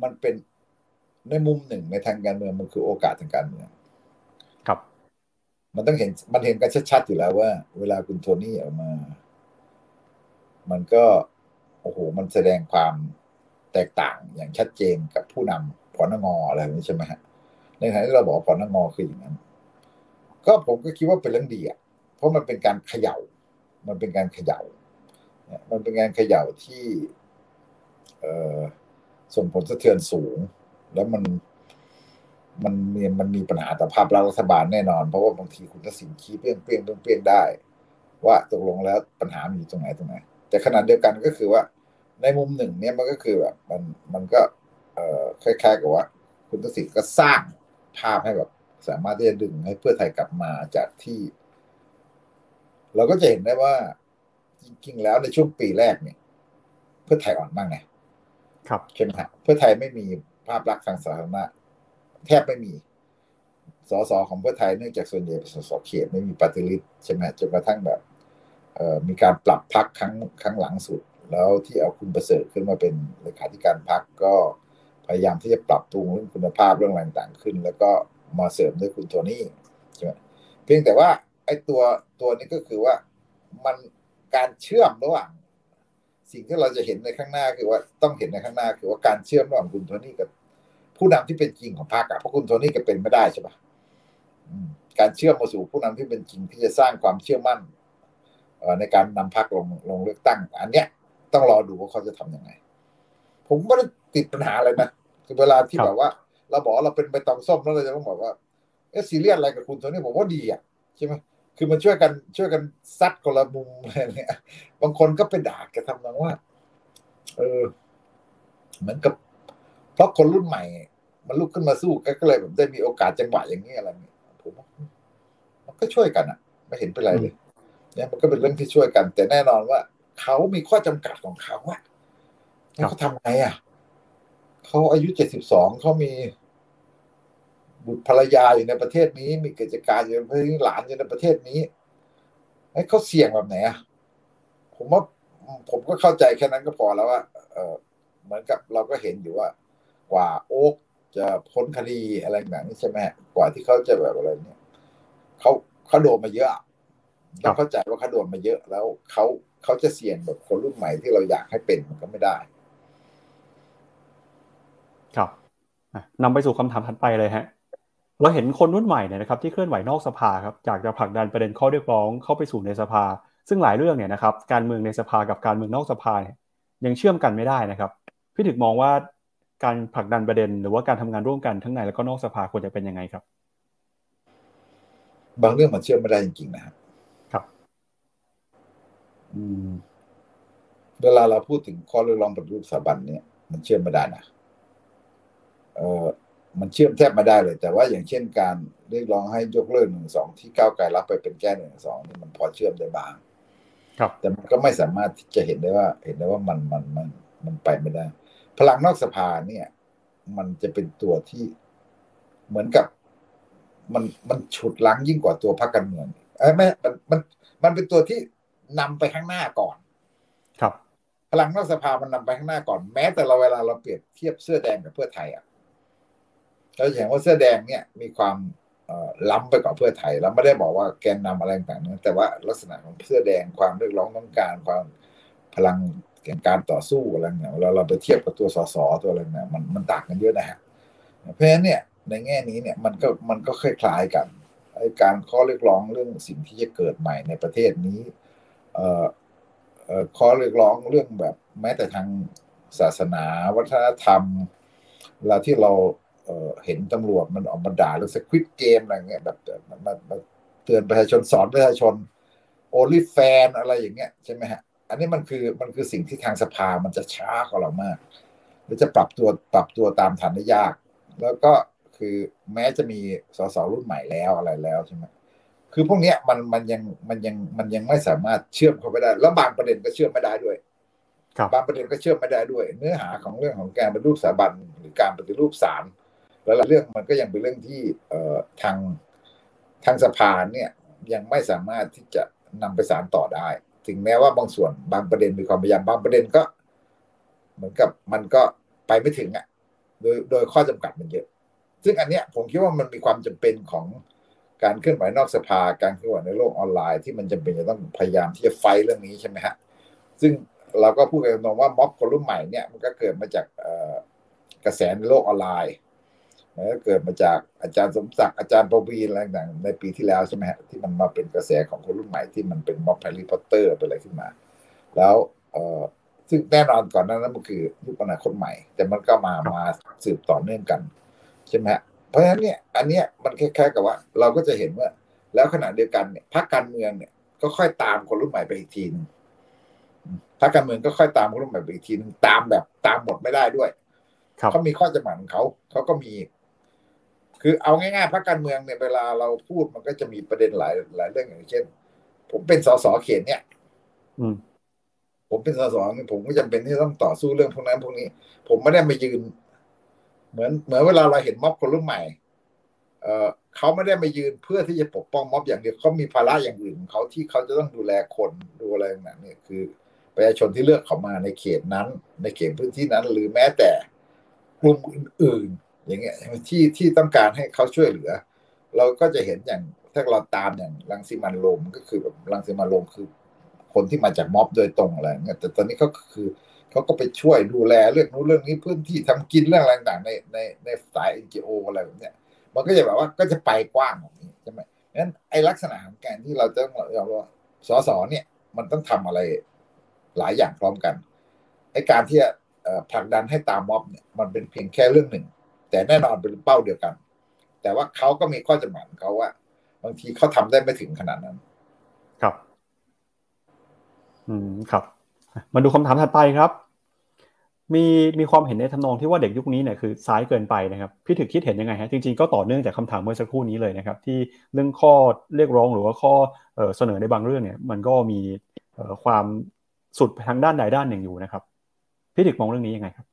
มันเป็นในมุมหนึ่งในทางการเมืองมันคือโอกาสทางการเมืองครับ มันต้องเห็นมันเห็นกันชัดๆอยู่แล้วว่า เวลาคุณโทนี่ออกมา มันก็โอ้โหมันแสดงความแตกต่างอย่างชัดเจนกับผู้นำ พอนงอะไรนี้ใช่ไหมฮะในขณะที่เราบอกพอนงคืออย่างนั้น ก็ผมก็คิดว่าเป็นเรื่องดีอะเพราะมันเป็นการเขย่า มันเป็นการเขย่ามันเป็นการเขย่าที่ส่งผลสะเทือนสูง แล้วมันมันมีมันมีปัญหาต่อภาพรัฐบาลแน่นอน เพราะว่าบางทีคุณทักษิณชี้เปี้ยงเปี้ยงเปี้ยงเปี้ยงได้ ว่าตกลงแล้วปัญหามีตรงไหนตรงไหน แต่ขณะเดียวกันก็คือว่า ในมุมหนึ่งเนี่ยมันก็คือแบบมันมันก็ คล้ายๆกับว่า คุณทักษิณก็สร้างภาพให้แบบสามารถที่จะดึงให้เพื่อไทยกลับมาจากที่ เราก็จะเห็นได้ว่า จริงๆแล้วในช่วงปีแรกเนี่ย เพื่อไทยอ่อนมากไงครับใช่ไหมฮะเพื่อไทยไม่มีภาพลักษณ์ทางสาธารณะแทบไม่มีสสของเพื่อไทยเนื่องจากส่วนใหญ่เป็นสสเขตไม่มีปฏิริษใช่ไหมจนกระทั่งแบบมีการปรับพักครั้งครั้งหลังสุด แล้วที่เอาคุณประเสริฐขึ้นมาเป็นเลขาธิการพักก็ พยายามที่จะปรับปรุงเรื่องคุณภาพเรื่องอะไรต่างขึ้น แล้วก็มาเสริมด้วยคุณโทนี่ใช่ไหมเพียงแต่ว่าไอ้ตัวตัวนี้ก็คือว่ามันการเชื่อมระหว่าง สิ่งที่เราจะเห็นในข้างหน้าคือว่าต้องเห็นในข้างหน้าคือว่าการเชื่อมระหว่างคุณโทนี่กับ ผู้นำที่เป็นจริงของพรรคอะเพราะคุณโทนี่ก็เป็นไม่ได้ใช่ปะการเชื่อมมาสู่ผู้นำที่เป็นจริงที่จะสร้างความเชื่อมั่นในการนำพรรคลงลงเลือกตั้ง อันเนี้ยต้องรอดูว่าเขาจะทํำยังไง ผมไม่ได้ติดปัญหาอะไรนะ คือเวลาที่แบบว่า เราบอกเราเป็นใบตองส้มแล้วเราจะต้องบอกว่าเออซีเรียสอะไรกับคุณโทนี่ผมว่าดีอะใช่ไหมคือมันช่วยกันช่วยกันซัดคนละมุมอะไรเนี่ยบางคนก็ไปด่าแกทำนองว่า เออ เหมือนกับ เพราะคนรุ่นใหม่ มันลุกขึ้นมาสู้ก็เลยแบบได้มีโอกาสจังหวะอย่างนี้อะไรเนี่ยผมมันก็ช่วยกันอะ ไม่เห็นเป็นไรเลยเนี่ยมันก็เป็นเรื่องที่ช่วยกัน แต่แน่นอนว่า เขามีข้อจำกัดของเขาว่าเขาทำไงอะ เขาอายุเจ็ดสิบสองเขามีบุตรภรรยาอยู่ในประเทศนี้ มีกิจการอยู่ในประเทศนี้หลานอยู่ในประเทศนี้ไอ้เขาเสี่ยงแบบไหนอะผมว่าผมก็เข้าใจแค่นั้นก็พอแล้วว่าเออเหมือนกับเราก็เห็นอยู่ว่า กว่าโอ๊กจะพ้นคดีอะไรแบบนี้ใช่ไหมกว่าที่เขาจะแบบอะไรเนี่ยเขาเขาโดนมาเยอะเราเข้าใจว่าเขาโดนมาเยอะแล้วเขาเขาจะเสี่ยงแบบคนรุ่นใหม่ที่เราอยากให้เป็นมันก็ไม่ได้ ครับนำไปสู่คำถามถัดไปเลยฮะเราเห็นคนรุ่นใหม่เนี่ยนะครับที่เคลื่อนไหวนอกสภาครับอยากจะผลักดันประเด็นข้อเรียกร้องเข้าไปสู่ในสภา ซึ่งหลายเรื่องเนี่ยนะครับการเมืองในสภากับการเมืองนอกสภาเนี่ยยังเชื่อมกันไม่ได้นะครับพี่ถึกมองว่าการผลักดันประเด็นหรือว่าการทำงานร่วมกันทั้งในและก็นอกสภาควรจะเป็นยังไงครับ บางเรื่องมันเชื่อมไม่ได้จริงๆนะครับครับ อืม เวลาเราพูดถึงข้อเรียกร้องปฏิรูปสถาบันเนี่ย มันเชื่อมไม่ได้นะ เออมันเชื่อมแทบไม่ได้เลย แต่ว่าอย่างเช่นการเรียกร้องให้ยกเลิกหนึ่งสองที่ก้าวไกลรับไปเป็นแก้หนึ่งสองนี่มันพอเชื่อมได้บ้าง ครับ แต่มันก็ไม่สามารถที่จะเห็นได้ว่า เห็นได้ว่ามันมันมันมันไปไม่ได้ พลังนอกสภาเนี่ย มันจะเป็นตัวที่เหมือนกับ มันมันฉุดลังยิ่งกว่าตัวพรรคการเมืองไอ้แม่มันมันมันเป็นตัวที่นำไปข้างหน้าก่อน ครับ พลังนอกสภามันนำไปข้างหน้าก่อน แม้แต่เราเวลาเราเปรียบเทียบเสื้อแดงกับเพื่อไทยอะ เราเห็นว่าเสื้อแดงเนี่ยมีความล้ำไปกว่าเพื่อไทยเราไม่ได้บอกว่าแกนนำอะไรต่างๆแต่ว่าลักษณะของเสื้อแดงความเรียกร้องต้องการความพลังแก่การต่อสู้อะไรเงี้ยเราเราไปเทียบกับตัวสสตัวอะไรเนี่ยมันมันต่างกันเยอะนะฮะเพราะฉะนั้นเนี่ยในแง่นี้เนี่ยมันก็มันก็คล้ายๆกันไอ้การข้อเรียกร้องเรื่องสิ่งที่จะเกิดใหม่ในประเทศนี้เอ่อเอ่อข้อเรียกร้องเรื่องแบบแม้แต่ทางศาสนาวัฒนธรรมเวลาที่เรา เห็นตำรวจมันออกมาด่าเรื่องสควิตเกมอะไรเงี้ยแบบมาเตือนประชาชนสอนประชาชนโอลิแฟนอะไรอย่างเงี้ยใช่ไหมฮะ อันนี้มันคือมันคือสิ่งที่ทางสภามันจะช้ากว่าเรามากและจะปรับตัวปรับตัวตามทันได้ยาก แล้วก็คือแม้จะมีสสรุ่นใหม่แล้วอะไรแล้วใช่ไหมคือพวกนี้มันมันยังมันยังมันยังไม่สามารถเชื่อมเข้าไปได้ แล้วบางประเด็นก็เชื่อมไม่ได้ด้วยบางประเด็นก็เชื่อมไม่ได้ด้วย เนื้อหาของเรื่องของการปฏิรูปสถาบันหรือการปฏิรูปศาล แล้วเรื่องมันก็ยังเป็นเรื่องที่ทางทางสภาเนี่ยยังไม่สามารถที่จะนำไปสารต่อได้ ถึงแม้ว่าบางส่วนบางประเด็นมีความพยายามบางประเด็นก็ เหมือนกับมันก็ไปไม่ถึงอะ โดยโดยข้อจำกัดมันเยอะ ซึ่งอันเนี้ยผมคิดว่ามันมีความจำเป็นของการเคลื่อนไหวนอกสภา การเคลื่อนไหวในโลกออนไลน์ที่มันจำเป็นจะต้องพยายามที่จะไฟเรื่องนี้ใช่ไหมฮะ ซึ่งเราก็พูดกันตรงว่าม็อบคนรุ่นใหม่เนี่ยมันก็เกิดมาจากกระแสในโลกออนไลน์ เกิดมาจากอาจารย์สมศักดิ์อาจารย์ปวีอะไรต่างในปีที่แล้วใช่ไหมฮะที่มันมาเป็นกระแสของคนรุ่นใหม่ที่มันเป็นม็อบแฮร์รี่พอตเตอร์เป็นอะไรขึ้นมา แล้วซึ่งแน่นอนก่อนนั้นมันคือยุคอนาคตใหม่ แต่มันก็มามาสืบต่อเนื่องกันใช่ไหมเพราะฉะนั้นเนี่ยอันเนี้ยมันคล้ายๆกับว่า เราก็จะเห็นว่า แล้วขณะเดียวกันเนี่ยพรรคการเมืองเนี่ยก็ค่อยตามคนรุ่นใหม่ไปอีกทีนึงพรรคการเมืองก็ค่อยตามคนรุ่นใหม่ไปอีกทีนึงตามแบบตามหมดไม่ได้ด้วยเขามีข้อจำกัดของเขาเขาก็มี คือเอาง่ายๆพรรคการเมืองเนี่ยเวลาเราพูดมันก็จะมีประเด็นหลายหลายเรื่องอย่างเช่น ผมเป็นสสเขตเนี่ย อืมผมเป็นสสผมก็จำเป็นที่ต้องต่อสู้เรื่องพวกนั้นพวกนี้ ผมไม่ได้มายืน เหมือนเหมือนเวลาเราเห็นม็อบคนรุ่นใหม่ เอ่อเขาไม่ได้มายืนเพื่อที่จะปกป้องม็อบอย่างเดียวเขามีภาระอย่างอื่นของเขาที่เขาจะต้องดูแลคนดูอะไรต่างๆเนี่ยคือประชาชนที่เลือกเขามาในเขตนั้น ในเขตพื้นที่นั้น หรือแม้แต่กลุ่มอื่นๆ อย่างเงี้ยที่ที่ต้องการให้เขาช่วยเหลือ เราก็จะเห็นอย่างถ้าเราตามอย่างรังสิมันโรมก็คือแบบรังสิมันโรมคือ คนที่มาจากม็อบโดยตรงอะไรเงี้ยแต่ตอนนี้เขาคือเขาก็ไปช่วยดูแลเรื่องนู้นเรื่องนี้พื้นที่ทำกินเรื่องอะไรต่างๆในในในสายเอ็นจีโออะไรแบบเนี้ยมันก็จะแบบว่าก็จะไปกว้างแบบนี้ใช่ไหมงั้นไอลักษณะของการที่เราจะเราว่าสสเนี่ย มันต้องทำอะไรหลายอย่างพร้อมกันไอการที่ผลักดันให้ตามม็อบเนี่ยมันเป็นเพียงแค่เรื่องหนึ่ง แต่แน่นอนเป็นเป้าเดียวกัน แต่ว่าเขาก็มีข้อจำกัดเขาว่า บางทีเขาทำได้ไม่ถึงขนาดนั้น ครับ อืมครับ มาดูคำถามถัดไปครับ มีมีความเห็นในทำนองที่ว่าเด็กยุคนี้เนี่ยคือซ้ายเกินไปนะครับพี่ถึกคิดเห็นยังไงฮะจริงๆก็ต่อเนื่องจากคาถามเมื่อสักครู่นี้เลยนะครับ ที่เรื่องข้อเรียกร้องหรือว่าข้อเสนอในบางเรื่องเนี่ย มันก็มีความสุดทางด้านใดด้านหนึ่งอยู่นะครับพี่ถึกมองเรื่องนี้ยังไงครับ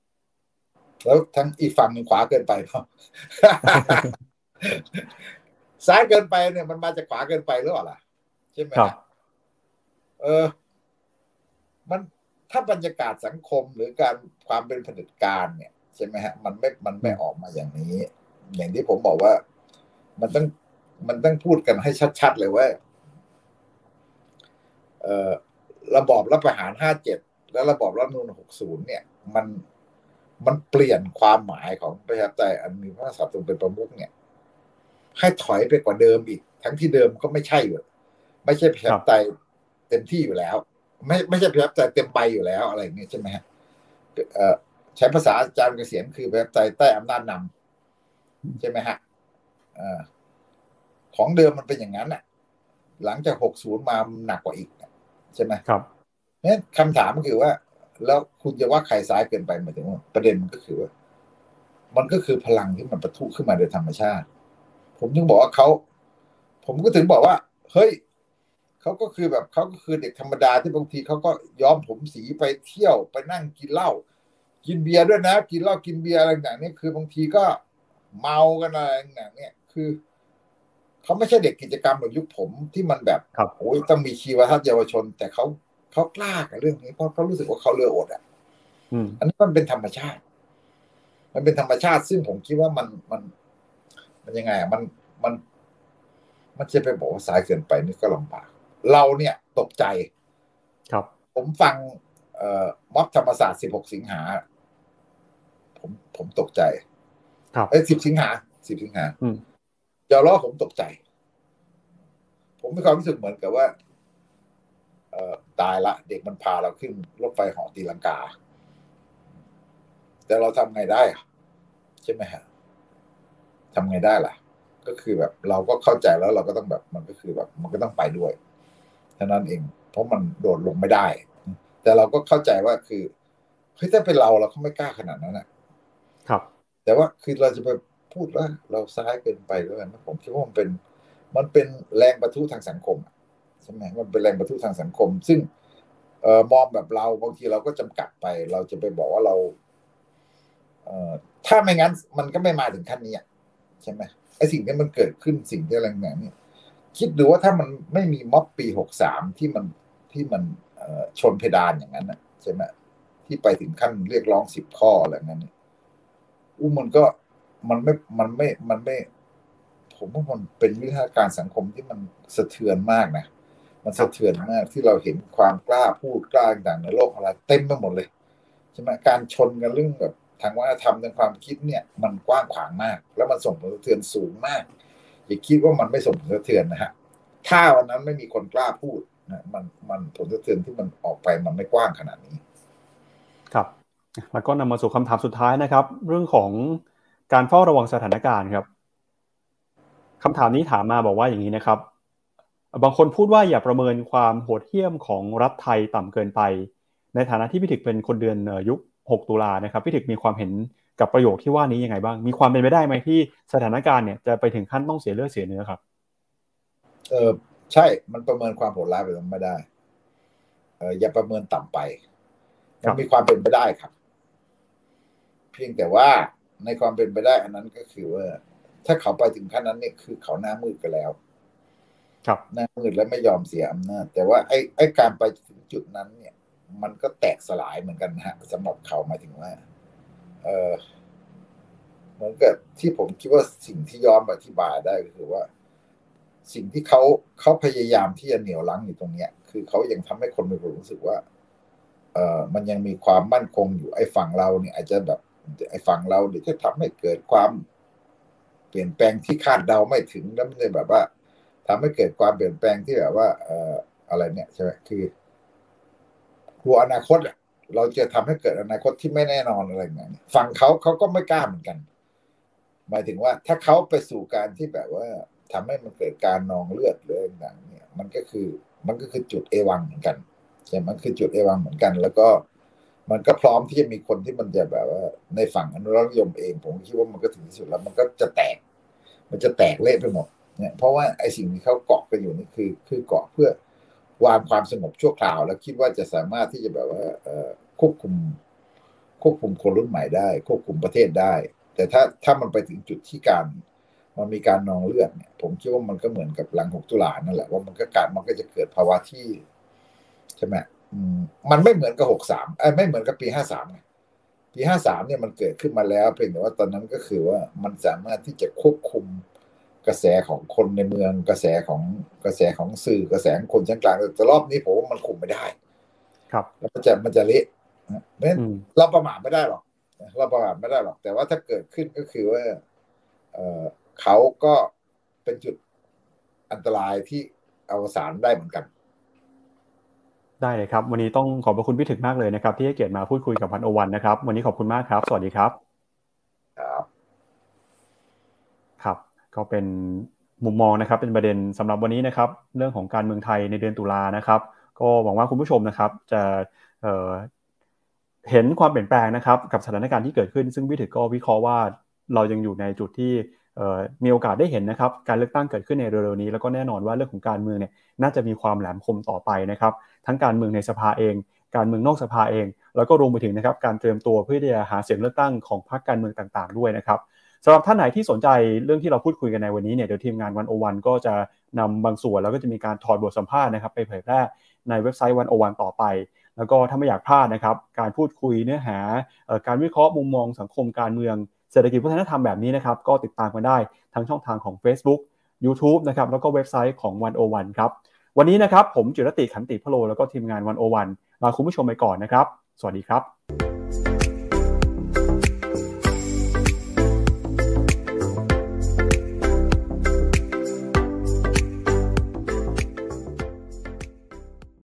แล้วทั้งอีกฝั่งหนึ่งขวาเกินไปเนาะซ้ายเกินไปเนี่ยมันมาจากขวาเกินไปหรือเปล่าใช่ไหมครับ เออ มันถ้าบรรยากาศสังคมหรือการความเป็นผลิตการเนี่ยใช่ไหมฮะ มันไม่มันไม่ออกมาอย่างนี้ อย่างที่ผมบอกว่า มันต้องมันต้องพูดกันให้ชัดๆเลยว่าเอ่อระบอบรัฐประหารห้าเจ็ดและระบอบรัฐนูนหกศูนย์เนี่ย มัน มันเปลี่ยนความหมายของประชาธิปไตยอันมีพระมหากษัตริย์ทรงเป็นประมุขเนี่ย ให้ถอยไปกว่าเดิมอีก ทั้งที่เดิมก็ไม่ใช่อยู่ไม่ใช่ประชาธิปไตยเต็มที่อยู่แล้ว ไม่ไม่ใช่ประชาธิปไตยเต็มใบอยู่แล้วอะไรเงี้ยใช่ไหมฮะใช้ภาษาอาจารย์เกษียณคือประชาธิปไตยใต้อำนาจนำใช่ไหมฮะของเดิมมันเป็นอย่างนั้นอะ หลังจากหกศูนย์มาหนักกว่าอีกใช่ไหมครับเนี่ยคำถามก็คือว่า แล้วคุณจะว่าใครซ้ายเกินไปหมายถึงว่าประเด็นมันก็คือว่า มันก็คือพลังที่มันประทุขึ้นมาโดยธรรมชาติ ผมถึงบอกว่าเขา ผมก็ถึงบอกว่า เฮ้ยเขาก็คือแบบเขาก็คือเด็กธรรมดาที่บางทีเขาก็ย้อมผมสีไปเที่ยวไปนั่งกินเหล้ากินเบียร์ด้วยนะ กินเหล้ากินเบียร์อะไรต่างๆนี่คือบางทีก็เมากันอะไรต่างๆเนี่ย คือเขาไม่ใช่เด็กกิจกรรมแบบยุคผมที่มันแบบโอ้ยต้องมีชีวทัศน์เยาวชน แต่เขา เขากล้ากับเรื่องนี้เพราะเขารู้สึกว่าเขาเลืออดอะอันนี้มันเป็นธรรมชาติ มันเป็นธรรมชาติ ซึ่งผมคิดว่ามันมัน มันยังไงอะมันมัน มันจะไปบอกว่าสายเกินไปนี่ก็ลำบาก เราเนี่ยตกใจ ครับ ผมฟัง เอ่อม็อบธรรมศาสตร์สิบหกสิงหา ผมผมตกใจ ครับเอ้สิบสิงหาสิบสิงหาเจ้าล้อผมตกใจ ผมมีความรู้สึกเหมือนกับว่าเอ่อ ตายละ เด็กมันพาเราขึ้นรถไฟหอตีลังกา แต่เราทำไงได้ใช่ไหมฮะทำไงได้ล่ะ ก็คือแบบเราก็เข้าใจแล้วเราก็ต้องแบบมันก็คือแบบ มันก็ต้องไปด้วยเท่านั้นเอง เพราะมันโดดลงไม่ได้ แต่เราก็เข้าใจว่าคือเฮ้ยถ้าเป็นเราเราก็ไม่กล้าขนาดนั้นนะครับ แต่ว่าคือเราจะไปพูดว่าเราซ้ายเกินไปแล้วกันผมคิดว่ามันเป็น มันเป็นแรงประทุทางสังคม ใช่ไหมมันเป็นแรงประทุทางสังคม ซึ่งเออมองแบบเราบางทีเราก็จำกัดไป เราจะไปบอกว่าเรา เออถ้าไม่งั้น มันก็ไม่มาถึงขั้นนี้ใช่ไหมไอ้สิ่งที่มันเกิดขึ้นสิ่งที่อะไรแบบนี้คิดดูว่าถ้ามันไม่มีม็อบปีหกสามที่มันที่มันชนเพดานอย่างนั้นนะใช่ไหมที่ไปถึงขั้นเรียกร้องสิบข้ออะไรนั้นอู้มันก็มันไม่มันไม่มันไม่ ผมว่ามันเป็นวิธีการสังคมที่มันสะเทือนมากนะ มันสะเทือนมากที่เราเห็นความกล้าพูดกล้าต่างในโลกอะไรเต็มไปหมดเลยใช่ไหมการชนกันเรื่องแบบทางวัฒนธรรมทางความคิดเนี่ย มันกว้างขวางมาก แล้วมันส่งผลสะเทือนสูงมาก อย่าคิดว่ามันไม่ส่งผลสะเทือนนะฮะถ้าวันนั้นไม่มีคนกล้าพูดนะมันมันผลสะเทือนที่มันออกไปมันไม่กว้างขนาดนี้ ครับแล้วก็นำมาสู่คำถามสุดท้ายนะครับ เรื่องของการเฝ้าระวังสถานการณ์ครับคำถามนี้ถามมาบอกว่าอย่างนี้นะครับ บางคนพูดว่าอย่าประเมินความโหดเหี้ยมของรัฐไทยต่ำเกินไป ในฐานะที่พิถึกเป็นคนเดือนยุค 6 ตุลานะครับพิถึกมีความเห็นกับประโยคที่ว่านี้ยังไงบ้าง มีความเป็นไปได้ไหมที่สถานการณ์เนี่ยจะไปถึงขั้นต้องเสียเลือดเสียเนื้อครับ เออใช่ มันประเมินความโหดร้ายไปไม่ได้ เอออย่าประเมินต่ำไป มันมีความเป็นไปได้ครับ เพียงแต่ว่าในความเป็นไปได้อันนั้นก็คือว่า ถ้าเขาไปถึงขั้นนั้นเนี่ยคือเขาหน้ามืดกันแล้ว ครับหน้ามืดแล้วไม่ยอมเสียอำนาจแต่ว่าไอ้ไอ้การไปถึงจุดนั้นเนี่ย มันก็แตกสลายเหมือนกันนะฮะสำหรับเขาหมายถึงว่า เออเหมือนกับที่ผมคิดว่าสิ่งที่ย้อนอธิบายได้ก็คือว่า สิ่งที่เขาเขาพยายามที่จะเหนี่ยวลังอยู่ตรงเนี้ย คือเขายังทำให้คนมีความรู้สึกว่า เออมันยังมีความมั่นคงอยู่ไอ้ฝั่งเราเนี่ย อาจจะแบบไอ้ฝั่งเราเดี๋ยวจะทำให้เกิดความ เปลี่ยนแปลงที่คาดเดาไม่ถึงแล้วมันจะแบบว่า ทำให้เกิดความเปลี่ยนแปลงที่แบบว่าเอ่ออะไรเนี่ยใช่ไหมคือกลัวอนาคตอะเราจะทำให้เกิดอนาคตที่ไม่แน่นอนอะไรอย่างเงี้ยฝั่งเขาเขาก็ไม่กล้าเหมือนกัน หมายถึงว่าถ้าเขาไปสู่การที่แบบว่าทำให้มันเกิดการนองเลือดเรื่องต่างเนี่ย มันก็คือมันก็คือจุดเอวังเหมือนกันใช่มันคือจุดเอวังเหมือนกัน แล้วก็มันก็พร้อมที่จะมีคนที่มันจะแบบว่า ในฝั่งอนุรักษ์นิยมเอง ผมคิดว่ามันก็ถึงที่สุดแล้ว มันก็จะแตก มันจะแตกเละไปหมด เนี่ยเพราะว่าไอ้สิ่งที่เขาเกาะกันอยู่นี่คือ คือเกาะเพื่อวางความสงบชั่วคราว แล้วคิดว่าจะสามารถที่จะแบบว่าควบคุมควบคุมคนรุ่นใหม่ได้ ควบคุมประเทศได้ แต่ถ้าถ้ามันไปถึงจุดที่การ มันมีการนองเลือดเนี่ย ผมคิดว่ามันก็เหมือนกับหลังหกตุลานั่นแหละว่ามันก็การมันก็จะเกิดภาวะที่ใช่ไหมมันไม่เหมือนกับหกสามไม่เหมือนกับปีห้าสามปีห้าสามเนี่ยมันเกิดขึ้นมาแล้วเพียงแต่ว่าตอนนั้นก็คือว่ามันสามารถที่จะควบคุม กระแสของคนในเมืองกระแสของกระแสของสื่อกระแสของคนชั้นกลางแต่รอบนี้ผมว่ามันคุมไม่ได้ ครับ แล้วมันจะมันจะเละเพราะฉะนั้นเราประมาทไม่ได้หรอกเราประมาทไม่ได้หรอก แต่ว่าถ้าเกิดขึ้นก็คือว่าเออเขาก็เป็นจุดอันตรายที่อวสานได้เหมือนกัน ได้เลยครับ วันนี้ต้องขอบพระคุณพี่ถึกมากเลยนะครับ ที่ให้เกียรติมาพูดคุยกับพันโอวันนะครับ วันนี้ขอบคุณมากครับ สวัสดีครับ ครับครับ ก็เป็นมุมมองนะครับ เป็นประเด็นสำหรับวันนี้นะครับ เรื่องของการเมืองไทยในเดือนตุลานะครับ ก็หวังว่าคุณผู้ชมนะครับ จะเเห็นความเปลี่ยนแปลงนะครับ กับสถานการณ์ที่เกิดขึ้น ซึ่งพี่ถึกก็วิเคราะห์ว่าเรายังอยู่ในจุดที่มีโอกาสได้เห็นนะครับ การเลือกตั้งเกิดขึ้นในเร็วๆนี้ แล้วก็แน่นอนว่าเรื่องของการเมืองเนี่ยน่าจะมีความแหลมคมต่อไปนะครับ ทั้งการเมืองในสภาเอง การเมืองนอกสภาเอง แล้วก็รวมไปถึงนะครับการเตรียมตัวเพื่อที่จะหาเสียงเลือกตั้งของพรรคการเมืองต่างๆ ด้วยนะครับ สำหรับท่านไหนที่สนใจเรื่องที่เราพูดคุยกันในวันนี้เนี่ยเดี๋ยวทีมงานวันโอวันก็จะนำบางส่วนแล้วก็จะมีการถอดบทสัมภาษณ์นะครับไปเผยแพร่ในเว็บไซต์วันโอวันต่อไป แล้วก็ถ้าไม่อยากพลาดนะครับการพูดคุยเนื้อหาการวิเคราะห์มุมมองสังคมการเมืองเศรษฐกิจวัฒนธรรมแบบนี้นะครับก็ติดตามกันได้ทั้งช่องทางของ Facebook YouTube นะครับแล้วก็เว็บไซต์ของวันโอวันครับวันนี้นะครับผมจิรติขันติพโลแล้วก็ทีมงานวันโอวันลาคุณผู้ชมไปก่อนนะครับ สวัสดีครับ